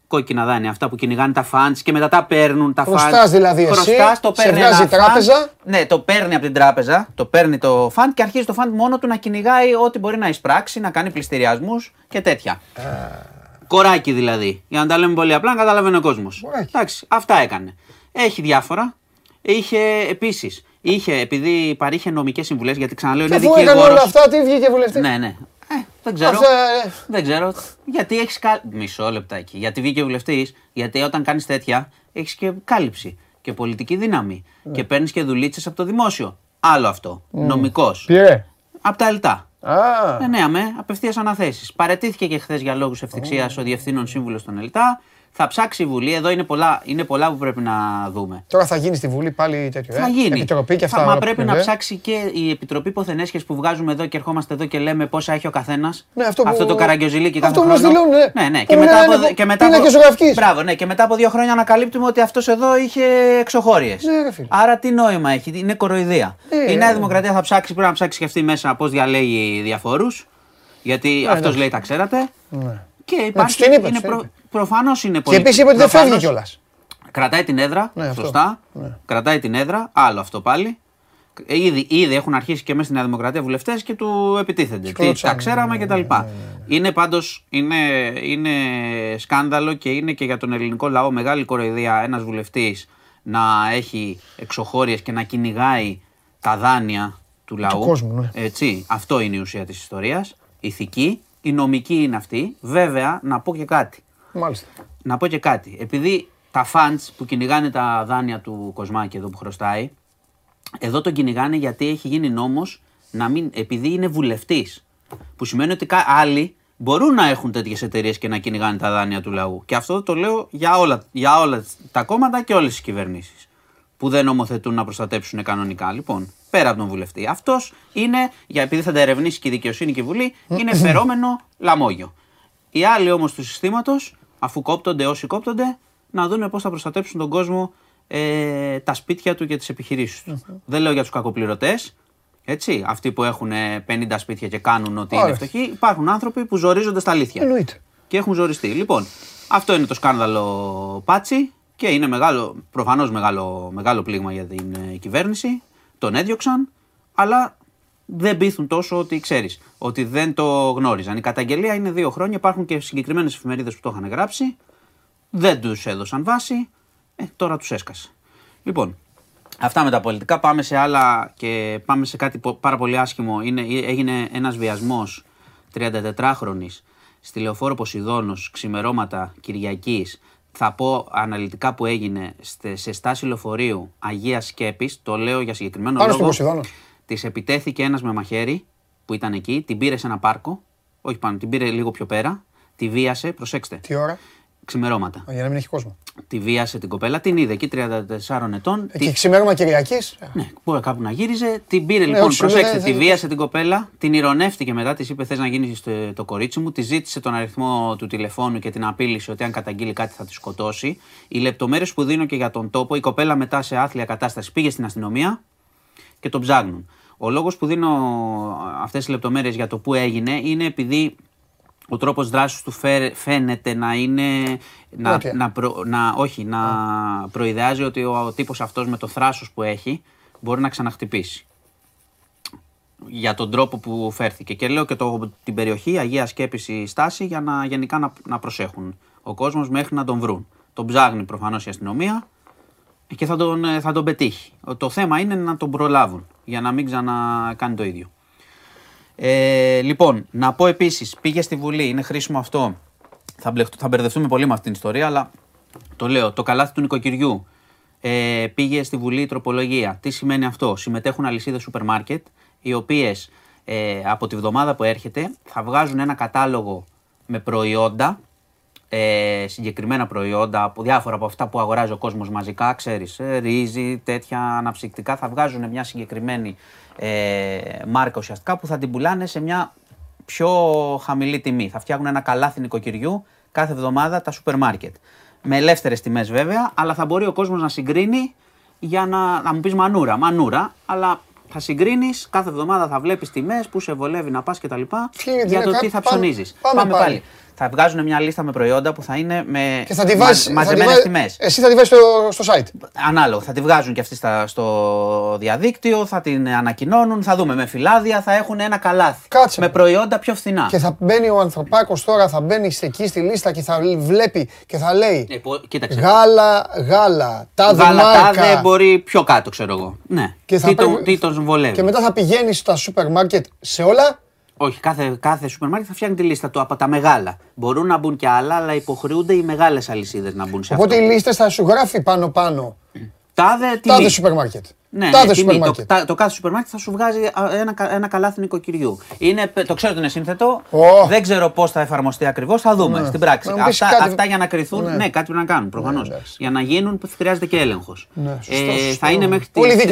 Κόκκινα δάνεια, αυτά που κυνηγάνε τα funds και μετά τα παίρνουν τα funds. Χρωστάς δηλαδή εσύ, Χρωστάς, το σε παίρνει βγάζει ένα η τράπεζα. fund, ναι, το παίρνει από την τράπεζα, το παίρνει το fund και αρχίζει το fund μόνο του να κυνηγάει ό,τι μπορεί να εισπράξει, να κάνει πληστηριασμούς και τέτοια. Κοράκι δηλαδή. Για να τα λέμε πολύ απλά, να καταλαβαίνει ο κόσμος. Κοράκι. Εντάξει, αυτά έκανε. Έχει διάφορα. Είχε επίσης, είχε, επειδή παρήχε νομικές συμβουλές, γιατί ξαναλέω Και είναι αφού έκανε όλα δικηγόρο. αυτά, τι βγήκε βουλευτής. Ναι, ναι. Ε, δεν ξέρω. Αυτά, ε, Δεν ξέρω. Γιατί έχεις κάλυψη. Μισό λεπτάκι. Γιατί βγήκε βουλευτής, γιατί όταν κάνεις τέτοια έχεις και κάλυψη και πολιτική δύναμη. Ναι. Και παίρνεις και δουλίτσες από το δημόσιο. Άλλο αυτό. Νομικός. Πήρε. Από τα ΕΛΤΑ. Α, Ναι, ναι, αμέ, απευθείας αναθέσεις. Παρετήθηκε και χθες για λόγους ευτυχίας ο διευθύνων σύμβουλος των ΕΛΤΑ. Θα ψάξει η Βουλή. Εδώ είναι πολλά, είναι πολλά που πρέπει να δούμε. τώρα θα γίνει στη Βουλή πάλι τέτοιο. Θα ε. γίνει. Επιτροπή και αυτά. Θα, μα όλα που πρέπει να είναι, ε. ψάξει και η Επιτροπή Ποθενέσχε που βγάζουμε εδώ και ερχόμαστε εδώ και λέμε πόσα έχει ο καθένας. Ναι, αυτό που- το καραγκιόζηλίκι κάθε αυτό που μας χρόνο. δηλώνουν, ναι. ναι, ναι. Που Και είναι μετά, ένα από, και μετά πίνακες από, ζωγραφικής. Μπράβο, ναι. Και μετά από δύο χρόνια ανακαλύπτουμε ότι αυτός εδώ είχε εξωχώριες. Ναι, ρε φίλε. Άρα τι νόημα έχει, είναι κοροϊδία. Ε, η Νέα ε, Δημοκρατία θα ψάξει, πρέπει να ψάξει και αυτή μέσα πώς διαλέγει διαφόρου. Γιατί αυτός εντάξει. λέει τα ξέρατε. Ναι. Και υπάρχει. τους την είπες, είναι τους την είπες. Προφανώς είναι Και πολύ. επίσης είπε ότι δεν φεύγει προφανώς- κιόλας. Κρατάει την έδρα, Ναι, αυτό. σωστά. Ναι. Κρατάει την έδρα, άλλο αυτό πάλι. Ε, Ήδη, ήδη έχουν αρχίσει και μέσα στη Νέα Δημοκρατία βουλευτές και του επιτίθενται. Τι, κλωτσάνε, τα ξέραμε ναι, κτλ. Είναι πάντως είναι, είναι σκάνδαλο και είναι και για τον ελληνικό λαό μεγάλη κοροϊδία ένας βουλευτής να έχει εξωχώριες και να κυνηγάει τα δάνεια του λαού. κόσμου, ναι. Έτσι, αυτό είναι η ουσία της ιστορίας. Ηθική, η νομική είναι αυτή. Βέβαια, να πω και κάτι Μάλιστα. να πω και κάτι. Επειδή τα funds που κυνηγάνε τα δάνεια του Κοσμάκη εδώ που χρωστάει, εδώ τον κυνηγάνε γιατί έχει γίνει νόμος να μην, επειδή είναι βουλευτής, που σημαίνει ότι άλλοι μπορούν να έχουν τέτοιες εταιρείες και να κυνηγάνε τα δάνεια του λαού. Και αυτό το λέω για όλα, για όλα τα κόμματα και όλες τις κυβερνήσεις που δεν νομοθετούν να προστατέψουν κανονικά. Λοιπόν, πέρα από τον βουλευτή. Αυτός είναι, για επειδή θα τα ερευνήσει και η δικαιοσύνη και η Βουλή, είναι (clears throat) φερόμενο λαμόγιο. Οι άλλοι όμως του συστήματος, αφού κόπτονται όσοι κόπτονται, να δουν πώς θα προστατέψουν τον κόσμο ε, τα σπίτια του και τις επιχειρήσεις τους. Δεν λέω για τους κακοπληρωτές, έτσι, αυτοί που έχουν 50 σπίτια και κάνουν ότι είναι φτωχοί, υπάρχουν άνθρωποι που ζορίζονται στα αλήθεια. Εννοείται. Και έχουν ζοριστεί. Λοιπόν, αυτό είναι το σκάνδαλο Πάτσι και είναι μεγάλο, προφανώς μεγάλο, μεγάλο πλήγμα για την ε, κυβέρνηση. Τον έδιωξαν, αλλά δεν πείθουν τόσο ότι ξέρεις, ότι δεν το γνώριζαν. Η καταγγελία είναι δύο χρόνια, υπάρχουν και συγκεκριμένες εφημερίδες που το είχαν γράψει. Δεν τους έδωσαν βάση, ε, τώρα τους έσκασε. Λοιπόν, Αυτά με τα πολιτικά. Πάμε σε άλλα και πάμε σε κάτι πάρα πολύ άσχημο. Είναι, έγινε ένας βιασμός 34χρονης στη Λεωφόρο Ποσειδώνος ξημερώματα Κυριακής. Θα πω αναλυτικά που έγινε σε στάση λεωφορείου Αγίας Σκέπης. Το λέω για συγκεκριμένο Πάνω λόγο. Ποσειδώνο. Της επιτέθηκε ένας με μαχαίρι που ήταν εκεί. Την πήρε σε ένα πάρκο. Όχι πάνω, την πήρε λίγο πιο πέρα. Τη βίασε, προσέξτε. Τι ώρα; Ξημερώματα. Για να μην έχει κόσμο. Τη βίασε την κοπέλα, την είδε εκεί 34 ετών. Εκεί τη... ξημέρωμα Κυριακής; Ναι, μπορεί κάπου να γύριζε. Την πήρε ναι, λοιπόν, προσέξτε, τη βίασε την κοπέλα, την ηρωνεύτηκε μετά, της είπε: Θες να γίνεις το, το κορίτσι μου, της ζήτησε τον αριθμό του τηλεφώνου και την απείλησε ότι αν καταγγείλει κάτι θα τη σκοτώσει. Οι λεπτομέρειες που δίνω και για τον τόπο, η κοπέλα μετά σε άθλια κατάσταση πήγε στην αστυνομία και τον ψάχνουν. Ο λόγος που δίνω αυτές τις λεπτομέρειες για το που έγινε είναι επειδή ο τρόπος δράσης του φαίνεται να είναι, να, να, να, όχι, να προειδεάζει ότι ο τύπος αυτός με το θράσος που έχει μπορεί να ξαναχτυπήσει. Για τον τρόπο που φέρθηκε. Και λέω και το, την περιοχή, Αγία Σκέπηση στάση, για να γενικά να, να προσέχουν ο κόσμος μέχρι να τον βρουν. Τον ψάχνει προφανώς η αστυνομία και θα τον, θα τον πετύχει. Το θέμα είναι να τον προλάβουν για να μην ξανακάνει το ίδιο. Ε, λοιπόν, να πω επίσης, πήγε στη Βουλή, είναι χρήσιμο αυτό. Θα, θα μπερδευτούμε πολύ με αυτήν την ιστορία, αλλά το λέω. Το καλάθι του νοικοκυριού ε, πήγε στη Βουλή η τροπολογία. Τι σημαίνει αυτό, Συμμετέχουν αλυσίδες σούπερ μάρκετ, οι οποίες ε, από τη βδομάδα που έρχεται θα βγάζουν ένα κατάλογο με προϊόντα, ε, συγκεκριμένα προϊόντα, από διάφορα από αυτά που αγοράζει ο κόσμος μαζικά, ξέρεις, ε, ρύζι, τέτοια αναψυκτικά, θα βγάζουν μια συγκεκριμένη ε, μάρκα ουσιαστικά που θα την πουλάνε σε μια πιο χαμηλή τιμή. Θα φτιάχνουν ένα καλάθι νοικοκυριού κάθε εβδομάδα τα σούπερ μάρκετ. Με ελεύθερες τιμές βέβαια, αλλά θα μπορεί ο κόσμος να συγκρίνει για να, να μου πεις μανούρα. Μανούρα, αλλά θα συγκρίνεις, κάθε εβδομάδα θα βλέπεις τιμές, που σε βολεύει να πας κτλ. Για το τι θα ψωνίζεις. Πάμε, πάλι θα βγάζουν μια λίστα με προϊόντα που θα είναι με και θα τη βάζεις, μαζεμένες τιμές. Εσύ θα τη βάζεις στο, στο site. Ανάλογα. Θα τη βγάζουν και αυτοί στα, στο διαδίκτυο, θα την ανακοινώνουν, θα δούμε με φυλάδια, θα έχουν ένα καλάθι. Κάτσε. Με προϊόντα πιο φθηνά. Και θα μπαίνει ο ανθρωπάκο τώρα, θα μπαίνει εκεί στη λίστα και θα βλέπει και θα λέει. Ε, πο, κοίταξε. Γάλα, γάλα, τάδε γάλα, μάρκα. Τάδε μπορεί πιο κάτω, ξέρω εγώ. Ναι. Και τι, τον, τι τον βολεύει. Και μετά θα πηγαίνεις στα σούπερ μάρκετ σε όλα όχι, κάθε, κάθε σούπερ μάρκετ θα φτιάχνει τη λίστα του από τα μεγάλα. Μπορούν να μπουν και άλλα, αλλά υποχρεούνται οι μεγάλες αλυσίδες να μπουν σε αυτό. Οπότε οι λίστε θα σου γράφει πάνω-πάνω. Τάδε, τάδε σούπερ μάρκετ. Ναι, ναι τιμή, το, τα, το κάθε σούπερ μάρκετ θα σου βγάζει ένα, ένα καλάθι νοικοκυριού. Είναι, το ξέρω ότι είναι σύνθετο. Oh. Δεν ξέρω πώς θα εφαρμοστεί ακριβώς. Θα δούμε ναι. στην πράξη. Αυτά, κάτι... αυτά για να κρυθούν. Ναι, ναι κάτι πρέπει να κάνουν προφανώς. Ναι, για να γίνουν χρειάζεται και έλεγχος. Ναι, ε, θα είναι μέχρι,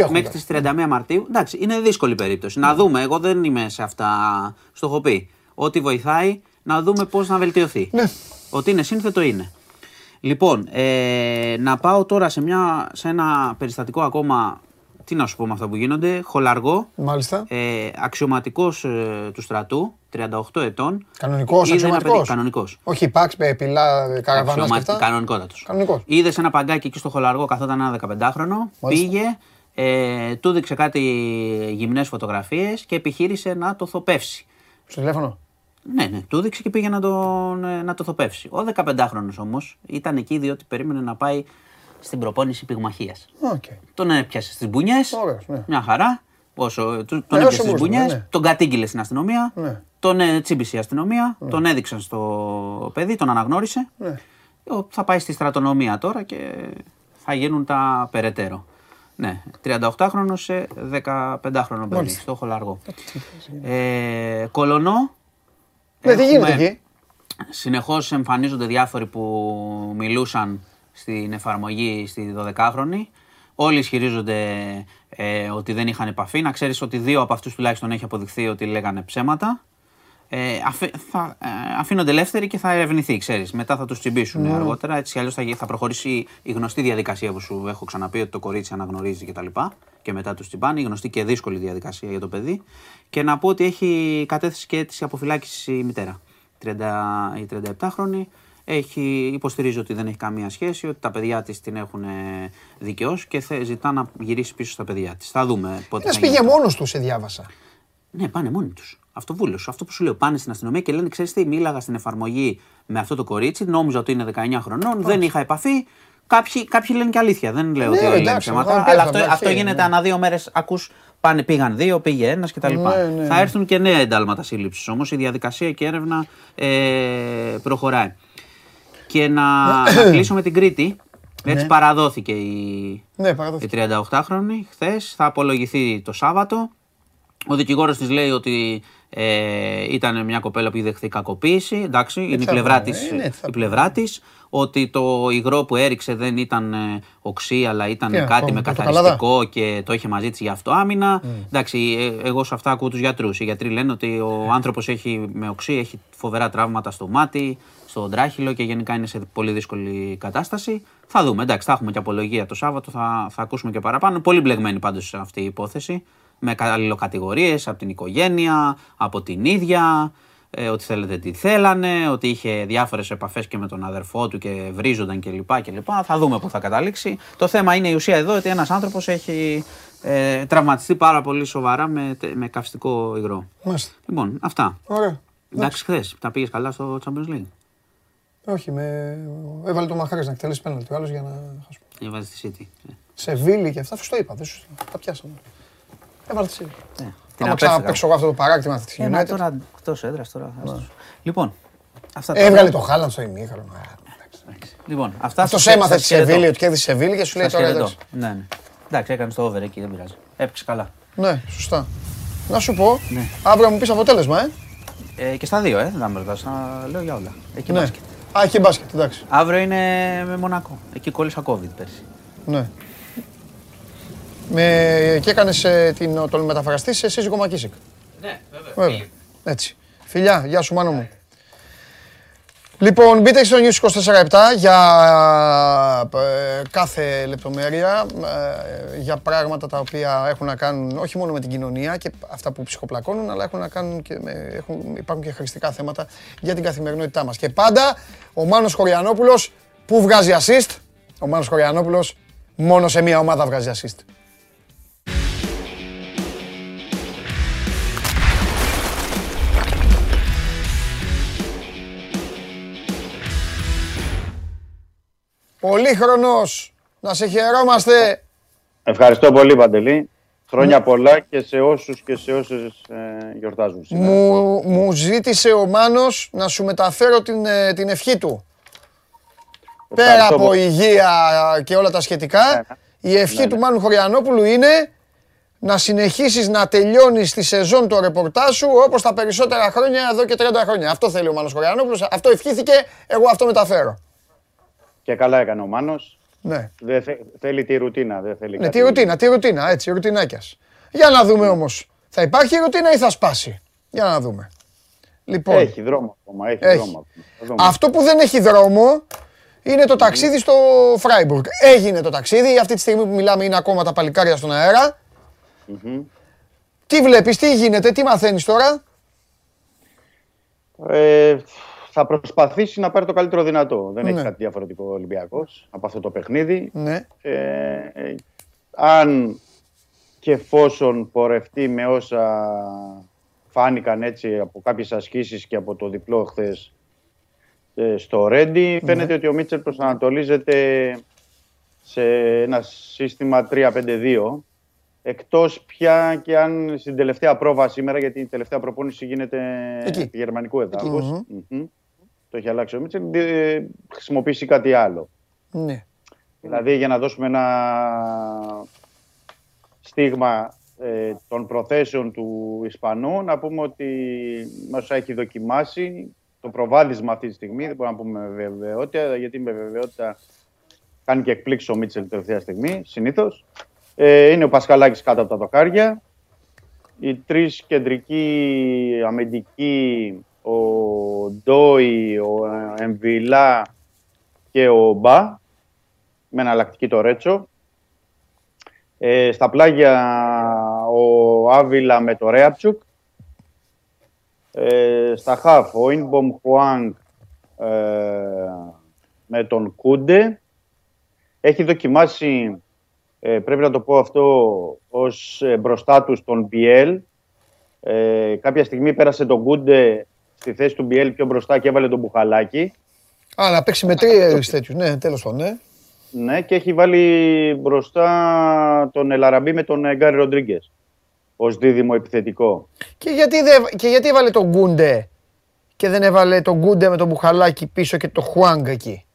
μέχρι τις 31 Μαρτίου. Εντάξει, είναι δύσκολη περίπτωση. Να δούμε. Εγώ δεν είμαι σε αυτά. Στο έχω πει. Ό,τι βοηθάει να δούμε πώς να βελτιωθεί. Ναι. Ότι είναι σύνθετο είναι. Λοιπόν, ε, να πάω τώρα σε, μια, σε ένα περιστατικό ακόμα τι να σου πω με αυτά που γίνονται. Χολαργό. Μάλιστα. Ε, Αξιωματικός ε, του στρατού, 38 ετών. Κανονικός, αξιωματικός; Κανονικός. Όχι, παξ, πιλά, καραβάνα και αυτά; Κανονικότατος. Κανονικός. Είδες ένα παγκάκι εκεί στο Χολαργό, καθόταν ένα 15χρονο. Πήγε, ε, του δείξε κάτι γυμνές φωτογραφίες και επιχείρησε να το θοπεύσει. Στο τηλέφωνο; Ναι, ναι, του έδειξε και πήγε να το, ε, να το θοπεύσει. Ο 15χρονο όμως ήταν εκεί διότι περίμενε να πάει στην προπόνηση πυγμαχίας. Okay. Τον έπιασες στις μπουνιές. Ναι. Μια χαρά. Όσο, τον ε, έπιασες στις μπουνιές, ναι. τον κατήγγειλες στην αστυνομία. Ναι. Τον ε, τσίμπησε η αστυνομία. Ναι. Τον έδειξαν στο παιδί, τον αναγνώρισε. Ναι. Θα πάει στη στρατονομία τώρα και θα γίνουν τα περαιτέρω. Ναι, 38χρονο σε 15χρονο παιδί. Στο έχω λαργό. Ε, κολονό. Ναι, τι γίνεται εκεί. Συνεχώς εμφανίζονται διάφοροι που μιλούσαν στην εφαρμογή στη 12χρονη. Όλοι ισχυρίζονται ε, ότι δεν είχαν επαφή. Να ξέρεις ότι δύο από αυτούς τουλάχιστον έχει αποδειχθεί ότι λέγανε ψέματα. Ε, θα, ε, αφήνονται ελεύθεροι και θα ερευνηθεί, ξέρεις. Μετά θα τους τσιμπήσουν ναι. αργότερα. Έτσι κι αλλιώς θα, θα προχωρήσει η γνωστή διαδικασία που σου έχω ξαναπεί ότι το κορίτσι αναγνωρίζει κτλ. Και, και μετά τους τσιμπάνε. Η γνωστή και δύσκολη διαδικασία για το παιδί. Και να πω ότι έχει κατέθεση και αίτηση αποφυλάκησης η μητέρα. 30, η 37χρονη έχει, υποστηρίζει ότι δεν έχει καμία σχέση, ότι τα παιδιά της την έχουν δικαιώσει και θε, ζητά να γυρίσει πίσω στα παιδιά της. Θα δούμε πότε. θα πήγε μόνος τους, σε διάβασα. Ναι, πάνε μόνοι τους. Αυτό Αυτό που σου λέω. Πάνε στην αστυνομία και λένε: Ξέρεις τι, μίλαγα στην εφαρμογή με αυτό το κορίτσι. Νόμιζα ότι είναι 19 χρονών. Δεν είχα επαφή. Κάποιοι, κάποιοι λένε και αλήθεια. Δεν λέω ναι, ότι όλοι λένε ψέματα. Αλλά αυτό, αυτό γίνεται ναι. ανά δύο μέρες. Ακούς πάνε, πήγαν δύο, πήγε ένας κτλ. Ναι, ναι, Θα έρθουν και νέα εντάλματα σύλληψης. Όμως η διαδικασία και η έρευνα ε, προχωράει. Και να, (clears throat) να κλείσω με την Κρήτη. Έτσι παραδόθηκε η, ναι, η 38χρονη χθες. Θα απολογηθεί το Σάββατο. Ο δικηγόρος της λέει ότι ε, ήταν μια κοπέλα που είχε δεχθεί κακοποίηση. Εντάξει, είναι η πλευρά, της, η πλευρά της. Ότι το υγρό που έριξε δεν ήταν ε, οξύ, αλλά ήταν κάτι με καθαριστικό και το είχε μαζί της για αυτό άμυνα. Mm. Εντάξει, ε, εγώ σε αυτά ακούω τους γιατρούς. Οι γιατροί λένε ότι ο άνθρωπος έχει με οξύ, έχει φοβερά τραύματα στο μάτι, στον τράχυλο και γενικά είναι σε πολύ δύσκολη κατάσταση. Θα δούμε. Εντάξει, θα έχουμε και απολογία το Σάββατο, θα, θα ακούσουμε και παραπάνω. Πολύ μπλεγμένη πάντως αυτή η υπόθεση με αλληλοκατηγορίες από την οικογένεια, από την ίδια, ε, ότι θέλετε τι θέλανε, ότι είχε διάφορες επαφές και με τον αδερφό του και βρίζονταν κλπ. Θα δούμε πού θα καταλήξει. Το θέμα είναι η ουσία εδώ ότι ένας άνθρωπος έχει ε, τραυματιστεί πάρα πολύ σοβαρά με, με καυστικό υγρό. Μάλιστα. Λοιπόν, αυτά. Ωραία. Εντάξει, χθες τα πήγες καλά στο Champions League; Όχι, με... έβαλε το μαχάρι να εκτελέσει πέναλτι ο άλλος για να χάσουμε. Έβαλε τη City. Σε βίλη και αυτά, σου το είπα. Δεν σου... Τα πιάσαμε. Έβαλε τη City. Ναι. Άμα ξαναπαίξω εγώ αυτό το παράκτημα της United. Τώρα εκτός έδρας τώρα. Ναι. Λοιπόν. Αυτά Έβγαλε το Χάλαντ στο ημίχρονο. Λοιπόν, αυτά Αυτός έμαθε τη Σεβίλη, ότι κέρδισε Σεβίλη και σου λέει τώρα εντάξει. Ναι, ναι. Εντάξει, έκανε το over εκεί, δεν πειράζει. Έπαιξε καλά. Ναι, σωστά. Να σου πω, ναι. αύριο μου πεις αποτέλεσμα, ε. ε. Και στα δύο, ε. Δεν θα με ρωτάς, να λέω για όλα. Εκεί ναι. μπάσκετ. Α, εκεί μπάσκετ, εντάξει. Αύριο είναι με Μονακό. Εκεί κόλλησα COVID πέρσι. Ναι. Με... Και έκανες ε, τον μεταφραστή σε σύζυγο Μακίσικ. Ναι, βέβαια. βέβαια. Έτσι. Φιλιά, γεια σου μάνο μου. Λοιπόν, μπείτε στο News 24 για ε, κάθε λεπτομέρεια, ε, για πράγματα τα οποία έχουν να κάνουν όχι μόνο με την κοινωνία και αυτά που ψυχοπλακώνουν, αλλά έχουν να κάνουν και με, έχουν, υπάρχουν και χρηστικά θέματα για την καθημερινότητά μας. Και πάντα ο Μάνος Χωριανόπουλος που βγάζει assist, ο Μάνος Χωριανόπουλος μόνο σε μία ομάδα βγάζει assist. Πολύχρονος, να σε χαιρόμαστε. Ευχαριστώ πολύ Παντελή. Χρόνια ναι. πολλά και σε όσους και σε όσες ε, γιορτάζουν σήμερα. Μου, μου ζήτησε ο Μάνος να σου μεταφέρω την, ε, την ευχή του. Πέρα από υγεία και όλα τα σχετικά, ναι, ναι. η ευχή του Μάνου Χωριανόπουλου είναι να συνεχίσεις να τελειώνεις τη σεζόν το ρεπορτάζ σου όπως τα περισσότερα χρόνια εδώ και 30 χρόνια. Αυτό θέλει ο Μάνος Χωριανόπουλος, αυτό ευχήθηκε, εγώ αυτό μεταφέρω. Και καλά έκανε ο Μάνος. Ναι. Δεν θέλει τη ρουτίνα. Δεν θέλει ναι, τη ρουτίνα, τη ρουτίνα, έτσι, ρουτινάκιας. Για να δούμε όμως. Θα υπάρχει ρουτίνα ή θα σπάσει. Για να δούμε. Λοιπόν, έχει δρόμο ακόμα. Έχει, Δρόμο. Αυτό που δεν έχει δρόμο είναι το ταξίδι στο Φράιμπουργκ. Έγινε το ταξίδι. Αυτή τη στιγμή που μιλάμε είναι ακόμα τα παλικάρια στον αέρα. Τι βλέπεις, τι γίνεται, τι μαθαίνεις τώρα; Ε, θα προσπαθήσει να πάρει το καλύτερο δυνατό. Δεν έχει ναι. κάτι διαφορετικό ο Ολυμπιακός από αυτό το παιχνίδι. Ναι. Ε, αν και εφόσον πορευτεί με όσα φάνηκαν έτσι από κάποιες ασκήσεις και από το διπλό χθες ε, στο Ρέντι, ναι. φαίνεται ότι ο Μίτσελ προσανατολίζεται σε ένα σύστημα 3-5-2 εκτός πια και αν στην τελευταία πρόβα σήμερα, γιατί η τελευταία προπόνηση γίνεται Εκεί. γερμανικού το έχει αλλάξει ο Μίτσελ, χρησιμοποιήσει κάτι άλλο. Ναι. Δηλαδή για να δώσουμε ένα στίγμα ε, των προθέσεων του Ισπανού. Να πούμε ότι μας έχει δοκιμάσει το προβάδισμα αυτή τη στιγμή. Δεν μπορούμε να πούμε με βεβαιότητα, γιατί με βεβαιότητα κάνει και εκπλήξεις ο Μίτσελ τελευταία στιγμή, συνήθως. Ε, είναι ο Πασχαλάκης κάτω από τα δοκάρια. Οι τρεις κεντρικοί αμυντικοί, ο Ντόι, ο Εμβιλά και ο Μπα, με εναλλακτική το Ρέτσο. Ε, στα πλάγια ο Άβυλα με το Ρέαψουκ. Ε, στα χαφ ο Ινμπομ Χουάνγκ ε, με τον Κούντε. Έχει δοκιμάσει, ε, πρέπει να το πω αυτό, ως ε, μπροστά του τον Μπιέλ. Ε, κάποια στιγμή πέρασε τον Κούντε στη θέση του Μπιέλ πιο μπροστά και έβαλε τον Μπουχαλάκη. Α, να παίξει με τρία τέτοιους. Ναι, τέλος πάντων, ναι. Ναι, και έχει βάλει μπροστά τον Ελαραμπή με τον Γκάρι Ροντρίγκες ως δίδυμο επιθετικό. Και γιατί, δε, και γιατί έβαλε τον Γκούντε και δεν έβαλε τον Γκούντε με τον Μπουχαλάκι πίσω και το Χουάνγκ εκεί;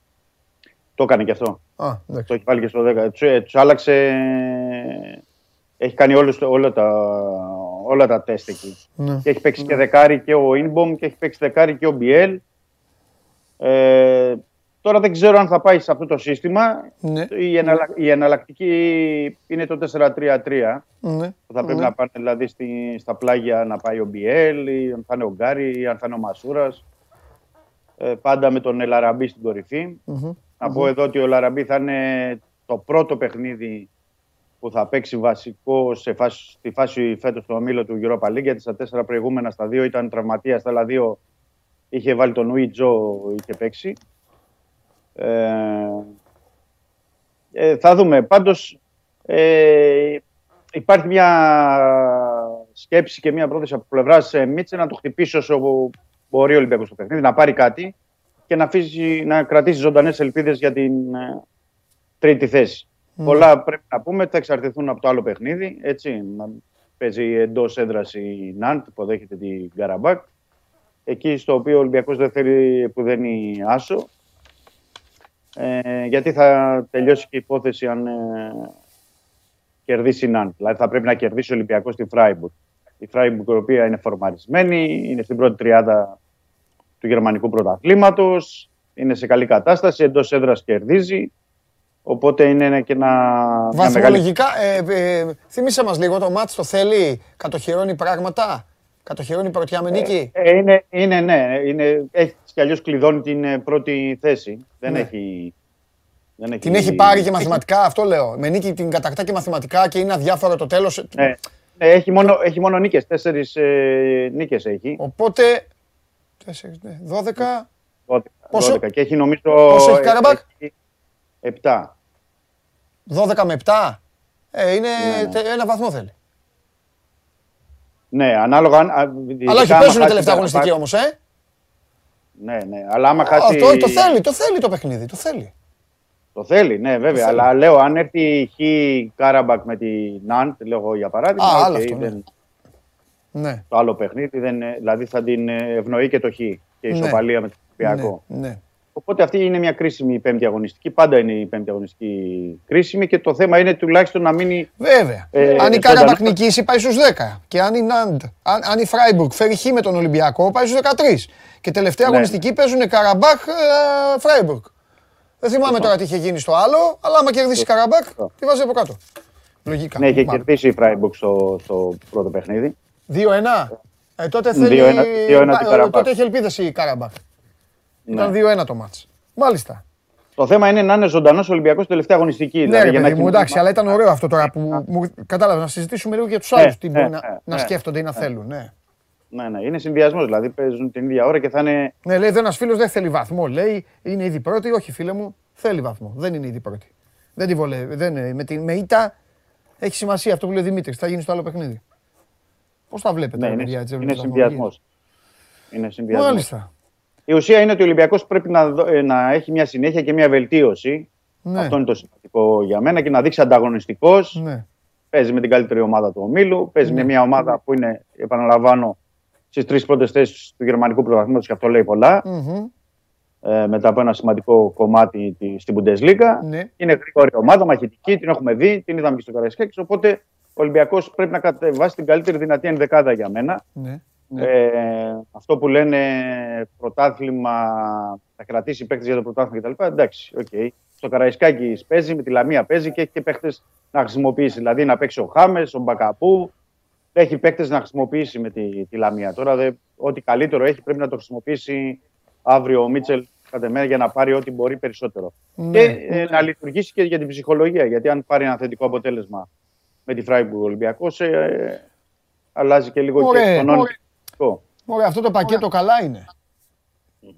Το έκανε και αυτό. Α, το έχει βάλει και στο 10. Του ε, άλλαξε. Έχει κάνει όλους, όλα, τα, όλα τα τεστ εκεί. Ναι. Και έχει παίξει ναι. και δεκάρι και ο Ινμπομ και έχει παίξει δεκάρι και ο Μπιέλ. Ε, Τώρα δεν ξέρω αν θα πάει σε αυτό το σύστημα. Ναι. Η, εναλλα... η εναλλακτική είναι το 4-3-3. Ναι. Που θα πρέπει ναι. να πάνε δηλαδή στη... στα πλάγια να πάει ο Μπιέλ, ή αν θα είναι ο Γκάρι, ή αν θα είναι ο Μασούρας. Ε, πάντα με τον Ελαραμπή στην κορυφη mm-hmm. Να πω εδώ ότι ο Ελαραμπή θα είναι το πρώτο παιχνίδι που θα παίξει βασικό σε φάση, στη φάση φέτος του ομίλου του Europa League. Γιατί στα τέσσερα προηγούμενα, στα δύο ήταν τραυματίας, στα άλλα δύο είχε βάλει τον Ουί Τζο, είχε παίξει. Ε, ε, θα δούμε. Πάντως ε, υπάρχει μια σκέψη και μια πρόθεση από πλευράς Μίτσε να το χτυπήσει όσο μπορεί ο Ολυμπιακός στο παιχνίδι, να πάρει κάτι και να, αφήσει, να κρατήσει ζωντανές ελπίδες για την ε, τρίτη θέση. Mm. Πολλά πρέπει να πούμε ότι θα εξαρτηθούν από το άλλο παιχνίδι. Έτσι, να παίζει εντός έδρας η Ναντ που δέχεται την Καραμπάκ. Εκεί στο οποίο ο Ολυμπιακός δεν θέλει που δεν είναι άσο. Ε, γιατί θα τελειώσει και η υπόθεση αν ε, κερδίσει η Νάντ. Δηλαδή θα πρέπει να κερδίσει ο Ολυμπιακός στη Φράιμπουργκ. Η Φράιμπουργκ, η οποία είναι φορμαρισμένη, είναι στην πρώτη τριάδα του γερμανικού πρωταθλήματος, είναι σε καλή κατάσταση, εντός έδρας κερδίζει. Οπότε είναι και ένα. Βαθμολογικά, μεγάλη... ε, ε, θύμισε μας λίγο το μάτς το θέλει, κατοχυρώνει πράγματα. Κατοχυρώνει πρωτιά με νίκη; Ε, ε, είναι, είναι, ναι. Είναι, έχει κι αλλιώς κλειδώνει την ε, πρώτη θέση. Δεν, ναι. έχει, δεν έχει. Την έχει πάρει και μαθηματικά, αυτό λέω. Με νίκη την κατακτά και μαθηματικά και είναι αδιάφορο το τέλος. Ναι. ναι. έχει μόνο, έχει μόνο νίκες. Τέσσερις ε, νίκες έχει. Οπότε. 4, ναι, 12. 12, Πόσο; 12. Και έχει νομίζω. Πόσο έχει Καραμπάκ; 7. 12 με 7. Ε, είναι ναι, ναι. ένα βαθμό θέλει. Ναι, ανάλογα. Αλλά όχι, παίζουν τελευταία αγωνιστική όμως, ε. Ναι, ναι. Αλλά άμα χάσει. Αυτό το θέλει, το θέλει το παιχνίδι. Το θέλει. Το θέλει, ναι, βέβαια. Αλλά λέω, αν έρθει η Καραμπάκ με την Ναντ, λέω εγώ για παράδειγμα. Α, άλλο αυτό, ναι. ναι. Το άλλο παιχνίδι, δεν, δηλαδή θα την ευνοεί και το Χ και η ναι. ισοπαλία με τον Ολυμπιακό. Ναι, ναι. Οπότε αυτή είναι μια κρίσιμη πέμπτη αγωνιστική. Πάντα είναι η πέμπτη αγωνιστική κρίσιμη και το θέμα είναι τουλάχιστον να μείνει. Βέβαια. Ε, αν η Καραμπάχ νικήσει, πάει στους 10. Και αν η Ναντ, αν, αν η Φράιμπουργκ φέρει χ με τον Ολυμπιακό, πάει στους 13. Και τελευταία ναι. αγωνιστική παίζουν Καραμπάχ ε, Φράιμπουργκ. Δεν θυμάμαι τώρα τι είχε γίνει στο άλλο, αλλά άμα κερδίσει η Καραμπάχ, τι βάζει από κάτω. Λογικά. Ναι, είχε κερδίσει η Φράιμπουργκ στο, στο πρώτο παιχνίδι. 2-1. Ε, τότε, θέλει... 2-1, 2-1 τότε έχει ελπίδες η Καραμπάχ. Ήταν 2-1 ναι. το μάτς. Μάλιστα. Το θέμα είναι να είναι ζωντανός ο Ολυμπιακός τελευταία αγωνιστική. Ναι, δηλαδή, ρε, μου, εντάξει, αλλά ήταν ωραίο αυτό τώρα που μου κατάλαβα να συζητήσουμε λίγο για τους άλλους τι μπορεί να σκέφτονται ή να θέλουν. Ναι. Ναι, ναι, είναι συνδυασμός. Δηλαδή παίζουν την ίδια ώρα και θα είναι. Ναι, λέει εδώ ένας φίλος δεν θέλει βαθμό. Λέει είναι ήδη πρώτη. Όχι, φίλε μου, θέλει βαθμό. Δεν είναι ήδη πρώτη. Δεν τη βολεύει. Δεν, με, την, με ήττα έχει σημασία αυτό που λέει ο Δημήτρης. Θα γίνει στο άλλο παιχνίδι. Πώς τα βλέπετε, ναι, είναι, είναι συνδυασμός. Είναι συνδυασμός. Μάλιστα. Η ουσία είναι ότι ο Ολυμπιακός πρέπει να, ε, να έχει μια συνέχεια και μια βελτίωση. Ναι. Αυτό είναι το σημαντικό για μένα και να δείξει ανταγωνιστικός. Ναι. Παίζει με την καλύτερη ομάδα του ομίλου. Παίζει ναι. με μια ομάδα που είναι, επαναλαμβάνω, στις τρεις πρώτες θέσεις του γερμανικού πρωταθλήματος και αυτό λέει Ε, μετά από ένα σημαντικό κομμάτι στην Bundesliga. Ναι. Είναι γρήγορη ομάδα, μαχητική, την έχουμε δει, την είδαμε και στο Καραϊσκάκη. Οπότε Ο Ολυμπιακός πρέπει να κατεβάσει την καλύτερη δυνατή ενδεκάδα για μένα. Ναι. Ναι. Ε, αυτό που λένε πρωτάθλημα, θα κρατήσει παίκτες για το πρωτάθλημα κτλ. Εντάξει, ok. Okay. Στο Καραϊσκάκι παίζει, με τη Λαμία παίζει και έχει και παίκτες να χρησιμοποιήσει. Δηλαδή να παίξει ο Χάμες, ο Μπακαμπού. Έχει παίκτες να χρησιμοποιήσει με τη, τη Λαμία. Τώρα, δε, ό,τι καλύτερο έχει πρέπει να το χρησιμοποιήσει αύριο ο Μίτσελ κατά για να πάρει ό,τι μπορεί περισσότερο. Ναι. Και ε, να λειτουργήσει και για την ψυχολογία. Γιατί αν πάρει ένα θετικό αποτέλεσμα με τη Φράιμπουργκ Ολυμπιακός, ε, αλλάζει και λίγο και τον Ωραία, αυτό το πακέτο καλά είναι.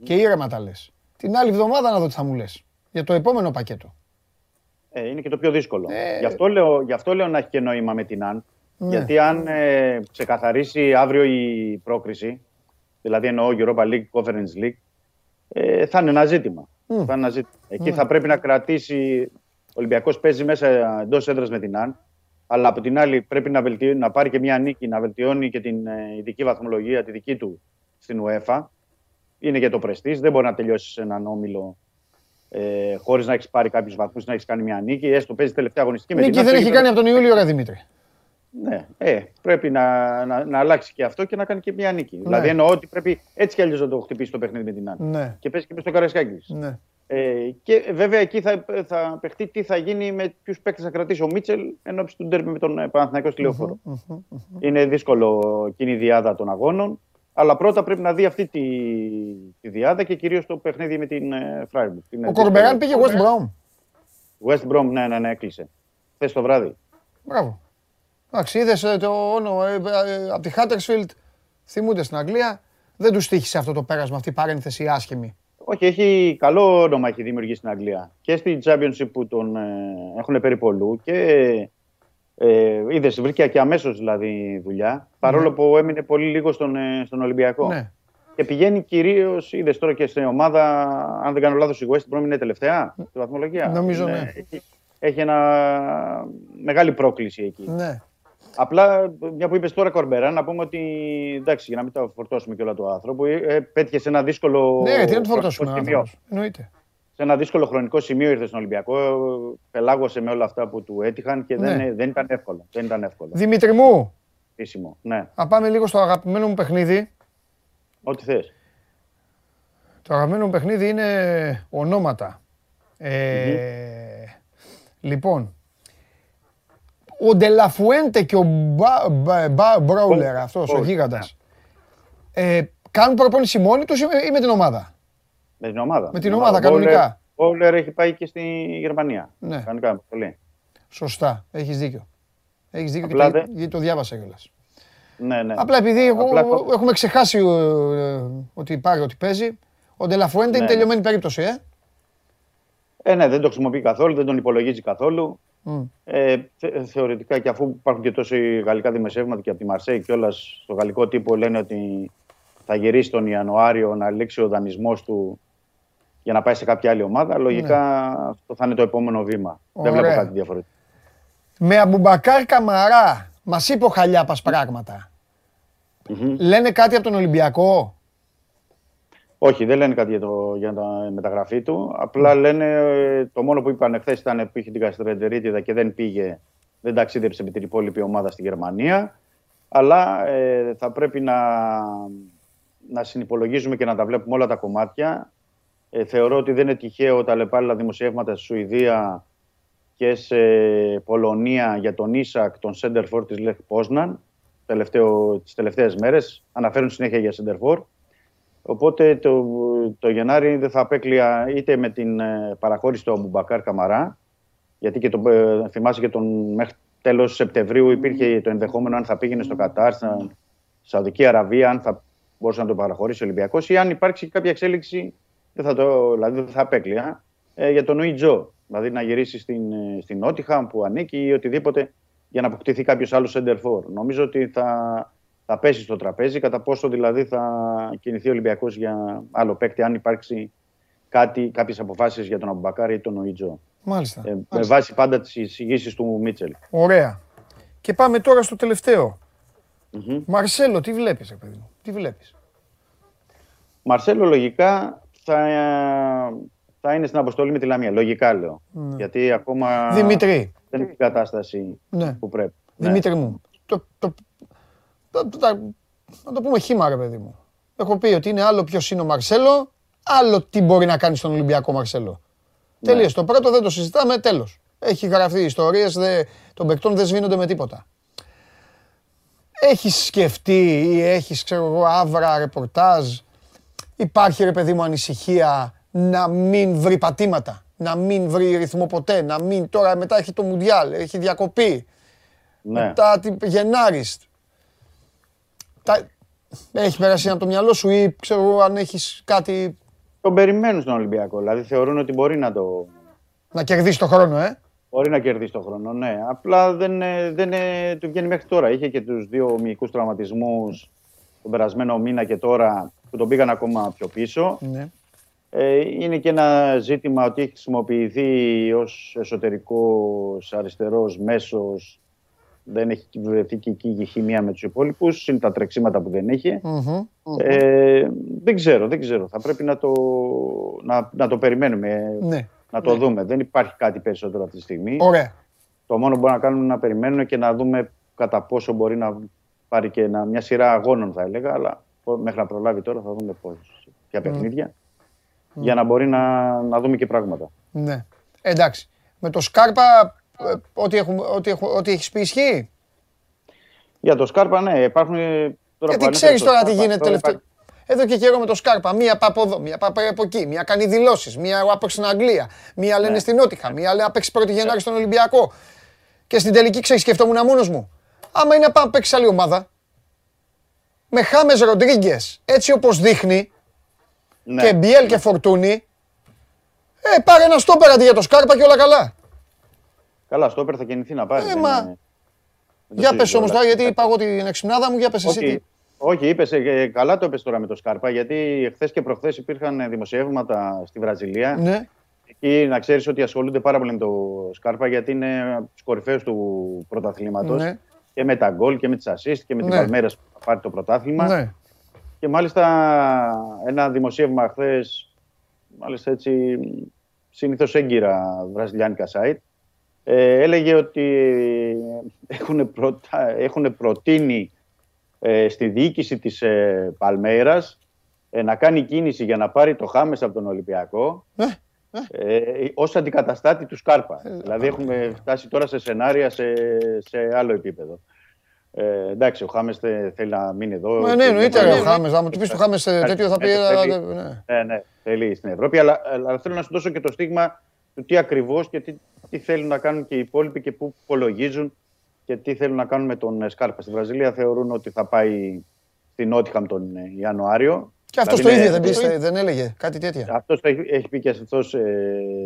Και ήρεμα τα λες. Την άλλη εβδομάδα να δω τι θα μου λες. Για το επόμενο πακέτο. Ε, είναι και το πιο δύσκολο. Ε... Γι, αυτό λέω, γι' αυτό λέω να έχει και νόημα με την ΑΝ. Ναι. Γιατί αν ε, ξεκαθαρίσει αύριο η πρόκριση, δηλαδή εννοώ Europa League, Conference League, ε, θα είναι ένα ζήτημα. Θα είναι ένα ζήτημα. Εκεί θα πρέπει να κρατήσει. Ο Ολυμπιακός παίζει μέσα εντός έδρας με την ΑΝ. Αλλά από την άλλη πρέπει να, να πάρει και μια νίκη, να βελτιώνει και την ε, ειδική βαθμολογία, τη δική του στην UEFA. Είναι για το πρεστής. Δεν μπορεί να τελειώσει σε έναν όμιλο ε, χωρίς να έχεις πάρει κάποιους βαθμούς, να έχεις κάνει μια νίκη. Έστω παίζεις τελευταία αγωνιστική με Νίκη δεν έχει κάνει από τον Ιούλιο, ρε Δημήτρη. Ναι, ε, πρέπει να, να, να, αλλάξει και αυτό και να κάνει και μια νίκη. Ναι. Δηλαδή εννοώ ότι πρέπει έτσι κι αλλιώς να το χτυπήσει το παιχνίδι με την άλλη. Ναι. Και πέσει και με στο Καρασκάκη. Ναι. Ε, και βέβαια εκεί θα, θα παιχτεί τι θα γίνει με ποιους παίκτες θα κρατήσει ο Μίτσελ ενώπιση του ντέρμπι με τον ε, Παναθηναϊκός στη λεωφορο Είναι δύσκολο εκείνη η διάδα των αγώνων. Αλλά πρώτα πρέπει να δει αυτή τη, τη διάδα και κυρίως το παιχνίδι με την ε, Φράιμπουργκ. Ο Κορμπεράν πήγε West Brom. West Brom, ναι, ναι, ναι, έκλεισε. Χθες το βράδυ. Μπράβο. Εντάξει, είδες ε, το όνομα από τη Χάτερσφιλτ. Θυμούνται στην Αγγλία. Δεν τους τύχησε αυτό το πέρασμα, αυτή η παρένθεση άσχημη. Όχι, έχει καλό όνομα έχει δημιουργήσει στην Αγγλία. Και στη Championship που τον ε, έχουν περιπολού και ε, είδες, βρήκε και αμέσως δηλαδή δουλειά. Παρόλο ναι. που έμεινε πολύ λίγο στον, ε, στον Ολυμπιακό. Ναι. Και πηγαίνει κυρίως, είδες τώρα και στην ομάδα, αν δεν κάνω λάθος, η West Brom είναι τελευταία στη βαθμολογία. Νομίζω ναι. Έχει, έχει ένα μεγάλη πρόκληση εκεί. Ναι. Απλά, μια που είπες τώρα Κορμπερά, να πούμε ότι εντάξει, για να μην τα φορτώσουμε και όλα του άνθρωπου, ε, πέτυχε σε ένα δύσκολο. Ναι, τι να το φορτώσουμε. Σημείο. Εννοείται. Σε ένα δύσκολο χρονικό σημείο ήρθε στον Ολυμπιακό. Πελάγωσε με όλα αυτά που του έτυχαν και δεν, ναι. δεν, ήταν εύκολο. δεν ήταν εύκολο. Δημήτρη μου. Επίσημο, ναι. Να πάμε λίγο στο αγαπημένο μου παιχνίδι. Ό,τι θες. Το αγαπημένο μου παιχνίδι είναι ονόματα. Ε, Λοιπόν, ο Ντελαφουέντε και ο Μπράουλερ, αυτός ο γίγαντας, ε, κάνουν προπόνηση μόνοι τους ή με την ομάδα; Με την ομάδα. Με την ομάδα, κανονικά. Ο Μπράουλερ έχει πάει και στη Γερμανία. Ναι. Κανονικά, πολύ. Σωστά, έχεις δίκιο. Έχεις δίκιο Απλά και το, γιατί το διάβασα κιόλας. Ναι, ναι. Απλά επειδή Απλά... έχουμε ξεχάσει ε, ότι υπάρχει, ότι παίζει. Ο Ντελαφουέντε ναι, είναι τελειωμένη περίπτωση, ε. Ε, ναι, δεν το χρησιμοποιεί καθόλου, δεν τον υπολογίζει καθόλου. Ε, θεωρητικά και αφού υπάρχουν και τόσοι γαλλικά δημοσιεύματα και από τη Μαρσέη και όλα στο γαλλικό τύπο λένε ότι θα γυρίσει τον Ιανουάριο να λήξει ο δανεισμός του για να πάει σε κάποια άλλη ομάδα. Λογικά ναι. αυτό θα είναι το επόμενο βήμα. Δεν βλέπω κάτι διαφορετικό. Με Αμπουμπακάρ Καμαρά, μας είπε ο Χαλιάπας πράγματα. Λένε κάτι από τον Ολυμπιακό; Όχι, δεν λένε κάτι για, το, για τη μεταγραφή του. Απλά ναι. λένε το μόνο που είπαν εχθέ ήταν που είχε την Καστρεντερίτιδα και δεν πήγε, δεν ταξίδεψε με την υπόλοιπη ομάδα στη Γερμανία. Αλλά ε, θα πρέπει να, να συνυπολογίζουμε και να τα βλέπουμε όλα τα κομμάτια. Ε, θεωρώ ότι δεν είναι τυχαίο τα λεπάλληλα δημοσιεύματα στη Σουηδία και σε Πολωνία για τον Ίσακ, τον Σέντερφορ της Λεχ Πόσναν, τις τελευταίες μέρες. Αναφέρουν συνέχεια για Σέντερφορ. Οπότε το, το Γενάρη δεν θα απέκλεια είτε με την ε, παραχώρηση του Αμπουμπακάρ Καμαρά, γιατί και το, ε, θυμάσαι και τον μέχρι τέλος Σεπτεμβρίου υπήρχε το ενδεχόμενο αν θα πήγαινε στο Κατάρ, στην Σαουδική Αραβία, αν θα μπορούσε να το παραχωρήσει ο Ολυμπιακός ή αν υπάρξει κάποια εξέλιξη, δεν θα, το, δηλαδή δεν θα απέκλεια, ε, για τον Ουιτζό. Δηλαδή να γυρίσει στην, ε, στην Νότιχαμ που ανήκει ή οτιδήποτε για να αποκτηθεί κάποιος άλλος center Νομίζω ότι θα, θα πέσει στο τραπέζι, κατά πόσο δηλαδή θα κινηθεί ο Ολυμπιακός για άλλο παίκτη, αν υπάρξει κάτι, κάποιες αποφάσεις για τον Αμπουμπακάρη ή τον Οιτζό. Μάλιστα. Ε, Με βάση πάντα τις εισηγήσεις του Μίτσελ. Ωραία. Και πάμε τώρα στο τελευταίο. Mm-hmm. Μαρσέλο, τι βλέπεις, παιδί μου, τι βλέπεις; Μαρσέλο, λογικά, θα, θα είναι στην αποστολή με τη Λαμία. Λογικά λέω. Ναι. Γιατί ακόμα Δημητρή. δεν είναι η κατάσταση ναι. που πρέπει. Ναι. Δημήτρη μου, το, το, το, να το πούμε χήμα ρε παιδί μου. Έχω πει ότι είναι άλλο ποιος είναι ο Μαρσέλο, άλλο τι μπορεί να κάνει στον Ολυμπιακό Μαρσέλο. Ναι. Τελείως. Το πρώτο δεν το συζητάμε, τέλος. Έχει γραφτεί ιστορίες δε, των παικτών δεν σβήνονται με τίποτα. Έχεις σκεφτεί ή έχεις, ξέρω εγώ, άβρα, ρεπορτάζ; Υπάρχει, ρε παιδί μου, ανησυχία να μην βρει πατήματα, να μην βρει ρυθμό ποτέ, να μην... Τώρα μετά έχει το Μουντιάλ, έχει διακοπή. Ναι. Μετά Γενάρης. Τα... Έχει περάσει από το μυαλό σου ή ξέρω αν έχεις κάτι... Τον περιμένουν στον Ολυμπιακό, δηλαδή θεωρούν ότι μπορεί να το... Να κερδίσει το χρόνο, ε; Μπορεί να κερδίσει το χρόνο, ναι. Απλά δεν, δεν του βγαίνει μέχρι τώρα. Είχε και τους δύο μυϊκού τραυματισμούς τον περασμένο μήνα και τώρα που τον πήγαν ακόμα πιο πίσω. Ναι. Ε, είναι και ένα ζήτημα ότι έχει χρησιμοποιηθεί ως εσωτερικός αριστερός μέσος. Δεν έχει βρεθεί και εκεί η χημεία με τους υπόλοιπους. Είναι τα τρεξίματα που δεν εχει Ε, δεν ξέρω, δεν ξέρω. Θα πρέπει να το, να, να το περιμένουμε. Ναι να το ναι. δούμε. Δεν υπάρχει κάτι περισσότερο αυτή τη στιγμή. Ωραία. Το μόνο που μπορούμε να κάνουμε είναι να περιμένουμε και να δούμε κατά πόσο μπορεί να πάρει και μια σειρά αγώνων, θα έλεγα. Αλλά μέχρι να προλάβει τώρα θα δούμε πώς. Ποια παιχνίδια. Για να μπορεί να, να δούμε και πράγματα. Ναι. Εντάξει. Με το Σκάρπα, ε, ό,τι, έχουμε, ό,τι, ό,τι έχεις πει ισχύει; Για το Σκάρπα, ναι. Υπάρχουν. Τώρα Γιατί ξέρεις τώρα τι γίνεται τελευταία. Εδώ και καιρό με το Σκάρπα. Μία πάει από εδώ, μία πάει από εκεί. Μία κάνει δηλώσεις. Μία έπαιξε στην Αγγλία. Μία λένε ναι. στην Νότιχα. Μία λέει απέξει πρώτη Γενάρη στον Ολυμπιακό. Και στην τελική ξέρεις, σκεφτόμουν μόνος μου. Άμα είναι να πάμε παίξει άλλη ομάδα. Με Χάμες Ροντρίγκες, έτσι όπως δείχνει. Ναι. Και Μπιέλ και Φορτούνη. Ε, πάρε ένα στόπερ αντί για το Σκάρπα και όλα καλά. Καλά, στόπερ θα κινηθεί να πάρει. Ε, μα... Για πες όμως τώρα, γιατί είπα εγώ την εξυπνάδα μου, για πες εσύ. Όχι, είπες, ε, καλά το είπες τώρα με το Σκάρπα, γιατί χθες και προχθές υπήρχαν δημοσιεύματα στη Βραζιλία. Ναι. Εκεί να ξέρεις ότι ασχολούνται πάρα πολύ με το Σκάρπα, γιατί είναι από τους κορυφαίους του πρωταθλήματος. Ναι. Και με τα γκολ και με τις assist και με ναι. την Παλμέρας που θα πάρει το πρωτάθλημα. Ναι. Και μάλιστα ένα δημοσίευμα χθες, μάλιστα έτσι συνήθως έγκυρα βραζιλιάνικα site, ε, έλεγε ότι έχουν, προτα... έχουν προτείνει ε, στη διοίκηση της ε, Παλμέρας ε, να κάνει κίνηση για να πάρει το Χάμες από τον Ολυμπιακό ε, ε, ως αντικαταστάτη του Σκάρπα. δηλαδή έχουμε φτάσει τώρα σε σενάρια σε, σε άλλο επίπεδο. Ε, εντάξει, ο Χάμες θέλει να μείνει εδώ. ναι, εννοείται ο Χάμες. Αν του πεις το Χάμες τέτοιο θα πει. Ναι, ναι, θέλει στην Ευρώπη. Αλλά, αλλά θέλω να σου δώσω και το στίγμα του τι ακριβώς και τι, τι θέλουν να κάνουν και οι υπόλοιποι και πού υπολογίζουν και τι θέλουν να κάνουν με τον Σκάρπα. Στη Βραζιλία θεωρούν ότι θα πάει στην Νότιχαμ τον ε, Ιανουάριο. Και αυτό δηλαδή το ίδιο δεν, πεις, δεν έλεγε κάτι τέτοια. Αυτό το έχει, έχει πει και αυτός σε,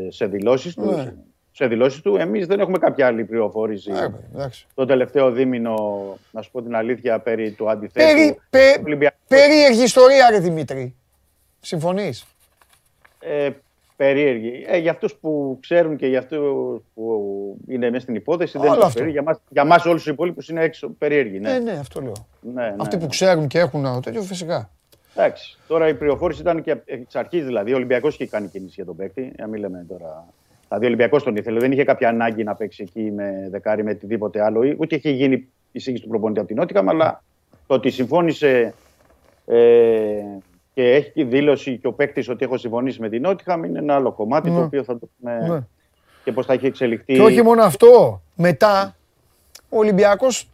σε δηλώσεις του. Ναι. Σε δηλώσεις του. Εμείς δεν έχουμε κάποια άλλη πληροφόρηση. Ε, το τελευταίο δίμηνο, να σου πω την αλήθεια, περί του αντιθέτου. Περί, πε, περίεργη ιστορία, ρε Δημήτρη. Συμφωνείς; Ε, περίεργη. Ε, για αυτούς που ξέρουν και για αυτούς που είναι μέσα στην υπόθεση δεν είναι περίεργη. Για, μας, για μας όλους τους υπόλοιπους είναι έξω περίεργη. Ναι, ναι, ναι αυτό λέω. Ναι, ναι, Αυτοί που ξέρουν και έχουν τέτοιο φυσικά. Εντάξει. Τώρα η πληροφόρηση ήταν και εξ αρχής δηλαδή. Ο Ολυμπιακός είχε κάνει κίνηση για τον παίκτη. Για μην λέμε τώρα. Δηλαδή ο Ολυμπιακός τον ήθελε. Δεν είχε κάποια ανάγκη να παίξει εκεί με δεκάρι με οτιδήποτε άλλο. Ούτε είχε γίνει εισήγηση του προπονητή από την Νότια, αλλά το ότι συμφώνησε ε, και έχει δήλωση και ο παίκτης ότι έχω συμφωνήσει με την Νότιχαμ είναι ένα άλλο κομμάτι το ναι. οποίο θα το πούμε ναι. και πώς θα έχει εξελιχθεί. Και όχι μόνο αυτό. Μετά ο Ολυμπιακός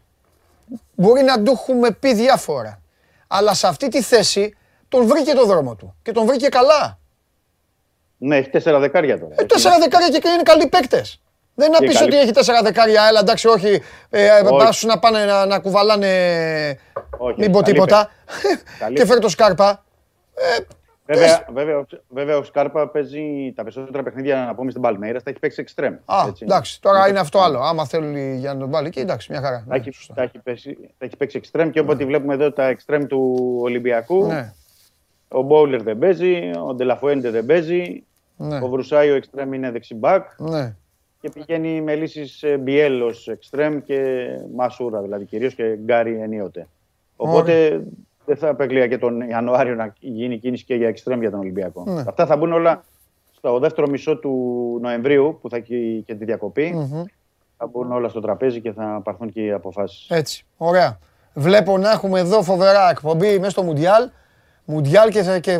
μπορεί να του έχουμε πει διάφορα. Αλλά σε αυτή τη θέση τον βρήκε το δρόμο του και τον βρήκε καλά. Ναι, έχει τέσσερα δεκάρια τώρα. Ε, τέσσερα δεκάρια και είναι καλοί παίκτες. Δεν να πεις ότι έχει τέσσερα δεκάρια, έλα εντάξει, όχι. Ε, όχι. να πάνε να, να κουβαλάνε. Όχι, μην πω τίποτα. (laughs) και φέρει το σκάρπα. Ε, βέβαια, βέβαια, βέβαια, ο Σκάρπα παίζει τα περισσότερα παιχνίδια να πούμε στην Παλμέιρα, θα έχει παίξει εξτρέμ. Α, έτσι. εντάξει, τώρα είναι αυτό άλλο. Άμα θέλει για να τον βάλει εκεί, εντάξει, μια χαρά. Θα, έχει, θα, έχει, παίξει, θα έχει παίξει εξτρέμ και όποτε ναι. βλέπουμε εδώ τα εξτρέμ του Ολυμπιακού. Ναι. Ο Μπόουλερ δεν παίζει, ο Ντελαφουέντε δεν παίζει. Ναι. Ο Βρουσάη ο εξτρέμ είναι δεξιμπάκ. Ναι. Και πηγαίνει με λύσει Μπιέλ ως εξτρέμ και Μασούρα δηλαδή κυρίως και Γκάρι ενίοτε. Οπότε δεν θα απεκλεία και τον Ιανουάριο να γίνει κίνηση και για εξτρέμ για τον Ολυμπιακό. Ναι. Αυτά θα μπουν όλα στο δεύτερο μισό του Νοεμβρίου που θα έχει και τη διακοπη Θα μπουν όλα στο τραπέζι και θα πάρθουν και οι αποφάσεις. Έτσι. Ωραία. Βλέπω να έχουμε εδώ φοβερά εκπομπή μέσα στο Μουντιάλ. Μουντιάλ και, και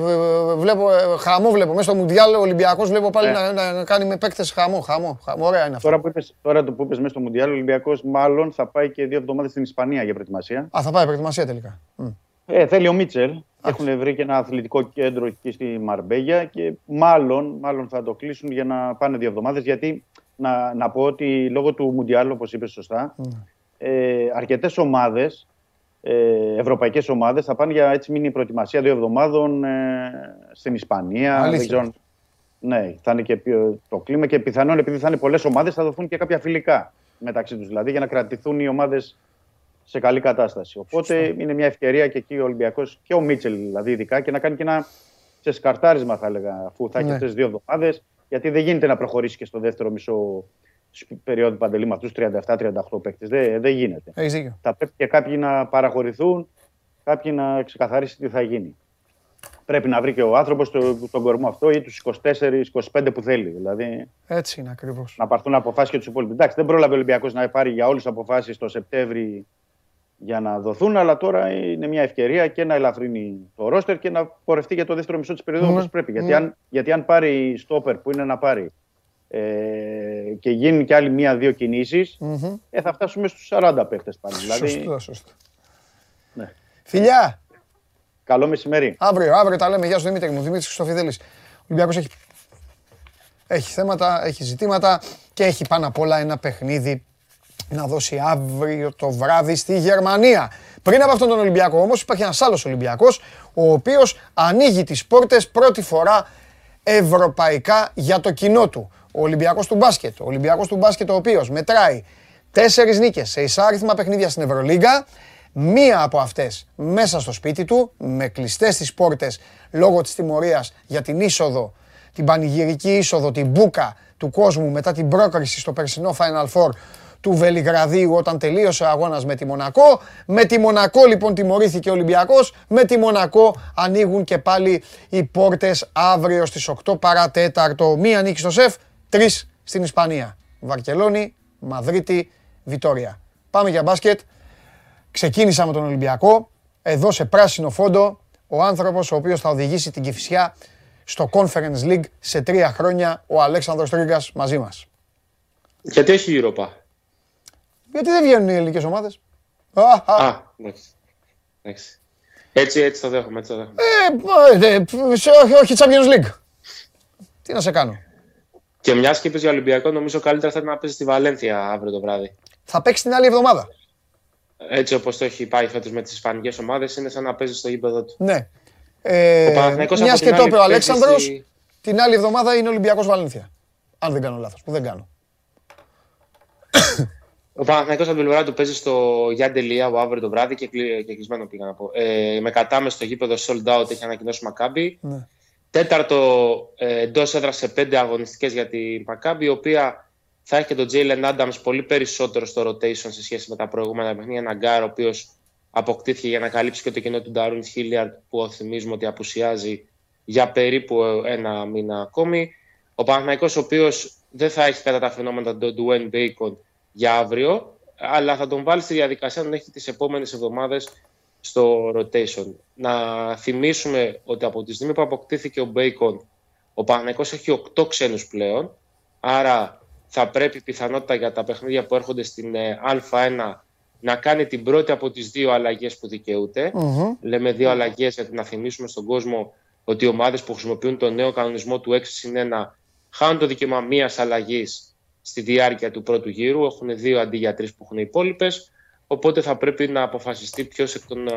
βλέπω, χαμό βλέπω. Μέσα στο Μουντιάλ ο Ολυμπιακός βλέπω πάλι να, να, να, κάνει με παίκτες χαμό, χαμό, χαμό. Ωραία είναι αυτό. Τώρα που είπες, τώρα το που είπες μέσα στο Μουντιάλ, ο Ολυμπιακός μάλλον θα πάει και δύο εβδομάδες στην Ισπανία για προετοιμασία. Α, θα πάει προετοιμασία τελικά. Ε, θέλει ο Μίτσελ. Έχουν βρει και ένα αθλητικό κέντρο εκεί στη Μαρμπέγια και μάλλον, μάλλον θα το κλείσουν για να πάνε δύο εβδομάδες. Γιατί να, να πω ότι λόγω του Μουντιάλ, όπως είπες σωστά, mm. ε, αρκετές ομάδες ε, ευρωπαϊκές ομάδες θα πάνε για έτσι μήνυ προετοιμασία δύο εβδομάδων ε, στην Ισπανία. ναι, θα είναι και το κλίμα και πιθανόν επειδή θα είναι πολλές ομάδες θα δοθούν και κάποια φιλικά μεταξύ τους. Δηλαδή για να κρατηθούν οι ομάδες σε καλή κατάσταση. Οπότε είναι μια ευκαιρία και εκεί ο Ολυμπιακός και ο Μίτσελ δηλαδή ειδικά και να κάνει και ένα σκαρτάρισμα θα έλεγα αφού θα έχει ναι. αυτές δύο εβδομάδες. Γιατί δεν γίνεται να προχωρήσει και στο δεύτερο μισό περίοδο παντελή με αυτού 37-38 παίκτες. Δεν, δεν γίνεται. Θα πρέπει και κάποιοι να παραχωρηθούν, κάποιοι να ξεκαθαρίσει τι θα γίνει. Πρέπει να βρει και ο άνθρωπος τον, τον κορμό αυτό ή τους 24-25 που θέλει. Δηλαδή, Έτσι είναι ακριβώς. Να πάρθουν αποφάσεις και τους υπόλοιπους. Εντάξει, δεν πρόλαβε ο Ολυμπιακός να πάρει για όλου τις αποφάσεις το Σεπτέμβρη για να δοθούν, αλλά τώρα είναι μια ευκαιρία και να ελαφρύνει το ρόστερ και να πορευτεί για το δεύτερο μισό της περίοδου mm. όπω πρέπει. Γιατί, αν, γιατί αν πάρει στόπερ που είναι να πάρει ε, και γίνουν και άλλοι μία-δύο κινήσεις, mm-hmm. ε, θα φτάσουμε στους 40 παίχτες πάλι. Δηλαδή... Σωστό, σωστό. Ναι. Φιλιά! Καλό μεσημέρι. Αύριο, αύριο τα λέμε. Γεια σου Δημήτρη μου, Δημήτρης Χρυστοφιδέλης. Ο Ολυμπιακός έχει, έχει θέματα, έχει ζητήματα και έχει πάνω απ' όλα ένα παιχνίδι να δώσει αύριο το βράδυ στη Γερμανία. Πριν από αυτόν τον Ολυμπιακό όμως υπάρχει ένας άλλος Ολυμπιακός ο οποίος ανοίγει τις πόρτες πρώτη φορά ευρωπαϊκά για το κοινό του ο Ολυμπιακός του μπάσκετ. Ο Ολυμπιακός του μπάσκετ, ο οποίος μετράει τέσσερις νίκες σε εισάριθμα παιχνίδια στην Ευρωλίγκα. Μία από αυτές μέσα στο σπίτι του, με κλειστές τις πόρτες λόγω της τιμωρίας για την είσοδο, την πανηγυρική είσοδο, την μπουκα του κόσμου μετά την πρόκριση στο περσινό Final Four του Βελιγραδίου όταν τελείωσε ο αγώνας με τη Μονακό. Με τη Μονακό λοιπόν τιμωρήθηκε ο Ολυμπιακός. Με τη Μονακό ανοίγουν και πάλι οι πόρτες αύριο στις 8 παρατέταρτο. Μία νίκη στο σεφ, Τρεις στην Ισπανία. Βαρκελόνη, Μαδρίτη, Βιτόρια. Πάμε για μπάσκετ. Ξεκίνησα με τον Ολυμπιακό. Εδώ σε πράσινο φόντο ο άνθρωπος ο οποίος θα οδηγήσει την Κηφισιά στο Conference League σε τρία χρόνια ο Αλέξανδρος Τρίγκας μαζί μας. Γιατί έχει η Europa; Γιατί δεν βγαίνουν οι ελληνικές ομάδες; Α, εντάξει. Έτσι, έτσι το δέχομαι. Έτσι το δέχομαι. Ε, ε, ε, όχι, όχι Champions League. Τι να σε κάνω; Και μιας και είπες για Ολυμπιακό, νομίζω καλύτερα θα είναι να παίζεις στη Βαλένθια αύριο το βράδυ. Θα παίξεις την άλλη εβδομάδα. Έτσι όπως το έχει πάει φέτος με τις Ισπανικές ομάδες, είναι σαν να παίζεις στο γήπεδο του. Ναι. Ε, μιας και το είπε ο Αλέξανδρος, την άλλη εβδομάδα είναι Ολυμπιακός Βαλένθια. Αν δεν κάνω λάθος, που δεν κάνω. Ο Παναθηναϊκός από την πλευρά του παίζει στο Γιαντ Ελιάου αύριο το βράδυ και, κλεισμένο πήγα να πω. Ε, με κατάμεση στο γήπεδο sold out έχει ανακοινώσει Μακάμπι. Ναι. Τέταρτο ε, εντός έδρας σε πέντε αγωνιστικές για την Μακάμπι, η οποία θα έχει και τον Τζέιλεν Άνταμς πολύ περισσότερο στο rotation σε σχέση με τα προηγούμενα παιχνίδια. Ένα γκαρντ, ο οποίος αποκτήθηκε για να καλύψει και το κενό του Ντάρουν Χίλιαρντ, που θυμίζουμε ότι απουσιάζει για περίπου ένα μήνα ακόμη. Ο Παναθηναϊκός ο οποίος δεν θα έχει κατά τα φαινόμενα τον Dwayne Bacon για αύριο, αλλά θα τον βάλει στη διαδικασία να έχει τις επόμενες εβδομάδες στο rotation. Να θυμίσουμε ότι από τη στιγμή που αποκτήθηκε ο Bacon, ο Παναγικός έχει 8 ξένους πλέον, άρα θα πρέπει πιθανότητα για τα παιχνίδια που έρχονται στην ε, Α1 να κάνει την πρώτη από τις δύο αλλαγές που δικαιούται. Mm-hmm. Λέμε δύο αλλαγές γιατί να θυμίσουμε στον κόσμο ότι οι ομάδες που χρησιμοποιούν τον νέο κανονισμό του 6 1 χάνουν το δικαίωμα μίας αλλαγής στη διάρκεια του πρώτου γύρου. Έχουν δύο αντί για τρει που έχουν οι υπόλοιπες. Οπότε θα πρέπει να αποφασιστεί ποιος εκ των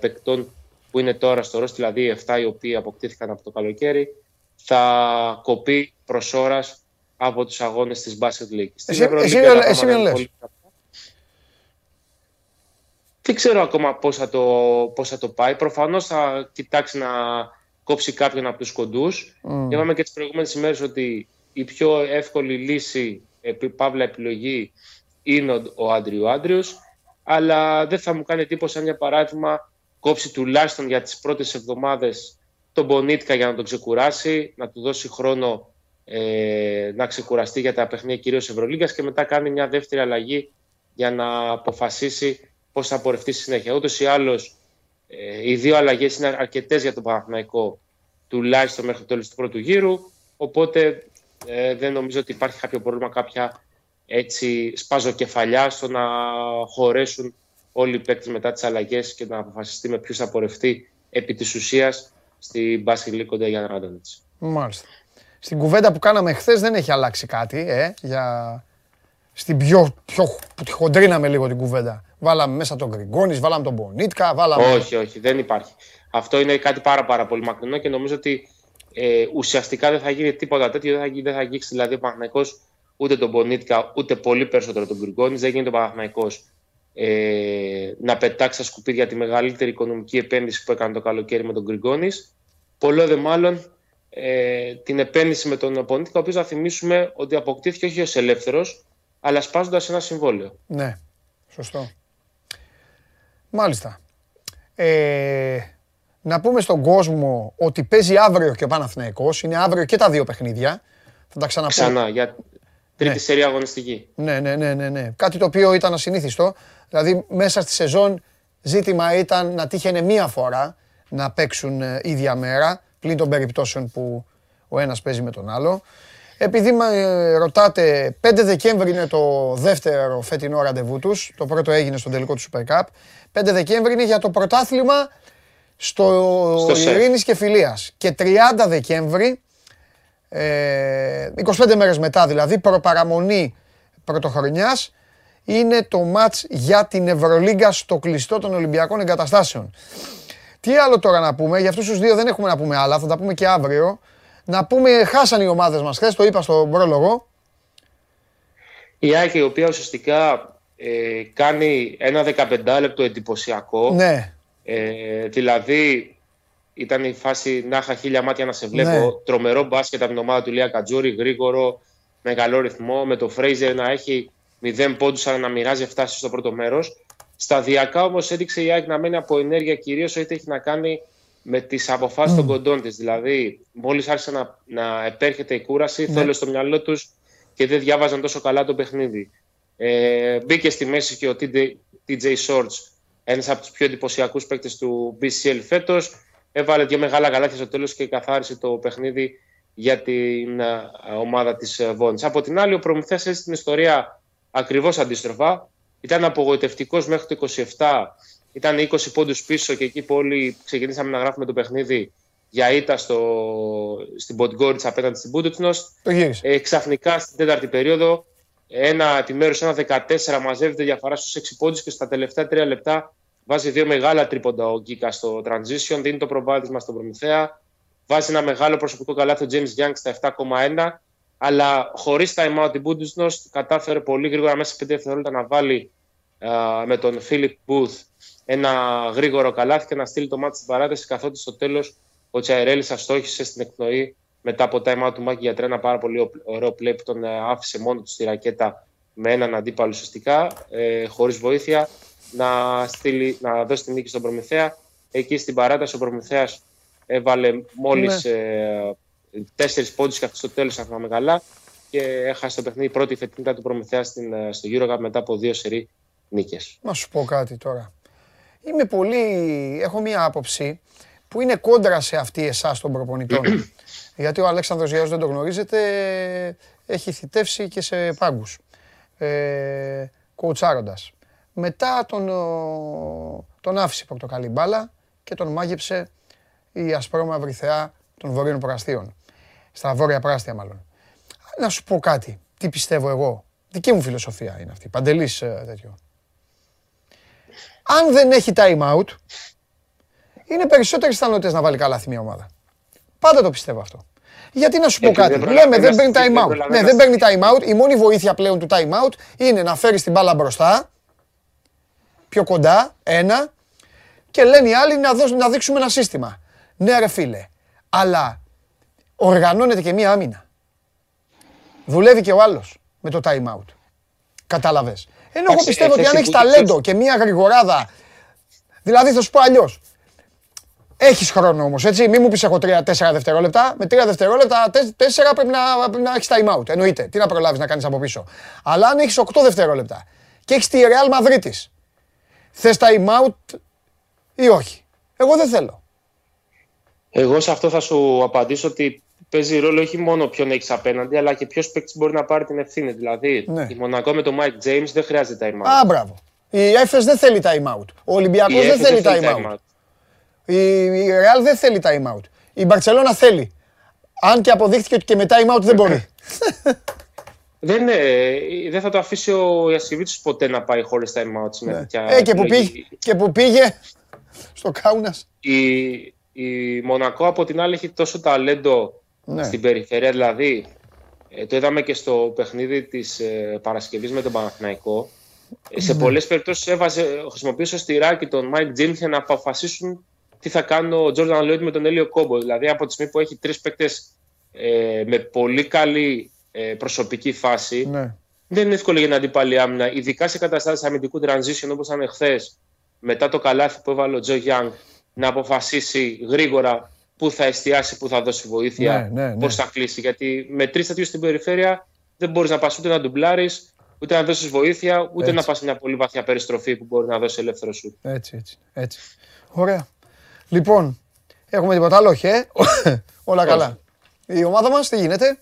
παικτών που είναι τώρα στο ΡΟΣ, δηλαδή οι 7 οι οποίοι αποκτήθηκαν από το καλοκαίρι, θα κοπεί προς ώρας από τους αγώνες της Basket League. Εσύ, εσύ, εσύ λες. Δεν ξέρω ακόμα πώς θα το, πώς θα το πάει. Προφανώς θα κοιτάξει να κόψει κάποιον από τους κοντούς. Mm. Είπαμε και τις προηγούμενες ημέρες ότι η πιο εύκολη λύση, παύλα επιλογή, είναι ο Άντριου Άντριος αλλά δεν θα μου κάνει εντύπωση αν για παράδειγμα κόψει τουλάχιστον για τις πρώτες εβδομάδες τον Μπονίτκα για να τον ξεκουράσει, να του δώσει χρόνο ε, να ξεκουραστεί για τα παιχνίδια κυρίως Ευρωλίγκας και μετά κάνει μια δεύτερη αλλαγή για να αποφασίσει πώς θα πορευτεί στη συνέχεια. Ούτως ή άλλως, ε, οι δύο αλλαγές είναι αρκετές για τον Παναθηναϊκό, τουλάχιστον μέχρι το τέλος του πρώτου γύρου. Οπότε ε, δεν νομίζω ότι υπάρχει κάποιο πρόβλημα, κάποια έτσι σπαζοκεφαλιά στο να χωρέσουν όλοι οι παίκτες μετά τις αλλαγές και να αποφασιστεί με ποιους θα πορευτεί επί της ουσίας στην μπάσκετ Λίκοντα για Ράντονιτς. Μάλιστα. Στην κουβέντα που κάναμε χθες δεν έχει αλλάξει κάτι, ε, για... Στην πιο, πιο που τη χοντρίναμε λίγο την κουβέντα. Βάλαμε μέσα τον Γκριγκόνη, βάλαμε τον Μπονίτκα, βάλαμε... Όχι, όχι, δεν υπάρχει. Αυτό είναι κάτι πάρα, πάρα πολύ μακρινό και νομίζω ότι ε, ουσιαστικά δεν θα γίνει τίποτα τέτοιο, δεν θα, δεν θα αγγίξει δηλαδή ο Παναθηναϊκός ούτε τον Μπονίτκα, ούτε πολύ περισσότερο τον Γκριγκόνης. Δεν γίνεται ο Παναθηναϊκός ε, να πετάξει στα σκουπίδια τη μεγαλύτερη οικονομική επένδυση που έκανε το καλοκαίρι με τον Γκριγκόνης. Πολλό δε μάλλον ε, την επένδυση με τον Πονίτικα, ο οποίος θα θυμίσουμε ότι αποκτήθηκε όχι ως ελεύθερος, αλλά σπάζοντας ένα συμβόλαιο. Ναι, σωστό. Μάλιστα. Ε, να πούμε στον κόσμο ότι παίζει αύριο και ο Παναθηναϊκός. Είναι αύριο και τα δύο παιχνίδια. Θα τα ξαναπώ. Ξανά, για τρίτη ναι. σερία αγωνιστική. Ναι, ναι, ναι, ναι, ναι. Κάτι το οποίο ήταν ασυνήθιστο. Δηλαδή μέσα στη σεζόν ζήτημα ήταν να τύχαινε μία φορά να παίξουν ε, ίδια μέρα, πλην των περιπτώσεων που ο ένας παίζει με τον άλλο. Επειδή με ρωτάτε, 5 Δεκέμβρη είναι το δεύτερο φετινό ραντεβού τους, το πρώτο έγινε στο τελικό του Super Cup. 5 Δεκέμβρη είναι για το πρωτάθλημα στο, στο Ειρήνης και Φιλίας. Και 30 Δεκέμβρη, ε, 25 μέρες μετά δηλαδή, προπαραμονή πρωτοχρονιάς, είναι το μάτς για την Ευρωλίγκα στο κλειστό των Ολυμπιακών Εγκαταστάσεων. Τι άλλο τώρα να πούμε, για αυτούς τους δύο δεν έχουμε να πούμε άλλα, θα τα πούμε και αύριο. Να πούμε, χάσαν οι ομάδες μας χθες, το είπα στον πρόλογο. Η Άκη, η οποία ουσιαστικά ε, κάνει ένα 15 λεπτό εντυπωσιακό. Ναι. Ε, δηλαδή, ήταν η φάση να είχα χίλια μάτια να σε βλέπω. Ναι. Τρομερό μπάσκετ από την ομάδα του Λία Κατζούρη, γρήγορο, με καλό ρυθμό, με το Φρέιζερ να έχει 0 πόντους, αλλά να μοιράζει 7 στο πρώτο μέρος. Σταδιακά όμως έδειξε η ΑΕΚ να μένει από ενέργεια κυρίως ό,τι έχει να κάνει με τις αποφάσεις mm. των κοντών της. Δηλαδή, μόλις άρχισε να, να επέρχεται η κούραση, mm. θέλω στο μυαλό τους και δεν διάβαζαν τόσο καλά το παιχνίδι. Ε, μπήκε στη μέση και ο TJ, TJ Shorts, ένας από τους πιο εντυπωσιακούς παίκτες του BCL φέτος. Έβαλε δύο μεγάλα γαλάτια στο τέλος και καθάρισε το παιχνίδι για την ομάδα της Βόνης. Από την άλλη, ο Προμηθέας έζησε την ιστορία ακριβώς αντίστροφα. Ήταν απογοητευτικός μέχρι το 27, ήταν 20 πόντους πίσω και εκεί που όλοι ξεκινήσαμε να γράφουμε το παιχνίδι για ήττα στο, στην Ποντγκόριτς απέναντι στην Μπούντουτσνος. Ε, ξαφνικά στην τέταρτη περίοδο ένα επιμέρους, ένα 14 μαζεύεται διαφορά στους 6 πόντους και στα τελευταία 3 λεπτά βάζει δύο μεγάλα τρίποντα ο Γκίκα στο transition, δίνει το προβάδισμα στον Προμηθέα, βάζει ένα μεγάλο προσωπικό καλάθι ο James Young στα 7,1 αλλά χωρίς time out η Bundesliga κατάφερε πολύ γρήγορα μέσα σε 5 δευτερόλεπτα να βάλει με τον Φίλιπ Booth ένα γρήγορο καλάθι και να στείλει το μάτι στην παράταση. Καθότι στο τέλος ο Τσαϊρέλη αστόχησε στην εκπνοή μετά από time out του Μάκη για τρένα. Πάρα πολύ ωραίο play που τον ε, άφησε μόνο του στη ρακέτα με έναν αντίπαλο ουσιαστικά, ε, χωρίς βοήθεια, να, στείλει, να δώσει τη νίκη στον Προμηθέα. Εκεί στην παράταση ο Προμηθέας έβαλε μόλις ναι. ε, Τέσσερις πόντους και αυτό στο τέλος, αν θυμάμαι καλά. Και έχασε το παιχνίδι πρώτη φετινή του Προμηθέα στην, ε, στο Eurocup μετά από δύο σερή νίκες. Να σου πω κάτι τώρα. Είμαι πολύ. Έχω μία άποψη που είναι κόντρα σε αυτή εσάς των προπονητών. (clears throat) Γιατί ο Αλέξανδρος Γιάννης δεν το γνωρίζετε, έχει θητεύσει και σε πάγκους. Ε, κοουτσάροντας. Μετά τον, τον άφησε πορτοκαλί μπάλα και τον μάγεψε η ασπρόμαυρη θεά των βορείων πραστίων στα βόρεια πράστια μάλλον. Να σου πω κάτι, τι πιστεύω εγώ. Δική μου φιλοσοφία είναι αυτή, παντελής ε, τέτοιο. Αν δεν έχει time out, είναι περισσότερες πιθανότητες να βάλει καλά μια ομάδα. Πάντα το πιστεύω αυτό. Γιατί να σου πω κάτι. Λέμε δεν παίρνει time out. Ναι, δεν παίρνει time out. Η μόνη βοήθεια πλέον του time out είναι να φέρεις την μπάλα μπροστά, πιο κοντά, ένα, και λένε οι άλλοι να, να δείξουμε ένα σύστημα. Ναι, ρε φίλε. Αλλά οργανώνεται και μία άμυνα. Δουλεύει και ο άλλος με το time out. Κατάλαβες. Ενώ εγώ πιστεύω ότι αν έχεις ταλέντο και μία γρηγοράδα. Δηλαδή θα σου πω αλλιώς. Έχεις χρόνο όμως, έτσι. Μην μου πεις έχω 3-4 δευτερόλεπτα. Με 3 δευτερόλεπτα, 4 πρέπει να, να έχεις time out. Εννοείται. Τι να προλάβεις να κάνεις από πίσω. Αλλά αν έχεις 8 δευτερόλεπτα και έχεις τη Real Madrid, θες time out ή όχι; Εγώ δεν θέλω. Εγώ σε αυτό θα σου απαντήσω ότι παίζει ρόλο όχι μόνο ποιον έχεις απέναντι, αλλά και ποιος παίκτης μπορεί να πάρει την ευθύνη. Δηλαδή, ναι. η Μονακό με τον Mike James δεν χρειάζεται time out. Α, μπράβο. Η Έφε δεν θέλει time out. Ο Ολυμπιακός δεν θέλει time out. Η Real δεν θέλει time out. Η Μπαρσελόνα θέλει. Αν και αποδείχθηκε ότι και με time out δεν μπορεί. (laughs) Δεν, ε, δεν θα το αφήσει ο Ιασιβίτσος ποτέ να πάει χωρίς time out. Ναι. Ε, και, που πήγε, και που πήγε στο Κάουνας. Η, η Μονακό από την άλλη έχει τόσο ταλέντο ναι. στην περιφέρεια. Δηλαδή, ε, το είδαμε και στο παιχνίδι της ε, Παρασκευής με τον Παναθηναϊκό. Ε, σε ναι. πολλές περιπτώσεις έβαζε, χρησιμοποίησε ο Ομπράντοβιτς τον Μάικ Τζέιμς για να αποφασίσουν τι θα κάνει ο Τζόρνταν Λόιτ με τον Έλιο Κόμπο. Δηλαδή, από τη στιγμή που έχει τρεις παίκτες ε, με πολύ καλή ε, προσωπική φάση, ναι. δεν είναι εύκολο για την αντίπαλη άμυνα, ειδικά σε καταστάσεις αμυντικού transition όπως ήταν εχθές, μετά το καλάθι που έβαλε ο Τζο Γιάνγκ, να αποφασίσει γρήγορα πού θα εστιάσει, πού θα δώσει βοήθεια, ναι, ναι, ναι. πώς θα κλείσει. Γιατί με τρεις τέτοιους στην περιφέρεια δεν μπορείς να πας ούτε να ντουμπλάρεις, ούτε να δώσεις βοήθεια, ούτε να πας μια πολύ βαθιά περιστροφή που μπορεί να δώσει ελεύθερο σου. Έτσι, έτσι, έτσι. Ωραία. Λοιπόν, έχουμε τίποτα άλλο, όχι, ε; Όλα καλά. Η ομάδα μας, τι γίνεται;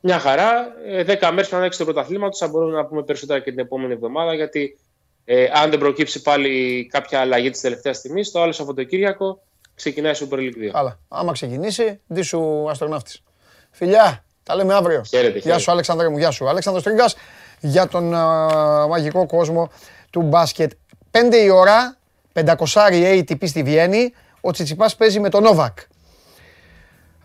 Μια χαρά. Ε, δέκα μέρες πριν ανοίξει το πρωταθλήμα θα μπορούμε να πούμε περισσότερα και την επόμενη εβδομάδα, γιατί ε, αν δεν προκύψει πάλι κάποια αλλαγή της τελευταίας στιγμής, το άλλο Σαββατοκύριακο ξεκινάει η Super League 2. Καλά. Άμα ξεκινήσει, δι σου αστροναύτης. Φιλιά, τα λέμε αύριο. Χαίρετε, Γεια σου, Αλέξανδρε μου, γεια σου. Αλέξανδρος Τρίγκας για τον μαγικό κόσμο του μπάσκετ. 5 η ώρα 500 ATP στη Βιέννη, ο Τσιτσιπάς παίζει με τον Νόβακ.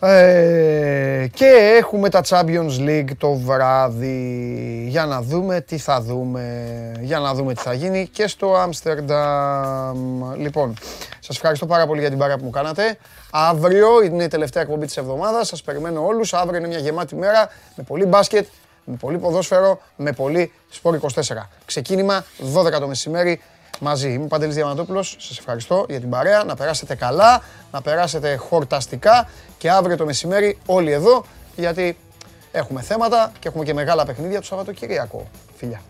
Ε, και έχουμε τα Champions League το βράδυ. Για να δούμε τι θα δούμε. Για να δούμε τι θα γίνει και στο Άμστερνταμ. Λοιπόν, σας ευχαριστώ πάρα πολύ για την παρά που μου κάνατε. Αύριο είναι η τελευταία εκπομπή της εβδομάδας. Σας περιμένω όλους. Αύριο είναι μια γεμάτη μέρα με πολύ μπάσκετ, με πολύ ποδόσφαιρο, με πολύ σπορ 24. Ξεκίνημα 12 το μεσημέρι μαζί. Είμαι ο Παντελής Διαμαντόπουλος, σας ευχαριστώ για την παρέα, να περάσετε καλά, να περάσετε χορταστικά και αύριο το μεσημέρι όλοι εδώ, γιατί έχουμε θέματα και έχουμε και μεγάλα παιχνίδια το Σαββατοκυριακό. Φιλιά.